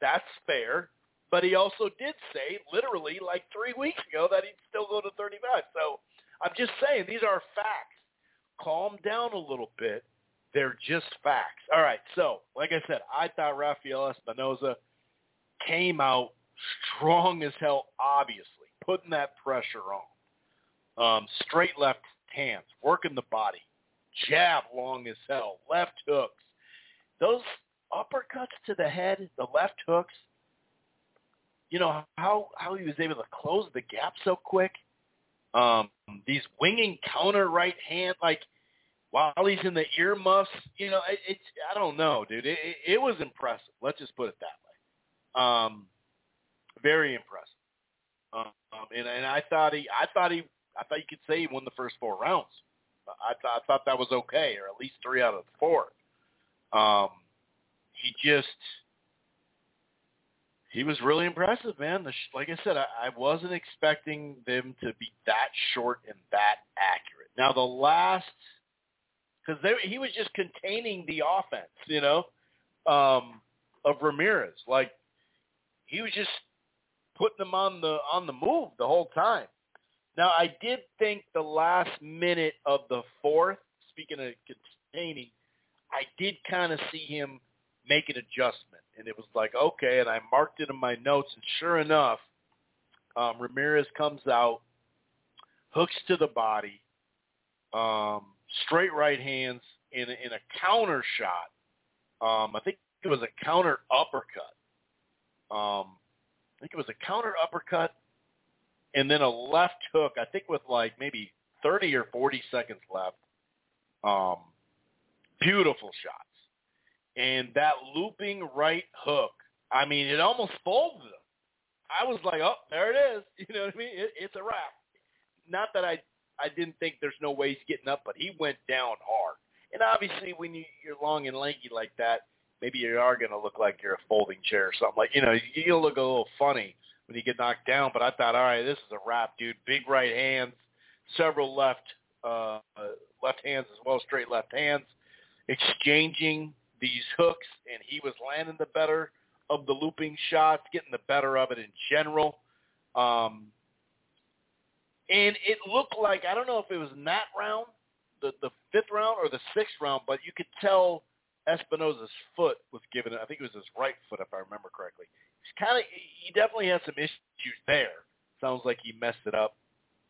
that's fair. But he also did say, literally, like three weeks ago, that he'd still go to 35. So I'm just saying, these are facts. Calm down a little bit. They're just facts. All right. So, like I said, I thought Rafael Espinoza came out strong as hell, obviously, putting that pressure on. Um, straight left hands, working the body, jab long as hell, left hooks. Those uppercuts to the head, the left hooks, you know, how, how he was able to close the gap so quick. Um, these winging counter right hand, like while he's in the earmuffs, you know, it, it's, I don't know, dude. It, it, it was impressive. Let's just put it that way. Um, very impressive. Um, and and I thought he, I thought he, I thought you could say he won the first four rounds. I thought I thought that was okay, or at least three out of the four. Um, he just he was really impressive, man. The, like I said, I, I wasn't expecting them to be that short and that accurate. Now the last, because he was just containing the offense, you know, um, of Ramirez. Like he was just putting them on the on the move the whole time. Now I did think the last minute of the fourth, speaking of containing, I did kind of see him make an adjustment, and it was like okay, and I marked it in my notes, and sure enough, um, Ramirez comes out, hooks to the body, um, straight right hands in a, in a counter shot. Um, I think it was a counter uppercut. Um, think it was a counter uppercut and then a left hook, I think with like maybe 30 or 40 seconds left. Um, beautiful shots. And that looping right hook, I mean, it almost folded him. I was like, oh, there it is. You know what I mean? It, it's a wrap. Not that I I didn't think there's no way he's getting up, but he went down hard. And obviously, when you, you're long and lanky like that, maybe you are going to look like you're a folding chair or something. Like you know, you'll look a little funny when you get knocked down. But I thought, all right, this is a wrap, dude. Big right hands, several left uh, left hands as well, straight left hands, exchanging these hooks, and he was landing the better of the looping shots, getting the better of it in general. Um, and it looked like I don't know if it was in that round, the the fifth round or the sixth round, but you could tell Espinoza's foot was given. I think it was his right foot, if I remember correctly. He's kind of he definitely had some issues there. Sounds like he messed it up,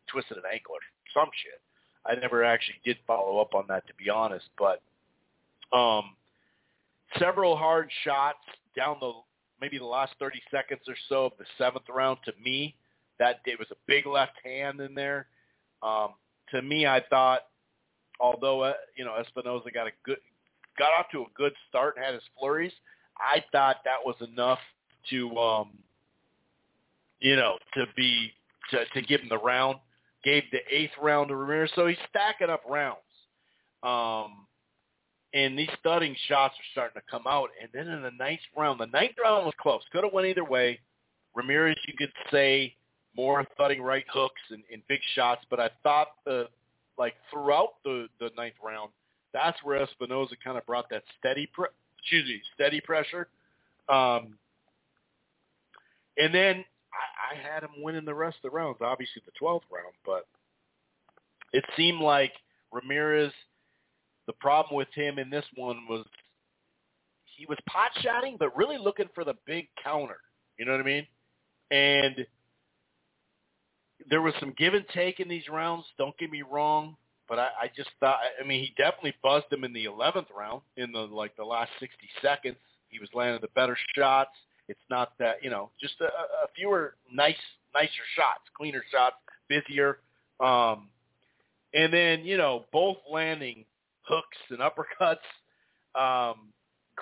twisted an ankle or some shit. I never actually did follow up on that to be honest, but um, several hard shots down the maybe the last 30 seconds or so of the seventh round to me. That it was a big left hand in there. Um, to me, I thought, although uh, you know Espinoza got a good got off to a good start and had his flurries, I thought that was enough to um, you know to be to, to give him the round. Gave the eighth round to Ramirez, so he's stacking up rounds. Um, and these studding shots are starting to come out. And then in the ninth round, the ninth round was close. Could have went either way. Ramirez, you could say, more thudding right hooks and, and big shots. But I thought the like throughout the the ninth round, that's where Espinoza kind of brought that steady, pre- excuse me, steady pressure. Um, and then I, I had him winning the rest of the rounds. Obviously, the twelfth round, but it seemed like Ramirez – the problem with him in this one was he was pot shotting, but really looking for the big counter. You know what I mean? And there was some give and take in these rounds. Don't get me wrong, but I, I just thought. I mean, he definitely buzzed him in the eleventh round. In the like the last sixty seconds, he was landing the better shots. It's not that you know, just a, a fewer nice, nicer shots, cleaner shots, busier. Um, and then you know, both landing hooks and uppercuts. Um,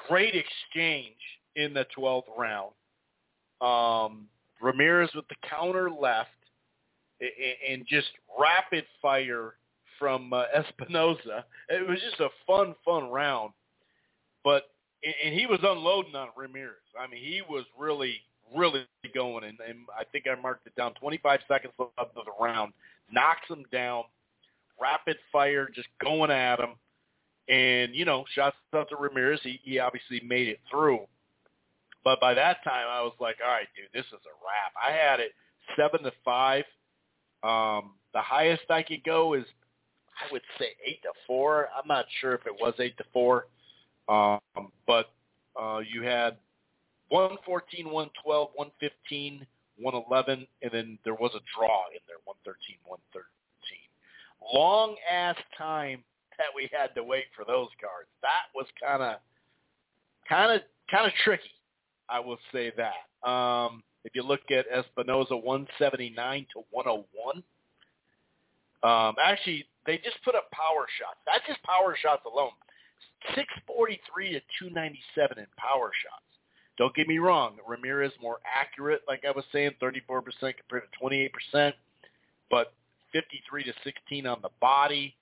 great exchange in the 12th round. Um, Ramirez with the counter left and just rapid fire from uh, Espinoza. It was just a fun, fun round. But and he was unloading on Ramirez. I mean, he was really, really going. And, and I think I marked it down. 25 seconds left of the round, knocks him down, rapid fire, just going at him. And, you know, shots out to Ramirez. He, he obviously made it through. But by that time, I was like, all right, dude, this is a wrap. I had it seven to five. Um, the highest I could go is, I would say eight to four. I'm not sure if it was eight to four. Um, but uh, you had 114, 112, 115, 111, and then there was a draw in there, 113, 113. Long ass time that we had to wait for those cards. That was kind of, kind of, kind of tricky. I will say that. Um, if you look at Espinoza, 179 to 101. Um, actually, they just put up power shots. That's just power shots alone. 643 to 297 in power shots. Don't get me wrong. Ramirez more accurate, like I was saying, 34% compared to 28%, but 53 to 16 on the body.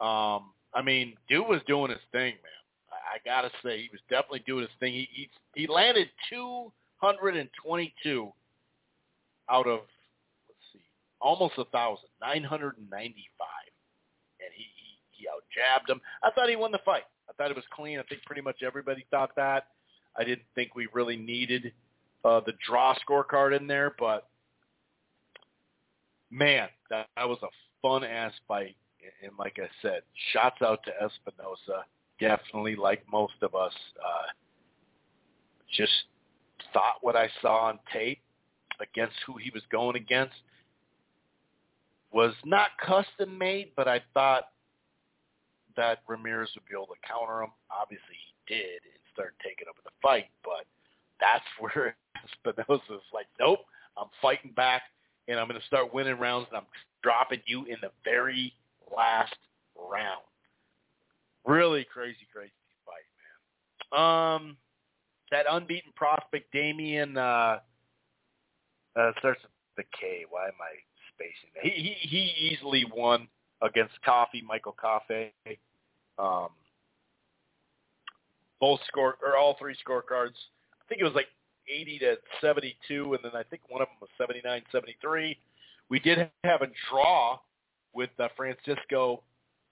Um, I mean, dude was doing his thing, man. I, I gotta say, he was definitely doing his thing. He he, he landed 222 out of almost a thousand, 995, and he he, he out jabbed him. I thought he won the fight. I thought it was clean. I think pretty much everybody thought that. I didn't think we really needed uh, the draw scorecard in there, but man, that, that was a fun ass fight and like I said, shots out to Espinoza. Definitely, like most of us, uh, just thought what I saw on tape against who he was going against was not custom made, but I thought that Ramirez would be able to counter him. Obviously, he did and started taking over the fight, but that's where Espinoza's like, nope, I'm fighting back, and I'm going to start winning rounds, and I'm dropping you in the very last round. Really crazy, crazy fight, man. Um, that unbeaten prospect Damien uh, Uh, starts with the K. Why am I spacing? He he he easily won against Coffey, Michael Coffey. Um, both score or all three scorecards. I think it was like 80 to 72, and then I think one of them was 79 73. We did have a draw with uh, Francisco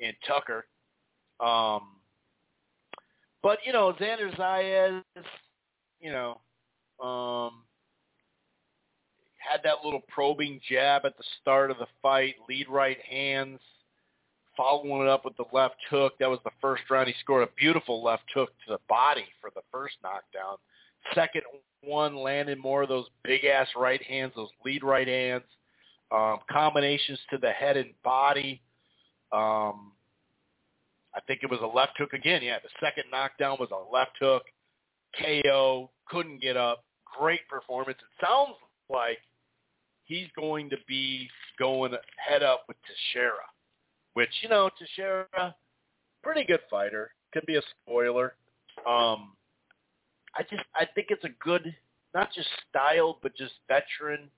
and Tucker. Um, but you know, Xander Zayas, you know, um, had that little probing jab at the start of the fight, lead right hands, following it up with the left hook. That was the first round. He scored a beautiful left hook to the body for the first knockdown. Second one landed more of those big ass right hands, those lead right hands, um, combinations to the head and body. Um, I think it was a left hook again. Yeah, the second knockdown was a left hook. KO couldn't get up. Great performance. It sounds like he's going to be going head up with Teixeira, which you know Teixeira, pretty good fighter. Could be a spoiler. Um, I just I think it's a good not just style but just veteran.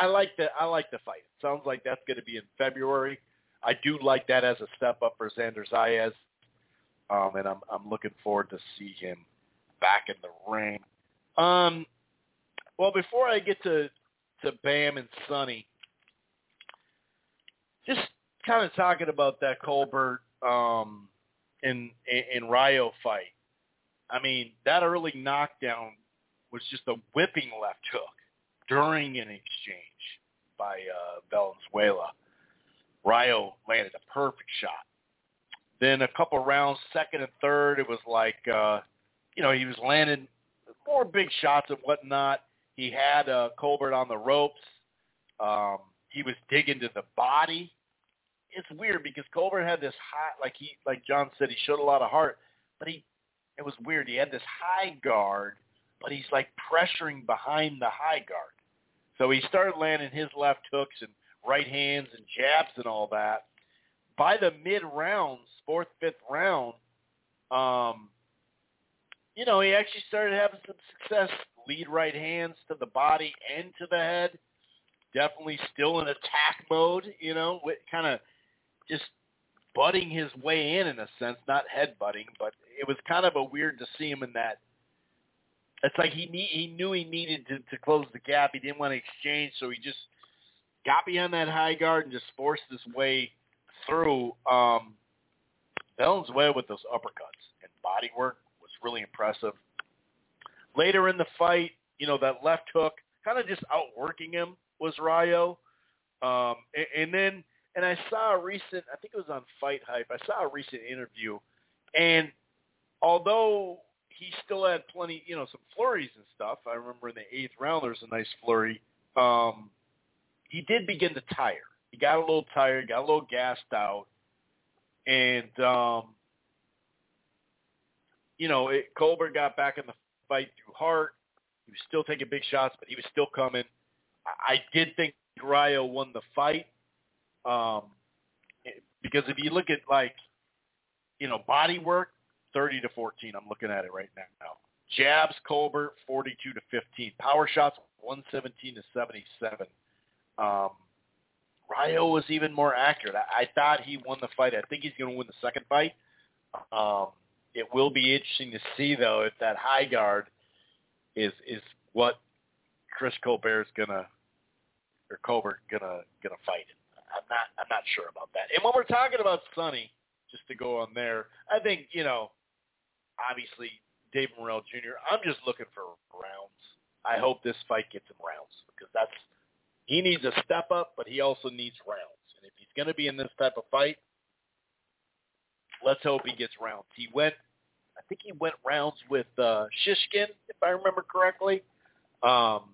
I, I like the I like the fight. It sounds like that's going to be in February. I do like that as a step up for Xander Zayas, um, and I'm I'm looking forward to see him back in the ring. Um, well, before I get to to Bam and Sunny, just kind of talking about that Colbert um, in, in in fight. I mean, that early knockdown was just a whipping left hook during an exchange by uh, Valenzuela. Rayo landed a perfect shot. Then a couple rounds, second and third, it was like, uh, you know, he was landing more big shots and whatnot. He had uh, Colbert on the ropes. Um, he was digging to the body. It's weird because Colbert had this high, like he, like John said, he showed a lot of heart, but he, it was weird. He had this high guard, but he's like pressuring behind the high guard. So he started landing his left hooks and right hands and jabs and all that. By the mid rounds, fourth, fifth round, um, you know, he actually started having some success. Lead right hands to the body and to the head. Definitely still in attack mode, you know, kind of just butting his way in in a sense, not head butting, but it was kind of a weird to see him in that. It's like he need, he knew he needed to, to close the gap. He didn't want to exchange, so he just got behind that high guard and just forced his way through. Um, Valenzuela with those uppercuts and body work was really impressive. Later in the fight, you know, that left hook kind of just outworking him was Rayo. Um, and, and then, and I saw a recent, I think it was on Fight Hype, I saw a recent interview, and although he still had plenty, you know, some flurries and stuff, I remember in the eighth round there was a nice flurry, um, he did begin to tire. He got a little tired, got a little gassed out, and um, you know, it, Colbert got back in the fight through heart. He was still taking big shots, but he was still coming. I, did think Rayo won the fight um, because if you look at like, you know, body work, thirty to fourteen. I'm looking at it right now. Jabs, Colbert, forty-two to fifteen. Power shots, one seventeen to seventy-seven. Um, Rayo was even more accurate. I, I thought he won the fight. I think he's going to win the second fight. Um, it will be interesting to see though if that high guard is is what Chris Colbert is gonna or Colbert gonna gonna fight. I'm not I'm not sure about that. And when we're talking about Sunny, just to go on there, I think you know, obviously Dave Morrell Jr. I'm just looking for rounds. I hope this fight gets him rounds because that's he needs a step up, but he also needs rounds. And if he's going to be in this type of fight, let's hope he gets rounds. He went, I think he went rounds with uh, Shishkin, if I remember correctly. Um,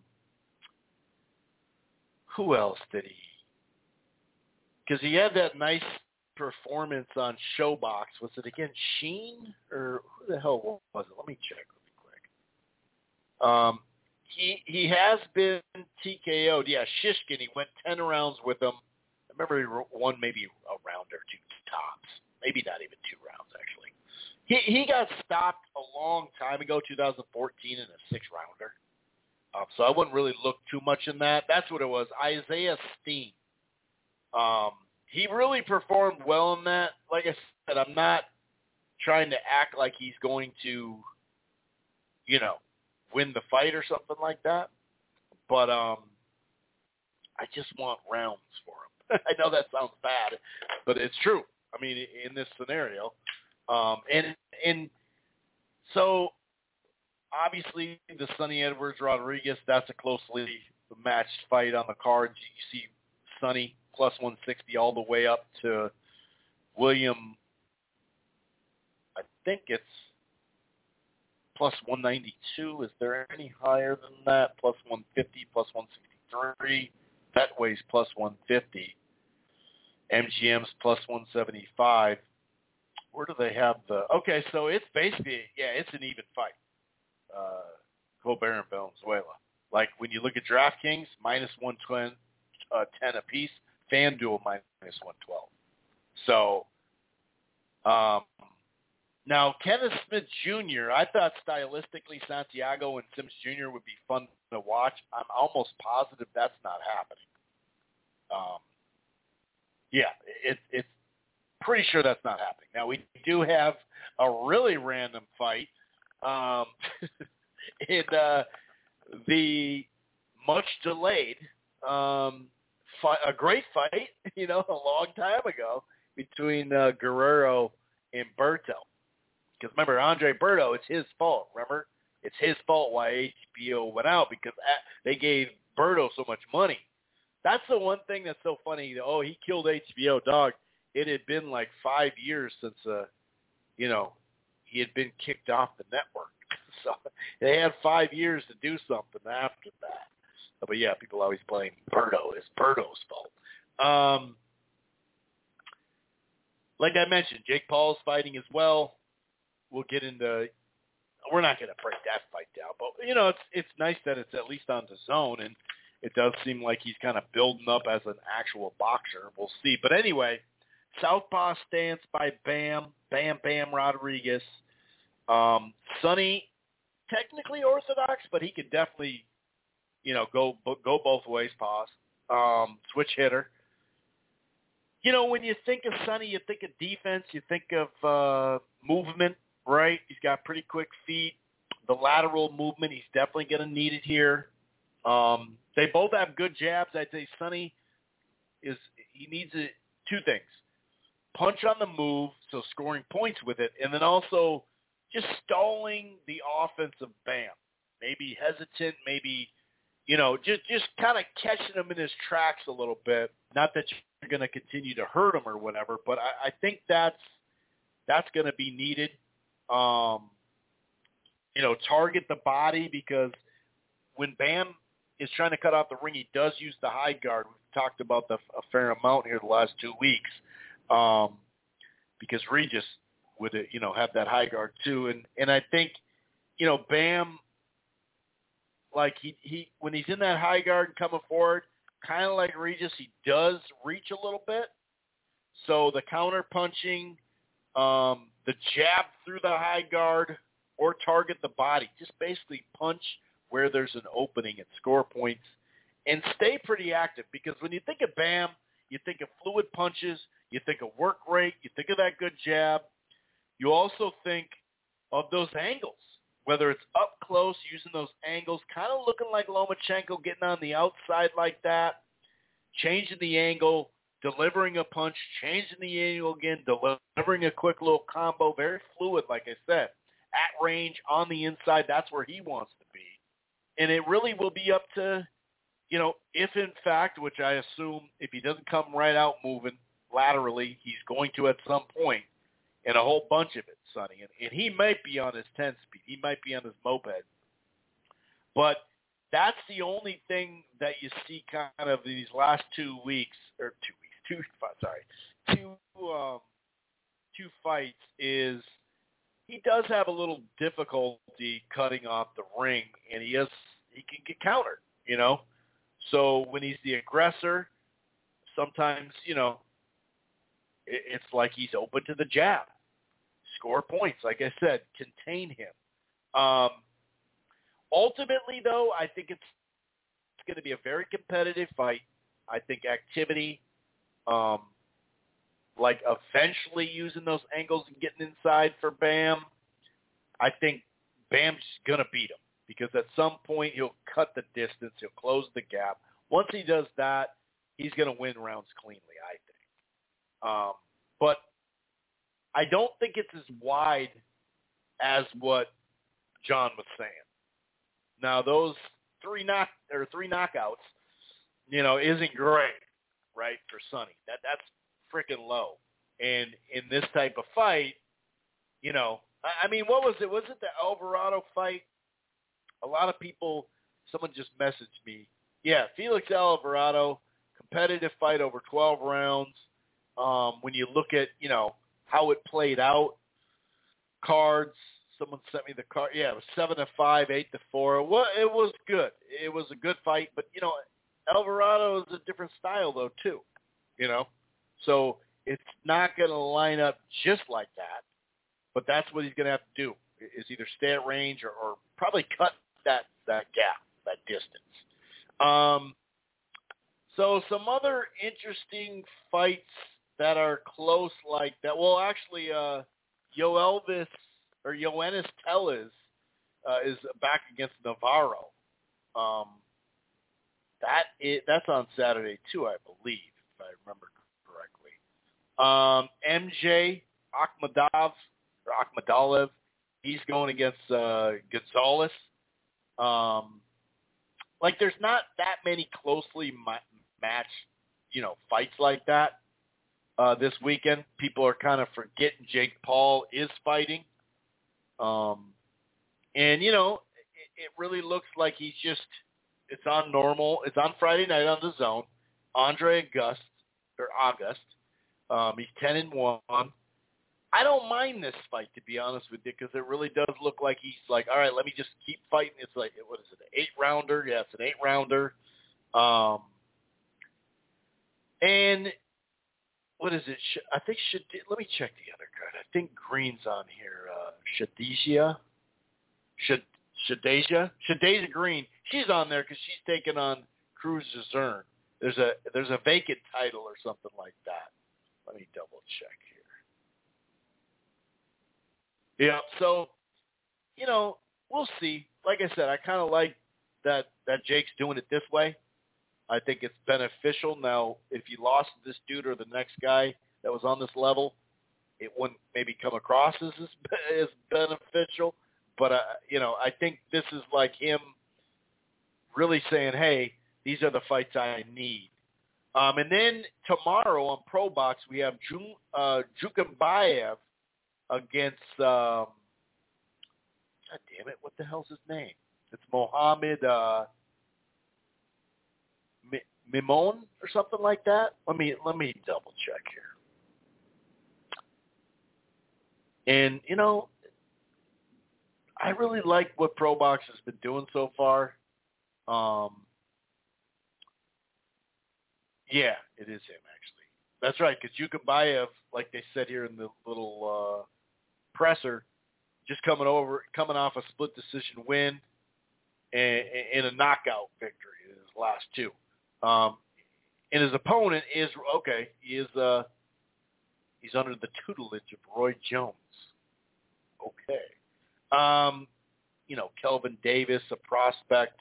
who else did he? Because he had that nice performance on ShoBox. Was it again Steen or who the hell was it? Let me check really quick. Um, he he has been TKO'd. Yeah, Shishkin. He went ten rounds with him. I remember he won maybe a round or two tops. Maybe not even two rounds actually. He he got stopped a long time ago, 2014, in a six rounder. Um, So I wouldn't really look too much in that. That's what it was. Isaiah Steen. Um, he really performed well in that. Like I said, I'm not trying to act like he's going to, you know, win the fight or something like that. But um, I just want rounds for him. I know that sounds bad, but it's true. I mean, in this scenario, um, and and so obviously the Sunny Edwards Rodriguez, that's a closely matched fight on the card. You see Sunny plus 160 all the way up to William. I think it's plus 192. Is there any higher than that? Plus 150, plus 163. That weighs plus 150. MGM's plus 175. Where do they have the? Okay, so it's basically yeah, it's an even fight. Uh, Colbert and Valenzuela. Like when you look at DraftKings, minus 110 uh, 10 apiece. FanDuel minus 112. So um, now Kenneth Sims Jr. I thought stylistically Santiago and Sims Jr. would be fun to watch. I'm almost positive that's not happening. Um, yeah, it, it's pretty sure that's not happening. Now we do have a really random fight um, in uh, the much delayed, um, fight, a great fight, you know, a long time ago between uh, Guerrero and Berto. Because remember, Andre Berto, it's his fault. Remember, it's his fault why HBO went out because they gave Berto so much money. That's the one thing that's so funny. Oh, he killed HBO, dog. It had been like five years since, uh, you know, he had been kicked off the network. so they had five years to do something after that. But yeah, people always blame Berto. It's Berto's fault. Um, like I mentioned, Jake Paul's fighting as well. We'll get into. We're not going to break that fight down, but you know, it's it's nice that it's at least on the zone, and it does seem like he's kind of building up as an actual boxer. We'll see. But anyway, Southpaw stance by Bam, Bam Bam Rodriguez. Um, Sunny, technically orthodox, but he could definitely, you know, go go both ways. Pause. Um, switch hitter. You know, when you think of Sunny, you think of defense, you think of uh, movement, right? He's got pretty quick feet. The lateral movement, he's definitely going to need it here. Um, they both have good jabs. I'd say Sunny is he needs a, two things: punch on the move, so scoring points with it, and then also just stalling the offense of Bam. Maybe hesitant, maybe you know, just just kind of catching him in his tracks a little bit. Not that you're going to continue to hurt him or whatever, but I, I think that's that's going to be needed. Um, you know, target the body because when Bam is trying to cut off the ring, he does use the high guard. We've talked about the, a fair amount here the last two weeks um, because Regis would you know have that high guard too, and and I think you know Bam like he he when he's in that high guard and coming forward, kind of like Regis, he does reach a little bit. So the counter punching, um, the jab through the high guard, or target the body, just basically punch where there's an opening and score points, and stay pretty active because when you think of Bam, you think of fluid punches, you think of work rate, you think of that good jab. You also think of those angles whether it's up close, using those angles, kind of looking like Lomachenko getting on the outside like that, changing the angle, delivering a punch, changing the angle again, delivering a quick little combo, very fluid, like I said. At range, on the inside, that's where he wants to. And it really will be up to, you know, if in fact, which I assume if he doesn't come right out moving laterally, he's going to at some point, and a whole bunch of it, Sunny. And, and he might be on his 10 speed. He might be on his moped. But that's the only thing that you see kind of these last two weeks, or two weeks, two, sorry, two, um, two fights is he does have a little difficulty cutting off the ring, and he has he can get countered, you know. So when he's the aggressor, sometimes you know it, it's like he's open to the jab score points. Like I said, contain him. Um, ultimately, though, I think it's it's going to be a very competitive fight. I think activity, um, like eventually using those angles and getting inside for Bam, I think Bam's going to beat him because at some point he'll cut the distance, he'll close the gap. Once he does that, he's going to win rounds cleanly, I think. Um, but I don't think it's as wide as what John was saying. Now those three knock or three knockouts, you know, isn't great, right, for Sonny. That that's freaking low. And in this type of fight, you know, I, mean, what was it? Was it the Alvarado fight? A lot of people. Someone just messaged me. Yeah, Felix Alvarado, competitive fight over 12 rounds. Um, when you look at, you know, how it played out, cards, someone sent me the card. Yeah, it was seven to five, eight to four. Well, it was good. It was a good fight, but you know, Alvarado is a different style though too. You know, so it's not going to line up just like that. But that's what he's going to have to do: is either stay at range or, or probably cut that that gap, that distance. Um, so some other interesting fights that are close like that. Well, actually, uh, Yo Elvis or Yoenis Tellez uh, is back against Navarro. Um, that is, that's on Saturday too, I believe, if I remember. Um, MJ Akhmadov or Akhmadaliev, he's going against uh, Gonzalez. Um, like, there's not that many closely ma- matched, you know, fights like that uh, this weekend. People are kind of forgetting Jake Paul is fighting. Um, and you know, it, it really looks like he's just it's on normal. It's on Friday night on DAZN. Andre August or August. Um, he's ten and one. I don't mind this fight to be honest with you because it really does look like he's like, all right, let me just keep fighting. It's like what is it, an eight rounder? Yeah, an eight rounder. Um, and what is it? I think should let me check the other card. I think Green's on here. Uh, Shadasia, Shad Shadasia, Shadasia Green. She's on there because she's taking on Cruz Zern. There's a there's a vacant title or something like that. Let me double check here. Yeah, so you know we'll see. Like I said, I kind of like that that Jake's doing it this way. I think it's beneficial. Now, if you lost this dude or the next guy that was on this level, it wouldn't maybe come across as as beneficial. But uh, you know, I think this is like him really saying, "Hey, these are the fights I need." Um, and then tomorrow on Pro Box we have Jun, uh, Jukambayev against. Um, God damn it! What the hell's his name? It's Mohammed. Uh, Mimon or something like that. Let me let me double check here. And you know, I really like what ProBox has been doing so far. Um, yeah, it is him actually. That's right, because Yukabayev, like they said here in the little uh, presser, just coming over, coming off a split decision win and, and a knockout victory in his last two. Um, and his opponent is okay. He is uh, he's under the tutelage of Roy Jones. Okay. Um, you know, Kelvin Davis, a prospect,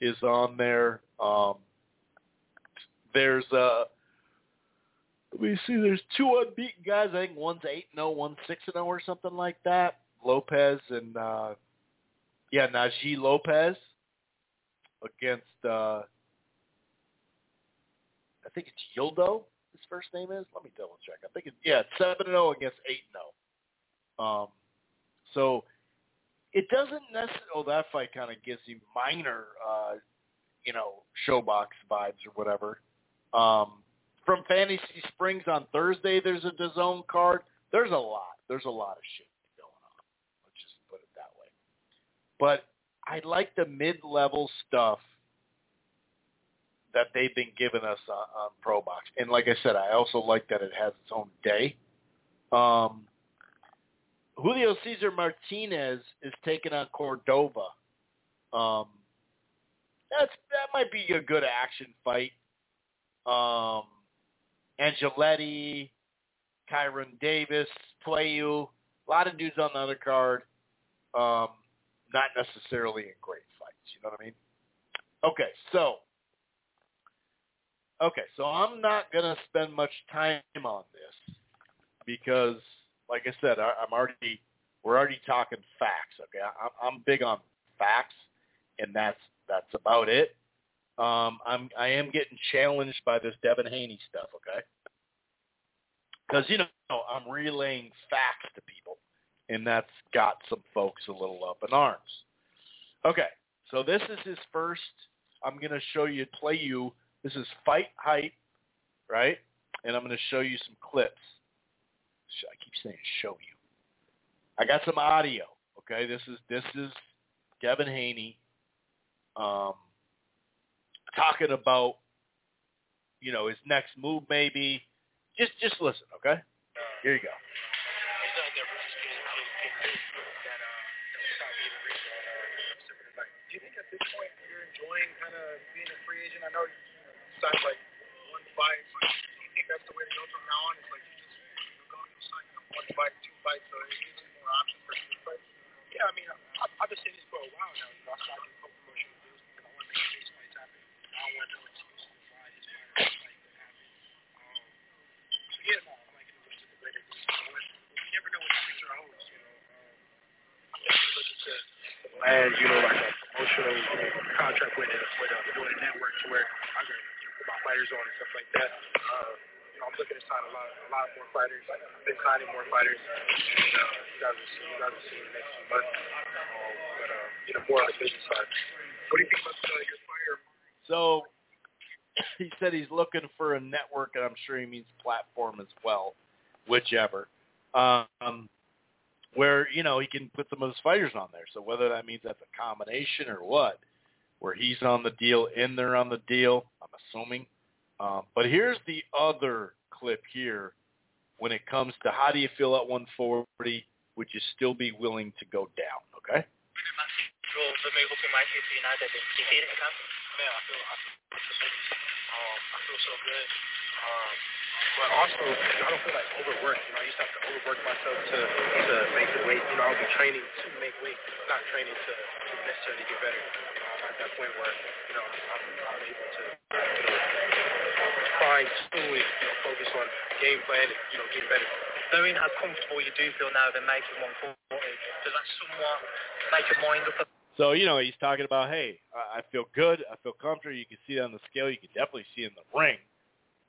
is on there. Um, there's uh, let me see. There's two unbeaten guys. I think one's eight and zero, one's six and zero, or something like that. Lopez and uh, yeah, Najee Lopez against uh, I think it's Yildo. His first name is. Let me double check. I think it's yeah, it's seven and zero against eight and zero. Um, so it doesn't necessarily. Oh, that fight kind of gives you minor, uh, you know, ShoBox vibes or whatever. Um, from Fantasy Springs on Thursday, there's a DAZN card. There's a lot. There's a lot of shit going on. Let's just put it that way. But I like the mid-level stuff that they've been giving us on, on Pro Box. And like I said, I also like that it has its own day. Um, Julio Cesar Martinez is taking on Cordova. Um, that's that might be a good action fight. Um, Angeletti, Kyron Davis, Playu, a lot of dudes on the other card. Um, not necessarily in great fights. You know what I mean? Okay, so okay, so I'm not gonna spend much time on this because, like I said, I, I'm already we're already talking facts. Okay, I, I'm big on facts, and that's that's about it. Um, I'm I am getting challenged by this Devin Haney stuff. Okay, because you know I'm relaying facts to people, and that's got some folks a little up in arms. Okay, so this is his first. I'm going to show you, play you. This is Fight Hype, right? And I'm going to show you some clips. I keep saying show you. I got some audio. Okay, this is this is Devin Haney um, talking about you know his next move maybe. Just just listen, okay? Here you go. Do you think at this point you're enjoying kind of being a free agent? I know you signed like one fight, do you think that's the way to go from now on? It's like you just you go and sign one fight, two fights, so it gives you more options for two fights. Yeah, I mean, I, I've been saying this for a while now. You know, I started co-promotional deals because I want to make these fights happen. I don't want no excuses why this fight or this fight could happen. Um, so yeah, no, I'm like in the way to the greater good. You never know what the future holds. You know, um, I'm definitely looking to land, you know, like a promotional you know, contract with a with a with a network to where I can you know, put my fighters on and stuff like that. Uh, you know, I'm looking to sign a lot a lot more fighters. I've been signing more fighters, and uh, you guys will see you guys will see in the next few months. Um, but uh, you know, more on the business side. What do you think about uh, your fighter? So he said he's looking for a network, and I'm sure he means platform as well, whichever. Um, where you know he can put some of his fighters on there. So whether that means that's a combination or what, where he's on the deal and they're on the deal, I'm assuming. Um, but here's the other clip here when it comes to how do you feel at 140? Would you still be willing to go down? Okay. For me hooking my shit to United. You see it in camp? Man, I feel I feel tremendous. Um, I feel so good. Um, but also, I don't feel like overworked. You know, I used to have to overwork myself to to make the weight. You know, I'll be training to make weight, not training to, to necessarily get better. You know, I'm at that point where you know I'm, I'm able to you know fine tune, you know, focus on game plan and you know get better. Knowing how comfortable you do feel now than making 140, does that somewhat make your mind up? So you know he's talking about, hey, I I feel good, I feel comfortable. You can see it on the scale. You can definitely see it in the ring.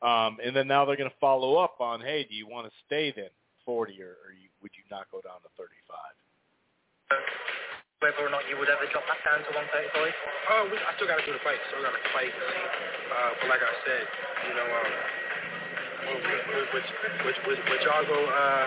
Um, and then now they're going to follow up on, hey, do you want to stay then 40 or, or you, would you not go down to 35? Whether or not you would ever drop back down to 135? Uh, we, I still got to do the fight. So I still got to fight. Uh, but like I said, you know, um, which which which which y'all go uh,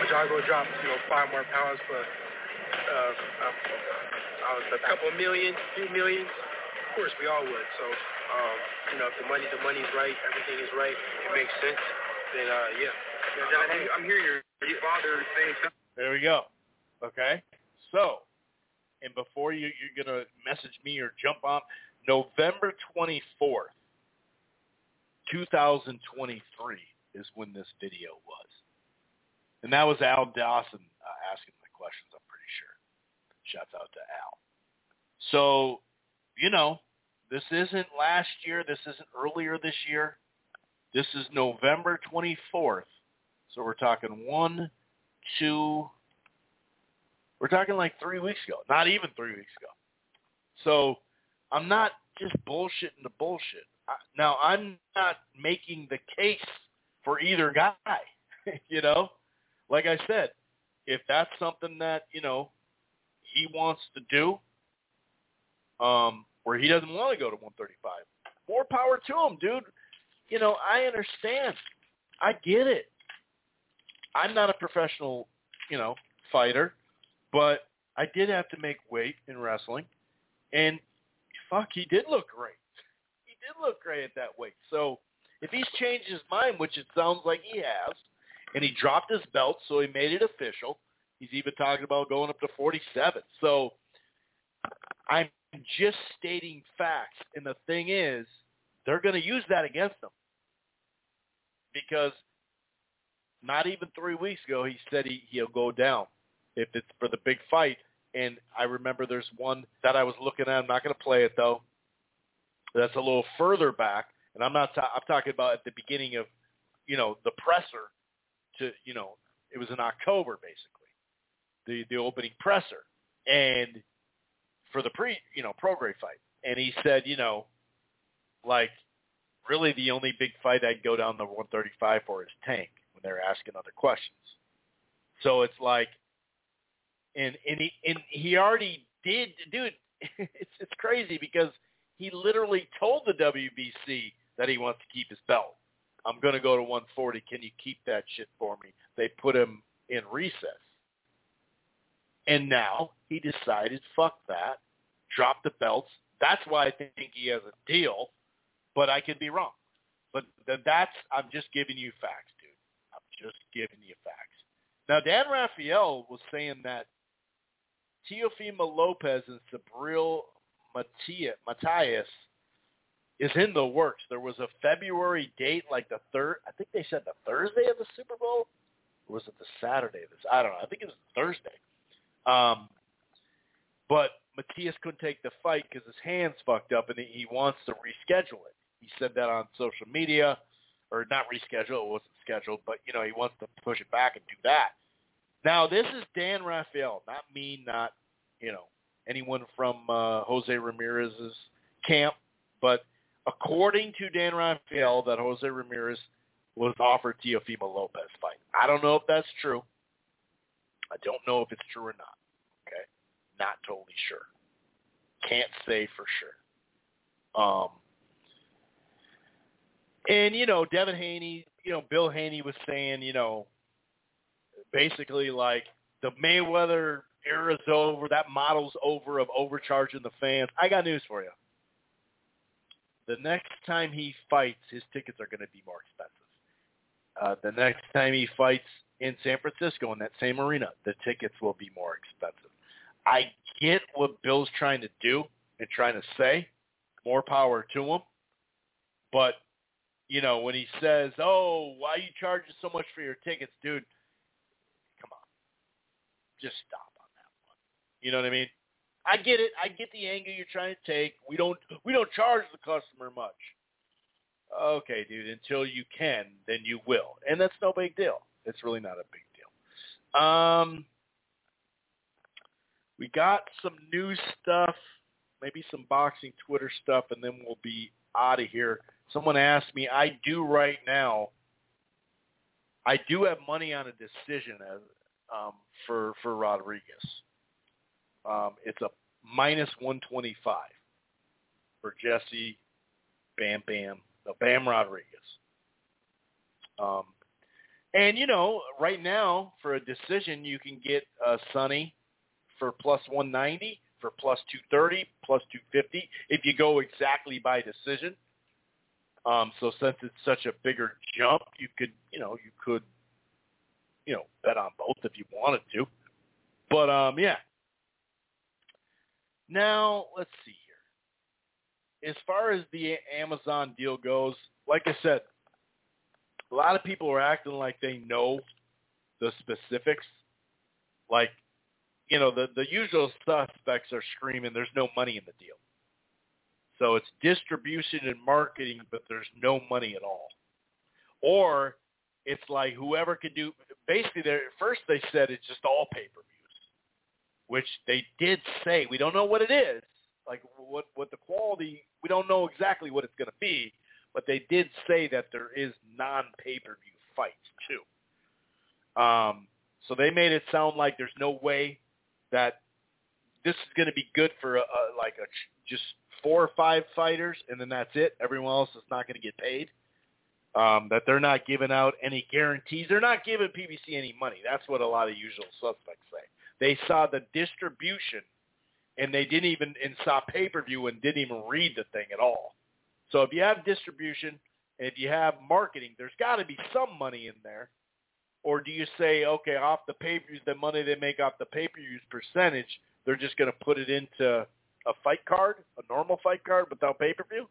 which y'all go drop, you know, five more pounds for uh, uh, a couple million, few millions. Of course, we all would. So, um, you know, if the money the money's right, everything is right, it makes sense. Then uh, yeah, yeah I'm, I'm hearing your your father saying something. There we go. Okay. So, and before you, you're going to message me or jump on, November 24th, 2023 is when this video was. And that was Al Dawson uh, asking the questions, I'm pretty sure. Shouts out to Al. So, you know, this isn't last year. This isn't earlier this year. This is November 24th. So we're talking one, two, we're talking like three weeks ago. Not even three weeks ago. So I'm not just bullshitting the bullshit. Now I'm not making the case for either guy. you know, like I said, if that's something that you know he wants to do, um, where he doesn't want to go to 135, more power to him, dude. You know, I understand. I get it. I'm not a professional, you know, fighter, but I did have to make weight in wrestling, and fuck, he did look great. He did look great at that weight. So if he's changed his mind, which it sounds like he has, and he dropped his belt, so he made it official. He's even talking about going up to 47. So I'm just stating facts. And the thing is, they're going to use that against them because not even three weeks ago he said he, he'll go down if it's for the big fight. And I remember there's one that I was looking at. I'm not going to play it though. That's a little further back, and I'm not. Ta- I'm talking about at the beginning of, you know, the presser. To you know, it was in October basically, the the opening presser, and for the pre you know Prograis fight, and he said, you know, like really the only big fight I'd go down the 135 for is Tank when they're asking other questions. So it's like, and and he and he already did, dude. It's it's crazy because he literally told the WBC that he wants to keep his belt. I'm to go to 140. Can you keep that shit for me? They put him in recess. And now he decided, fuck that, drop the belts. That's why I think he has a deal, but I could be wrong. But that's, I'm just giving you facts, dude. I'm just giving you facts. Now, Dan Rafael was saying that Teofimo Lopez and Subriel Matias is in the works. There was a February date, like the third. I think they said the Thursday of the Super Bowl, or was it the Saturday this? I don't know. I think it was Thursday. Um, but Matias couldn't take the fight because his hands fucked up, and he wants to reschedule it. He said that on social media, or not reschedule. It wasn't scheduled, but you know he wants to push it back and do that. Now this is Dan Rafael, not me, not you know anyone from uh, Jose Ramirez's camp, but according to Dan Rafael, that Jose Ramirez was offered Teofimo Lopez fight. I don't know if that's true. I don't know if it's true or not. Okay, not totally sure. Can't say for sure. Um, and you know, Devin Haney, you know, Bill Haney was saying, you know, basically like the Mayweather era's over. That model's over of overcharging the fans. I got news for you. The next time he fights, his tickets are going to be more expensive. Uh, the next time he fights in San Francisco in that same arena, the tickets will be more expensive. I get what Bill's trying to do and trying to say. More power to him. But, you know, when he says, oh, why are you charging so much for your tickets, dude, come on. Just stop. On that one. You know what I mean? I get it. I get the angle you're trying to take. We don't we don't charge the customer much. Okay, dude, until you can, then you will. And that's no big deal. It's really not a big deal. Um we got some new stuff, maybe some boxing Twitter stuff, and then we'll be out of here. Someone asked me, I do right now. I do have money on a decision as, um, for for Rodriguez. Um, it's a minus 125 for Jesse Bam Bam, no, Bam Rodriguez. Um, and, you know, right now for a decision, you can get uh, Sunny for plus 190, for plus 230, plus 250 if you go exactly by decision. Um, so since it's such a bigger jump, you could, you know, you could, you know, bet on both if you wanted to. But um, yeah, now, let's see here. As far as the Amazon deal goes, like I said, a lot of people are acting like they know the specifics. Like, you know, the, the usual suspects are screaming there's no money in the deal. So it's distribution and marketing, but there's no money at all. Or it's like whoever can do, basically, at first they said it's just all pay-per-view which they did say. We don't know what it is, like what what the quality. We don't know exactly what it's going to be, but they did say that there is non pay per view fights too. Um, so they made it sound like there's no way that this is going to be good for a, a, like a just four or five fighters, and then that's it. Everyone else is not going to get paid. Um, that they're not giving out any guarantees. They're not giving PBC any money. That's what a lot of usual suspects say. They saw the distribution, and they didn't even and saw pay per view and didn't even read the thing at all. So if you have distribution and if you have marketing, there's got to be some money in there. Or do you say, okay, off the pay per views, the money they make off the pay per views percentage, they're just going to put it into a fight card, a normal fight card without pay per view?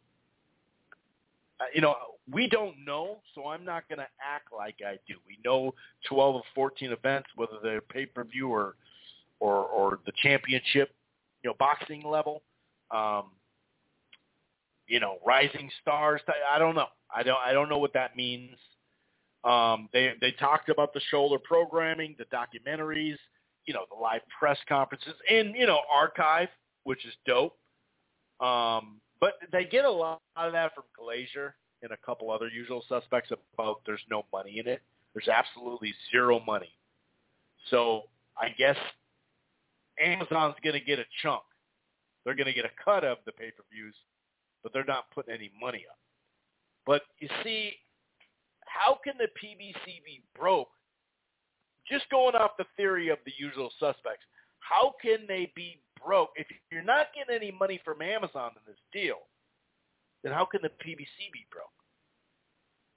Uh, you know, we don't know, so I'm not going to act like I do. We know 12 of 14 events, whether they're pay per view or, or or the championship, you know, boxing level. Um, you know, rising stars. I don't know. I don't. I don't know what that means. Um, they they talked about the shoulder programming, the documentaries, you know, the live press conferences, and you know, archive, which is dope. Um, but they get a lot of that from Glazier and a couple other usual suspects about there's no money in it. There's absolutely zero money. So I guess Amazon's going to get a chunk. They're going to get a cut of the pay-per-views, but they're not putting any money up. But you see, how can the PBC be broke? Just going off the theory of the usual suspects, how can they be broke if you're not getting any money from Amazon in this deal? Then how can the PBC be broke?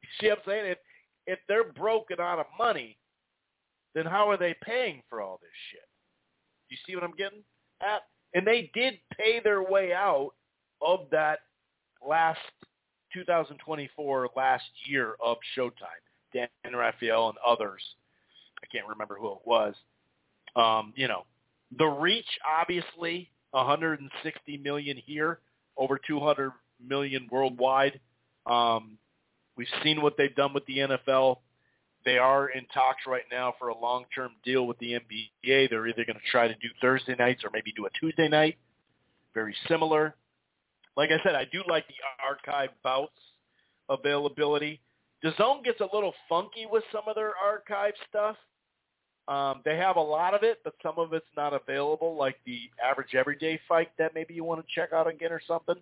You see what I'm saying? If if they're broken out of money, then how are they paying for all this shit? You see what I'm getting at? And they did pay their way out of that last 2024 last year of Showtime. Dan Rafael and others. I can't remember who it was. Um, you know, the reach obviously 160 million here, over 200 million worldwide. Um, we've seen what they've done with the NFL. They are in talks right now for a long-term deal with the NBA. They're either going to try to do Thursday nights or maybe do a Tuesday night. Very similar like I said, I do like the archive bouts availability. DAZN gets a little funky with some of their archive stuff. Um, they have a lot of it, but some of it's not available, like the average everyday fight that maybe you want to check out again or something.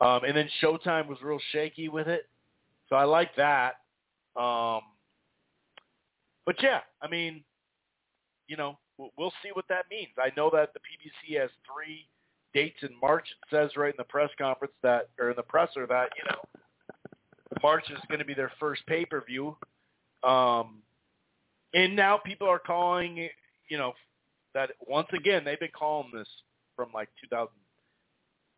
Um, and then Showtime was real shaky with it, so I like that. Um, but yeah, I mean, you know, we'll see what that means. I know that the PBC has three dates in March. It says right in the press conference that, or in the presser that, you know, March is going to be their first pay-per-view. Um, and now people are calling, you know, that once again, they've been calling this from like 2000,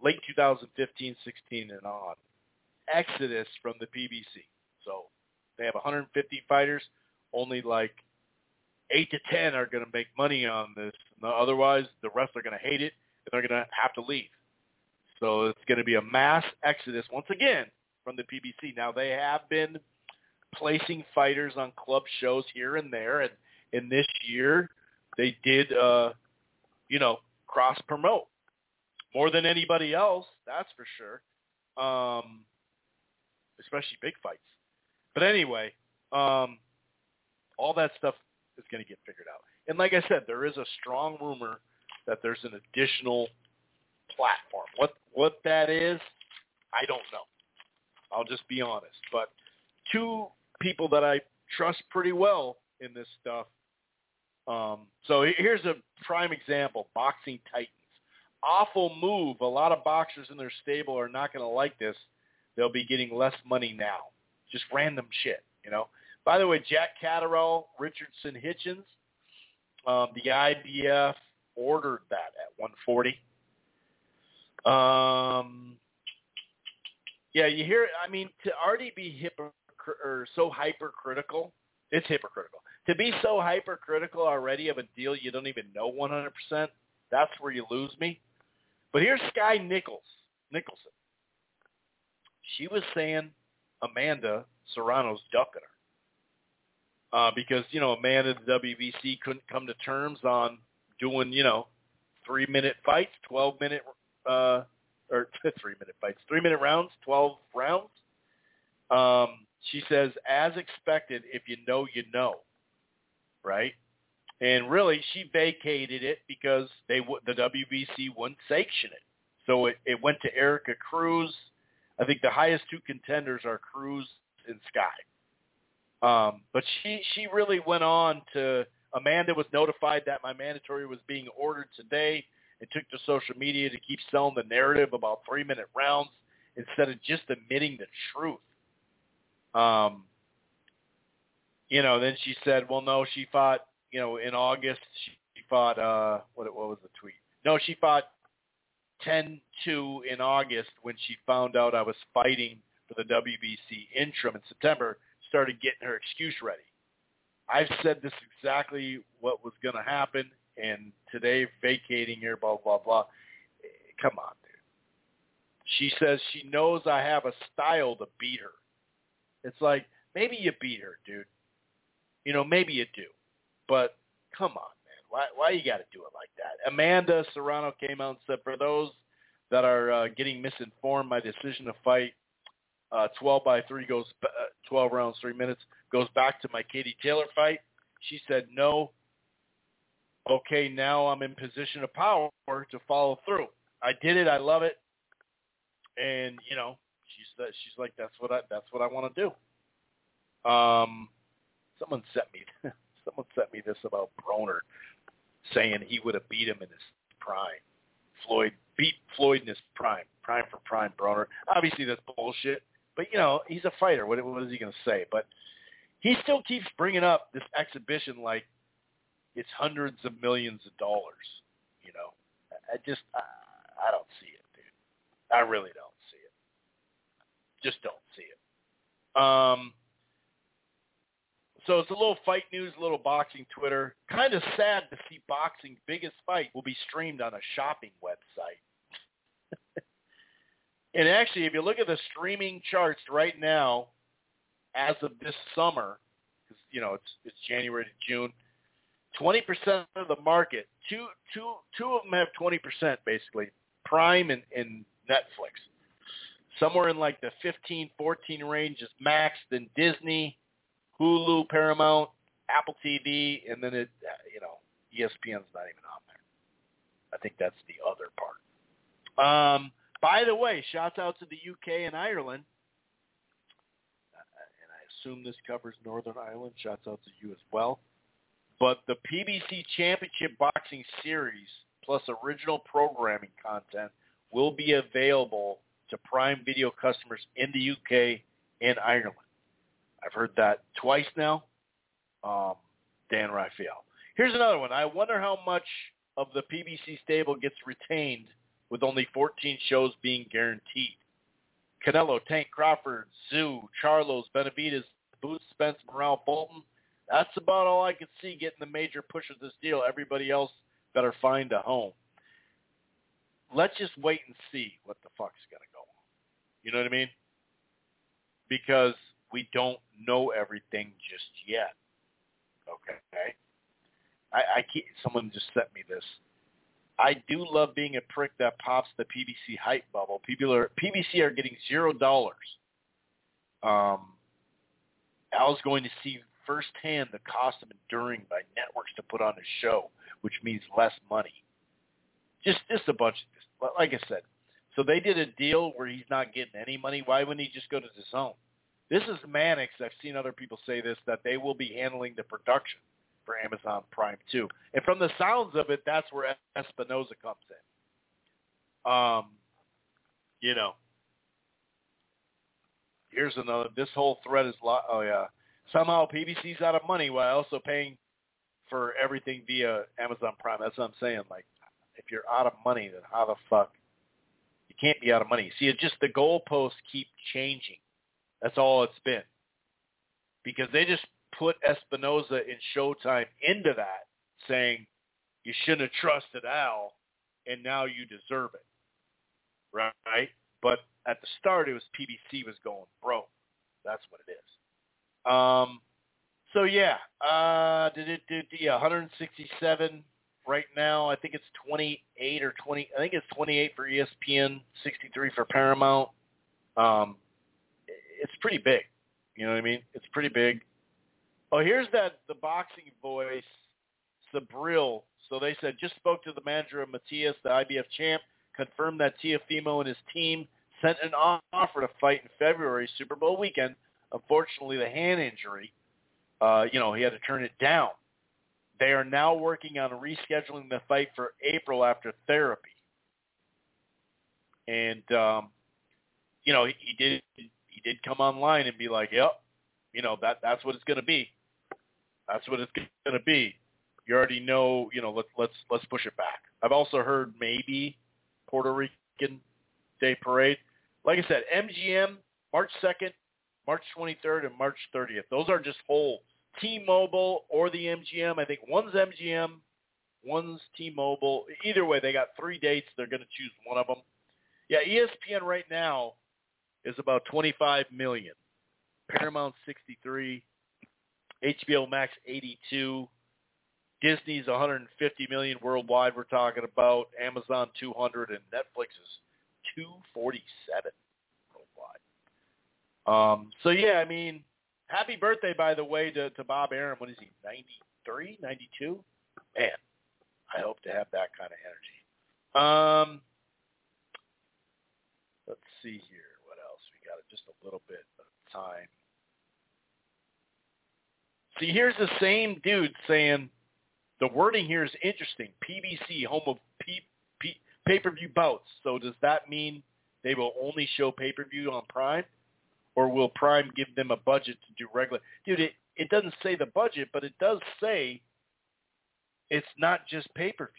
late 2015, 16 and on. Exodus from the PBC. So they have 150 fighters. Only like eight to ten are going to make money on this. Otherwise, the rest are going to hate it they're going to have to leave. So it's going to be a mass exodus once again from the PBC. Now they have been placing fighters on club shows here and there, and in this year they did, uh, you know, cross promote more than anybody else. That's for sure. Um, especially big fights. But anyway, um, all that stuff is going to get figured out. And like I said, there is a strong rumor that there's an additional platform. What what that is, I don't know. I'll just be honest. But two people that I trust pretty well in this stuff. Um, so here's a prime example: Boxing Titans. Awful move. A lot of boxers in their stable are not going to like this. They'll be getting less money now. Just random shit, you know. By the way, Jack Catterall, Richardson Hitchens, um, the IBF ordered that at 140. Um, yeah, you hear. I mean, to already be hypocritical or so hypercritical, it's hypocritical. To be so hypercritical already of a deal you don't even know 100%, that's where you lose me. But here's Skye Nichols, Nicolson. She was saying Amanda Serrano's ducking her. Uh, because, you know, Amanda the WBC couldn't come to terms on doing, you know, three minute fights, twelve minute uh or three minute fights, three minute rounds, twelve rounds. Um, she says, as expected, if you know, you know, right? And really, she vacated it because they the WBC wouldn't sanction it, so it, it went to Erika Cruz. I think the highest two contenders are Cruz and Skye. Um, but she she really went on to Amanda was notified that my mandatory was being ordered today and took to social media to keep selling the narrative about three-minute rounds instead of just admitting the truth. Um, you know, then she said, well, no, she fought, you know, in August, she fought, uh, what, what was the tweet? No, she fought 10-2 in August when she found out I was fighting for the WBC interim in September, started getting her excuse ready. I've said this exactly what was going to happen, and today vacating here, blah, blah, blah. Come on, dude. She says she knows I have a style to beat her. It's like, maybe you beat her, dude. You know, maybe you do. But come on, man. Why, why you got to do it like that? Amanda Serrano came out and said, for those that are uh, getting misinformed, my decision to fight uh, 12 by 3 goes, uh, 12 rounds, 3 minutes, goes back to my Katie Taylor fight. She said, no. Okay, now I'm in position of power to follow through. I did it. I love it. And, you know, she said, she's like, that's what I, that's what I want to do. Um, someone sent me, someone sent me this about Broner saying he would have beat him in his prime. Floyd beat Floyd in his prime, prime for prime Broner. Obviously that's bullshit. But you know, he's a fighter. What, what is he going to say? But he still keeps bringing up this exhibition like it's hundreds of millions of dollars. You know, I just I, I don't see it, dude. I really don't see it. Just don't see it. Um. So it's a little fight news, a little boxing Twitter. Kind of sad to see boxing's biggest fight will be streamed on a shopping website. And actually, if you look at the streaming charts right now, as of this summer, because you know it's it's January to June, twenty percent of the market, two two two of them have twenty percent basically, Prime and, and Netflix. Somewhere in like the 15, 14 range is Max, then Disney, Hulu, Paramount, Apple TV, and then it, you know, ESPN's not even on there. I think that's the other part. Um, by the way, shouts out to the UK and Ireland. And I assume this covers Northern Ireland. Shouts out to you as well. But the PBC Championship Boxing Series plus original programming content will be available to Prime Video customers in the UK and Ireland. I've heard that twice now. Um, Dan Rafael. Here's another one. I wonder how much of the PBC stable gets retained with only 14 shows being guaranteed. Canelo, Tank Crawford, Tszyu, Charlos, Benavidez, Boots, Spence, Morrell, Bolton. That's about all I could see getting the major push of this deal. Everybody else better find a home. Let's just wait and see what the fuck's going to go on. You know what I mean? Because we don't know everything just yet. Okay? I, I can't, someone just sent me this. I do love being a prick that pops the PBC hype bubble. People are PBC are getting zero dollars. Um, Al's going to see firsthand the cost of enduring by networks to put on a show, which means less money. Just just a bunch of this. Like I said, so they did a deal where he's not getting any money. Why wouldn't he just go to DAZN? This is Mannix. I've seen other people say this that they will be handling the production for Amazon Prime too. And from the sounds of it, that's where Espinoza comes in. Um, you know, here's another. This whole thread is lo- oh yeah. Somehow PBC's out of money while also paying for everything via Amazon Prime. That's what I'm saying. Like, if you're out of money, then how the fuck? You can't be out of money. See, it's just the goalposts keep changing. That's all it's been. Because they just put Espinoza in Showtime into that, saying you shouldn't have trusted Al, and now you deserve it, right? But at the start, it was PBC was going broke. That's what it is. Um, so yeah, uh, did it did yeah, 167 right now. I think it's 28 or 20. I think it's 28 for ESPN, 63 for Paramount. Um, it's pretty big. You know what I mean? It's pretty big. Oh, here's that the boxing voice, Subriel. So they said just spoke to the manager of Matias, the IBF champ, confirmed that Teofimo and his team sent an offer to fight in February Super Bowl weekend. Unfortunately, the hand injury, uh, you know, he had to turn it down. They are now working on rescheduling the fight for April after therapy. And um, you know, he, he did he did come online and be like, "Yep, you know that that's what it's going to be." That's what it's going to be. You already know, you know, let's let's let's push it back. I've also heard maybe Puerto Rican Day Parade. Like I said, MGM March 2nd, March 23rd, and March 30th. Those are just whole T-Mobile or the MGM. I think one's MGM, one's T-Mobile. Either way, they got three dates. They're going to choose one of them. Yeah, ESPN right now is about 25 million. Paramount 63, HBO Max 82, Disney's 150 million worldwide. We're talking about Amazon 200 and Netflix is 247 worldwide. Um, so yeah, I mean, happy birthday by the way to, to Bob Arum. What is he? 93, 92? Man, I hope to have that kind of energy. Um, let's see here. What else? We got just a little bit of time. See, here's the same dude saying the wording here is interesting. PBC, home of P, P, pay-per-view bouts. So does that mean they will only show pay-per-view on Prime? Or will Prime give them a budget to do regular? Dude, it, it doesn't say the budget, but it does say it's not just pay-per-views.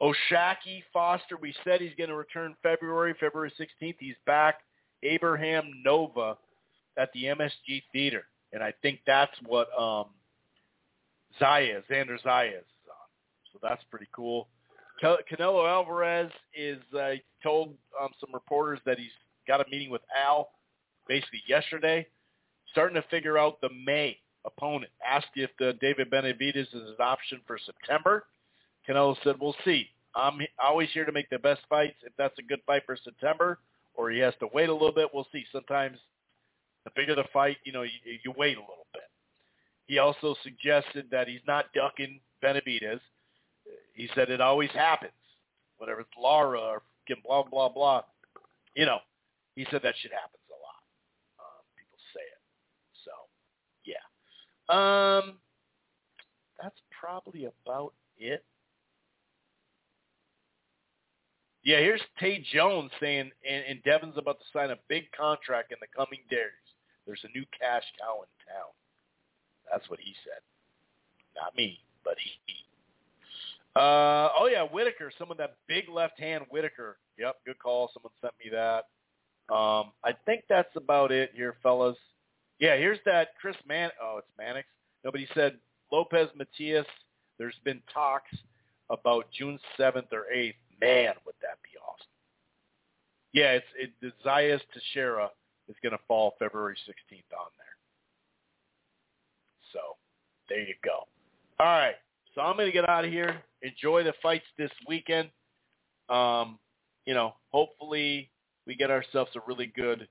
O'Shaquie Foster, we said he's going to return February, February 16th. He's back. Abraham Nova at the MSG Theater. And I think that's what um, Zayas, Xander Zayas is on. So that's pretty cool. Canelo Alvarez is uh, told um, some reporters that he's got a meeting with Al basically yesterday, starting to figure out the May opponent. Asked if the David Benavidez is an option for September. Canelo said, "We'll see. I'm always here to make the best fights. If that's a good fight for September, or he has to wait a little bit, we'll see. Sometimes the bigger the fight, you know, you, you wait a little bit." He also suggested that he's not ducking Benavidez. He said it always happens, whatever it's Lara or blah blah blah. You know, he said that shit happens a lot. Um, people say it. So, yeah. Um, that's probably about it. Yeah, here's Tay Jones saying, and, and Devin's about to sign a big contract in the coming days. There's a new cash cow in town. That's what he said. Not me, but he. Uh, oh yeah, Whitaker. someone that big left hand Whitaker. Yep, good call. Someone sent me that. Um, I think that's about it here, fellas. Yeah, here's that Chris Man. Oh, it's Mannix. Nobody said Lopez Matias. There's been talks about June 7th or 8th. Man, would that be awesome? Yeah, it's it, Zayas Teixeira is going to fall February 16th on there. So there you go. All right. So I'm going to get out of here. Enjoy the fights this weekend. Um, you know, hopefully we get ourselves a really good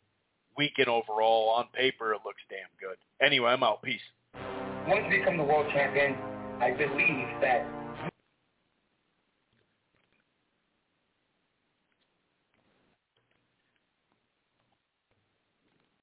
weekend overall. On paper, it looks damn good. Anyway, I'm out. Peace. Once you become the world champion, I believe that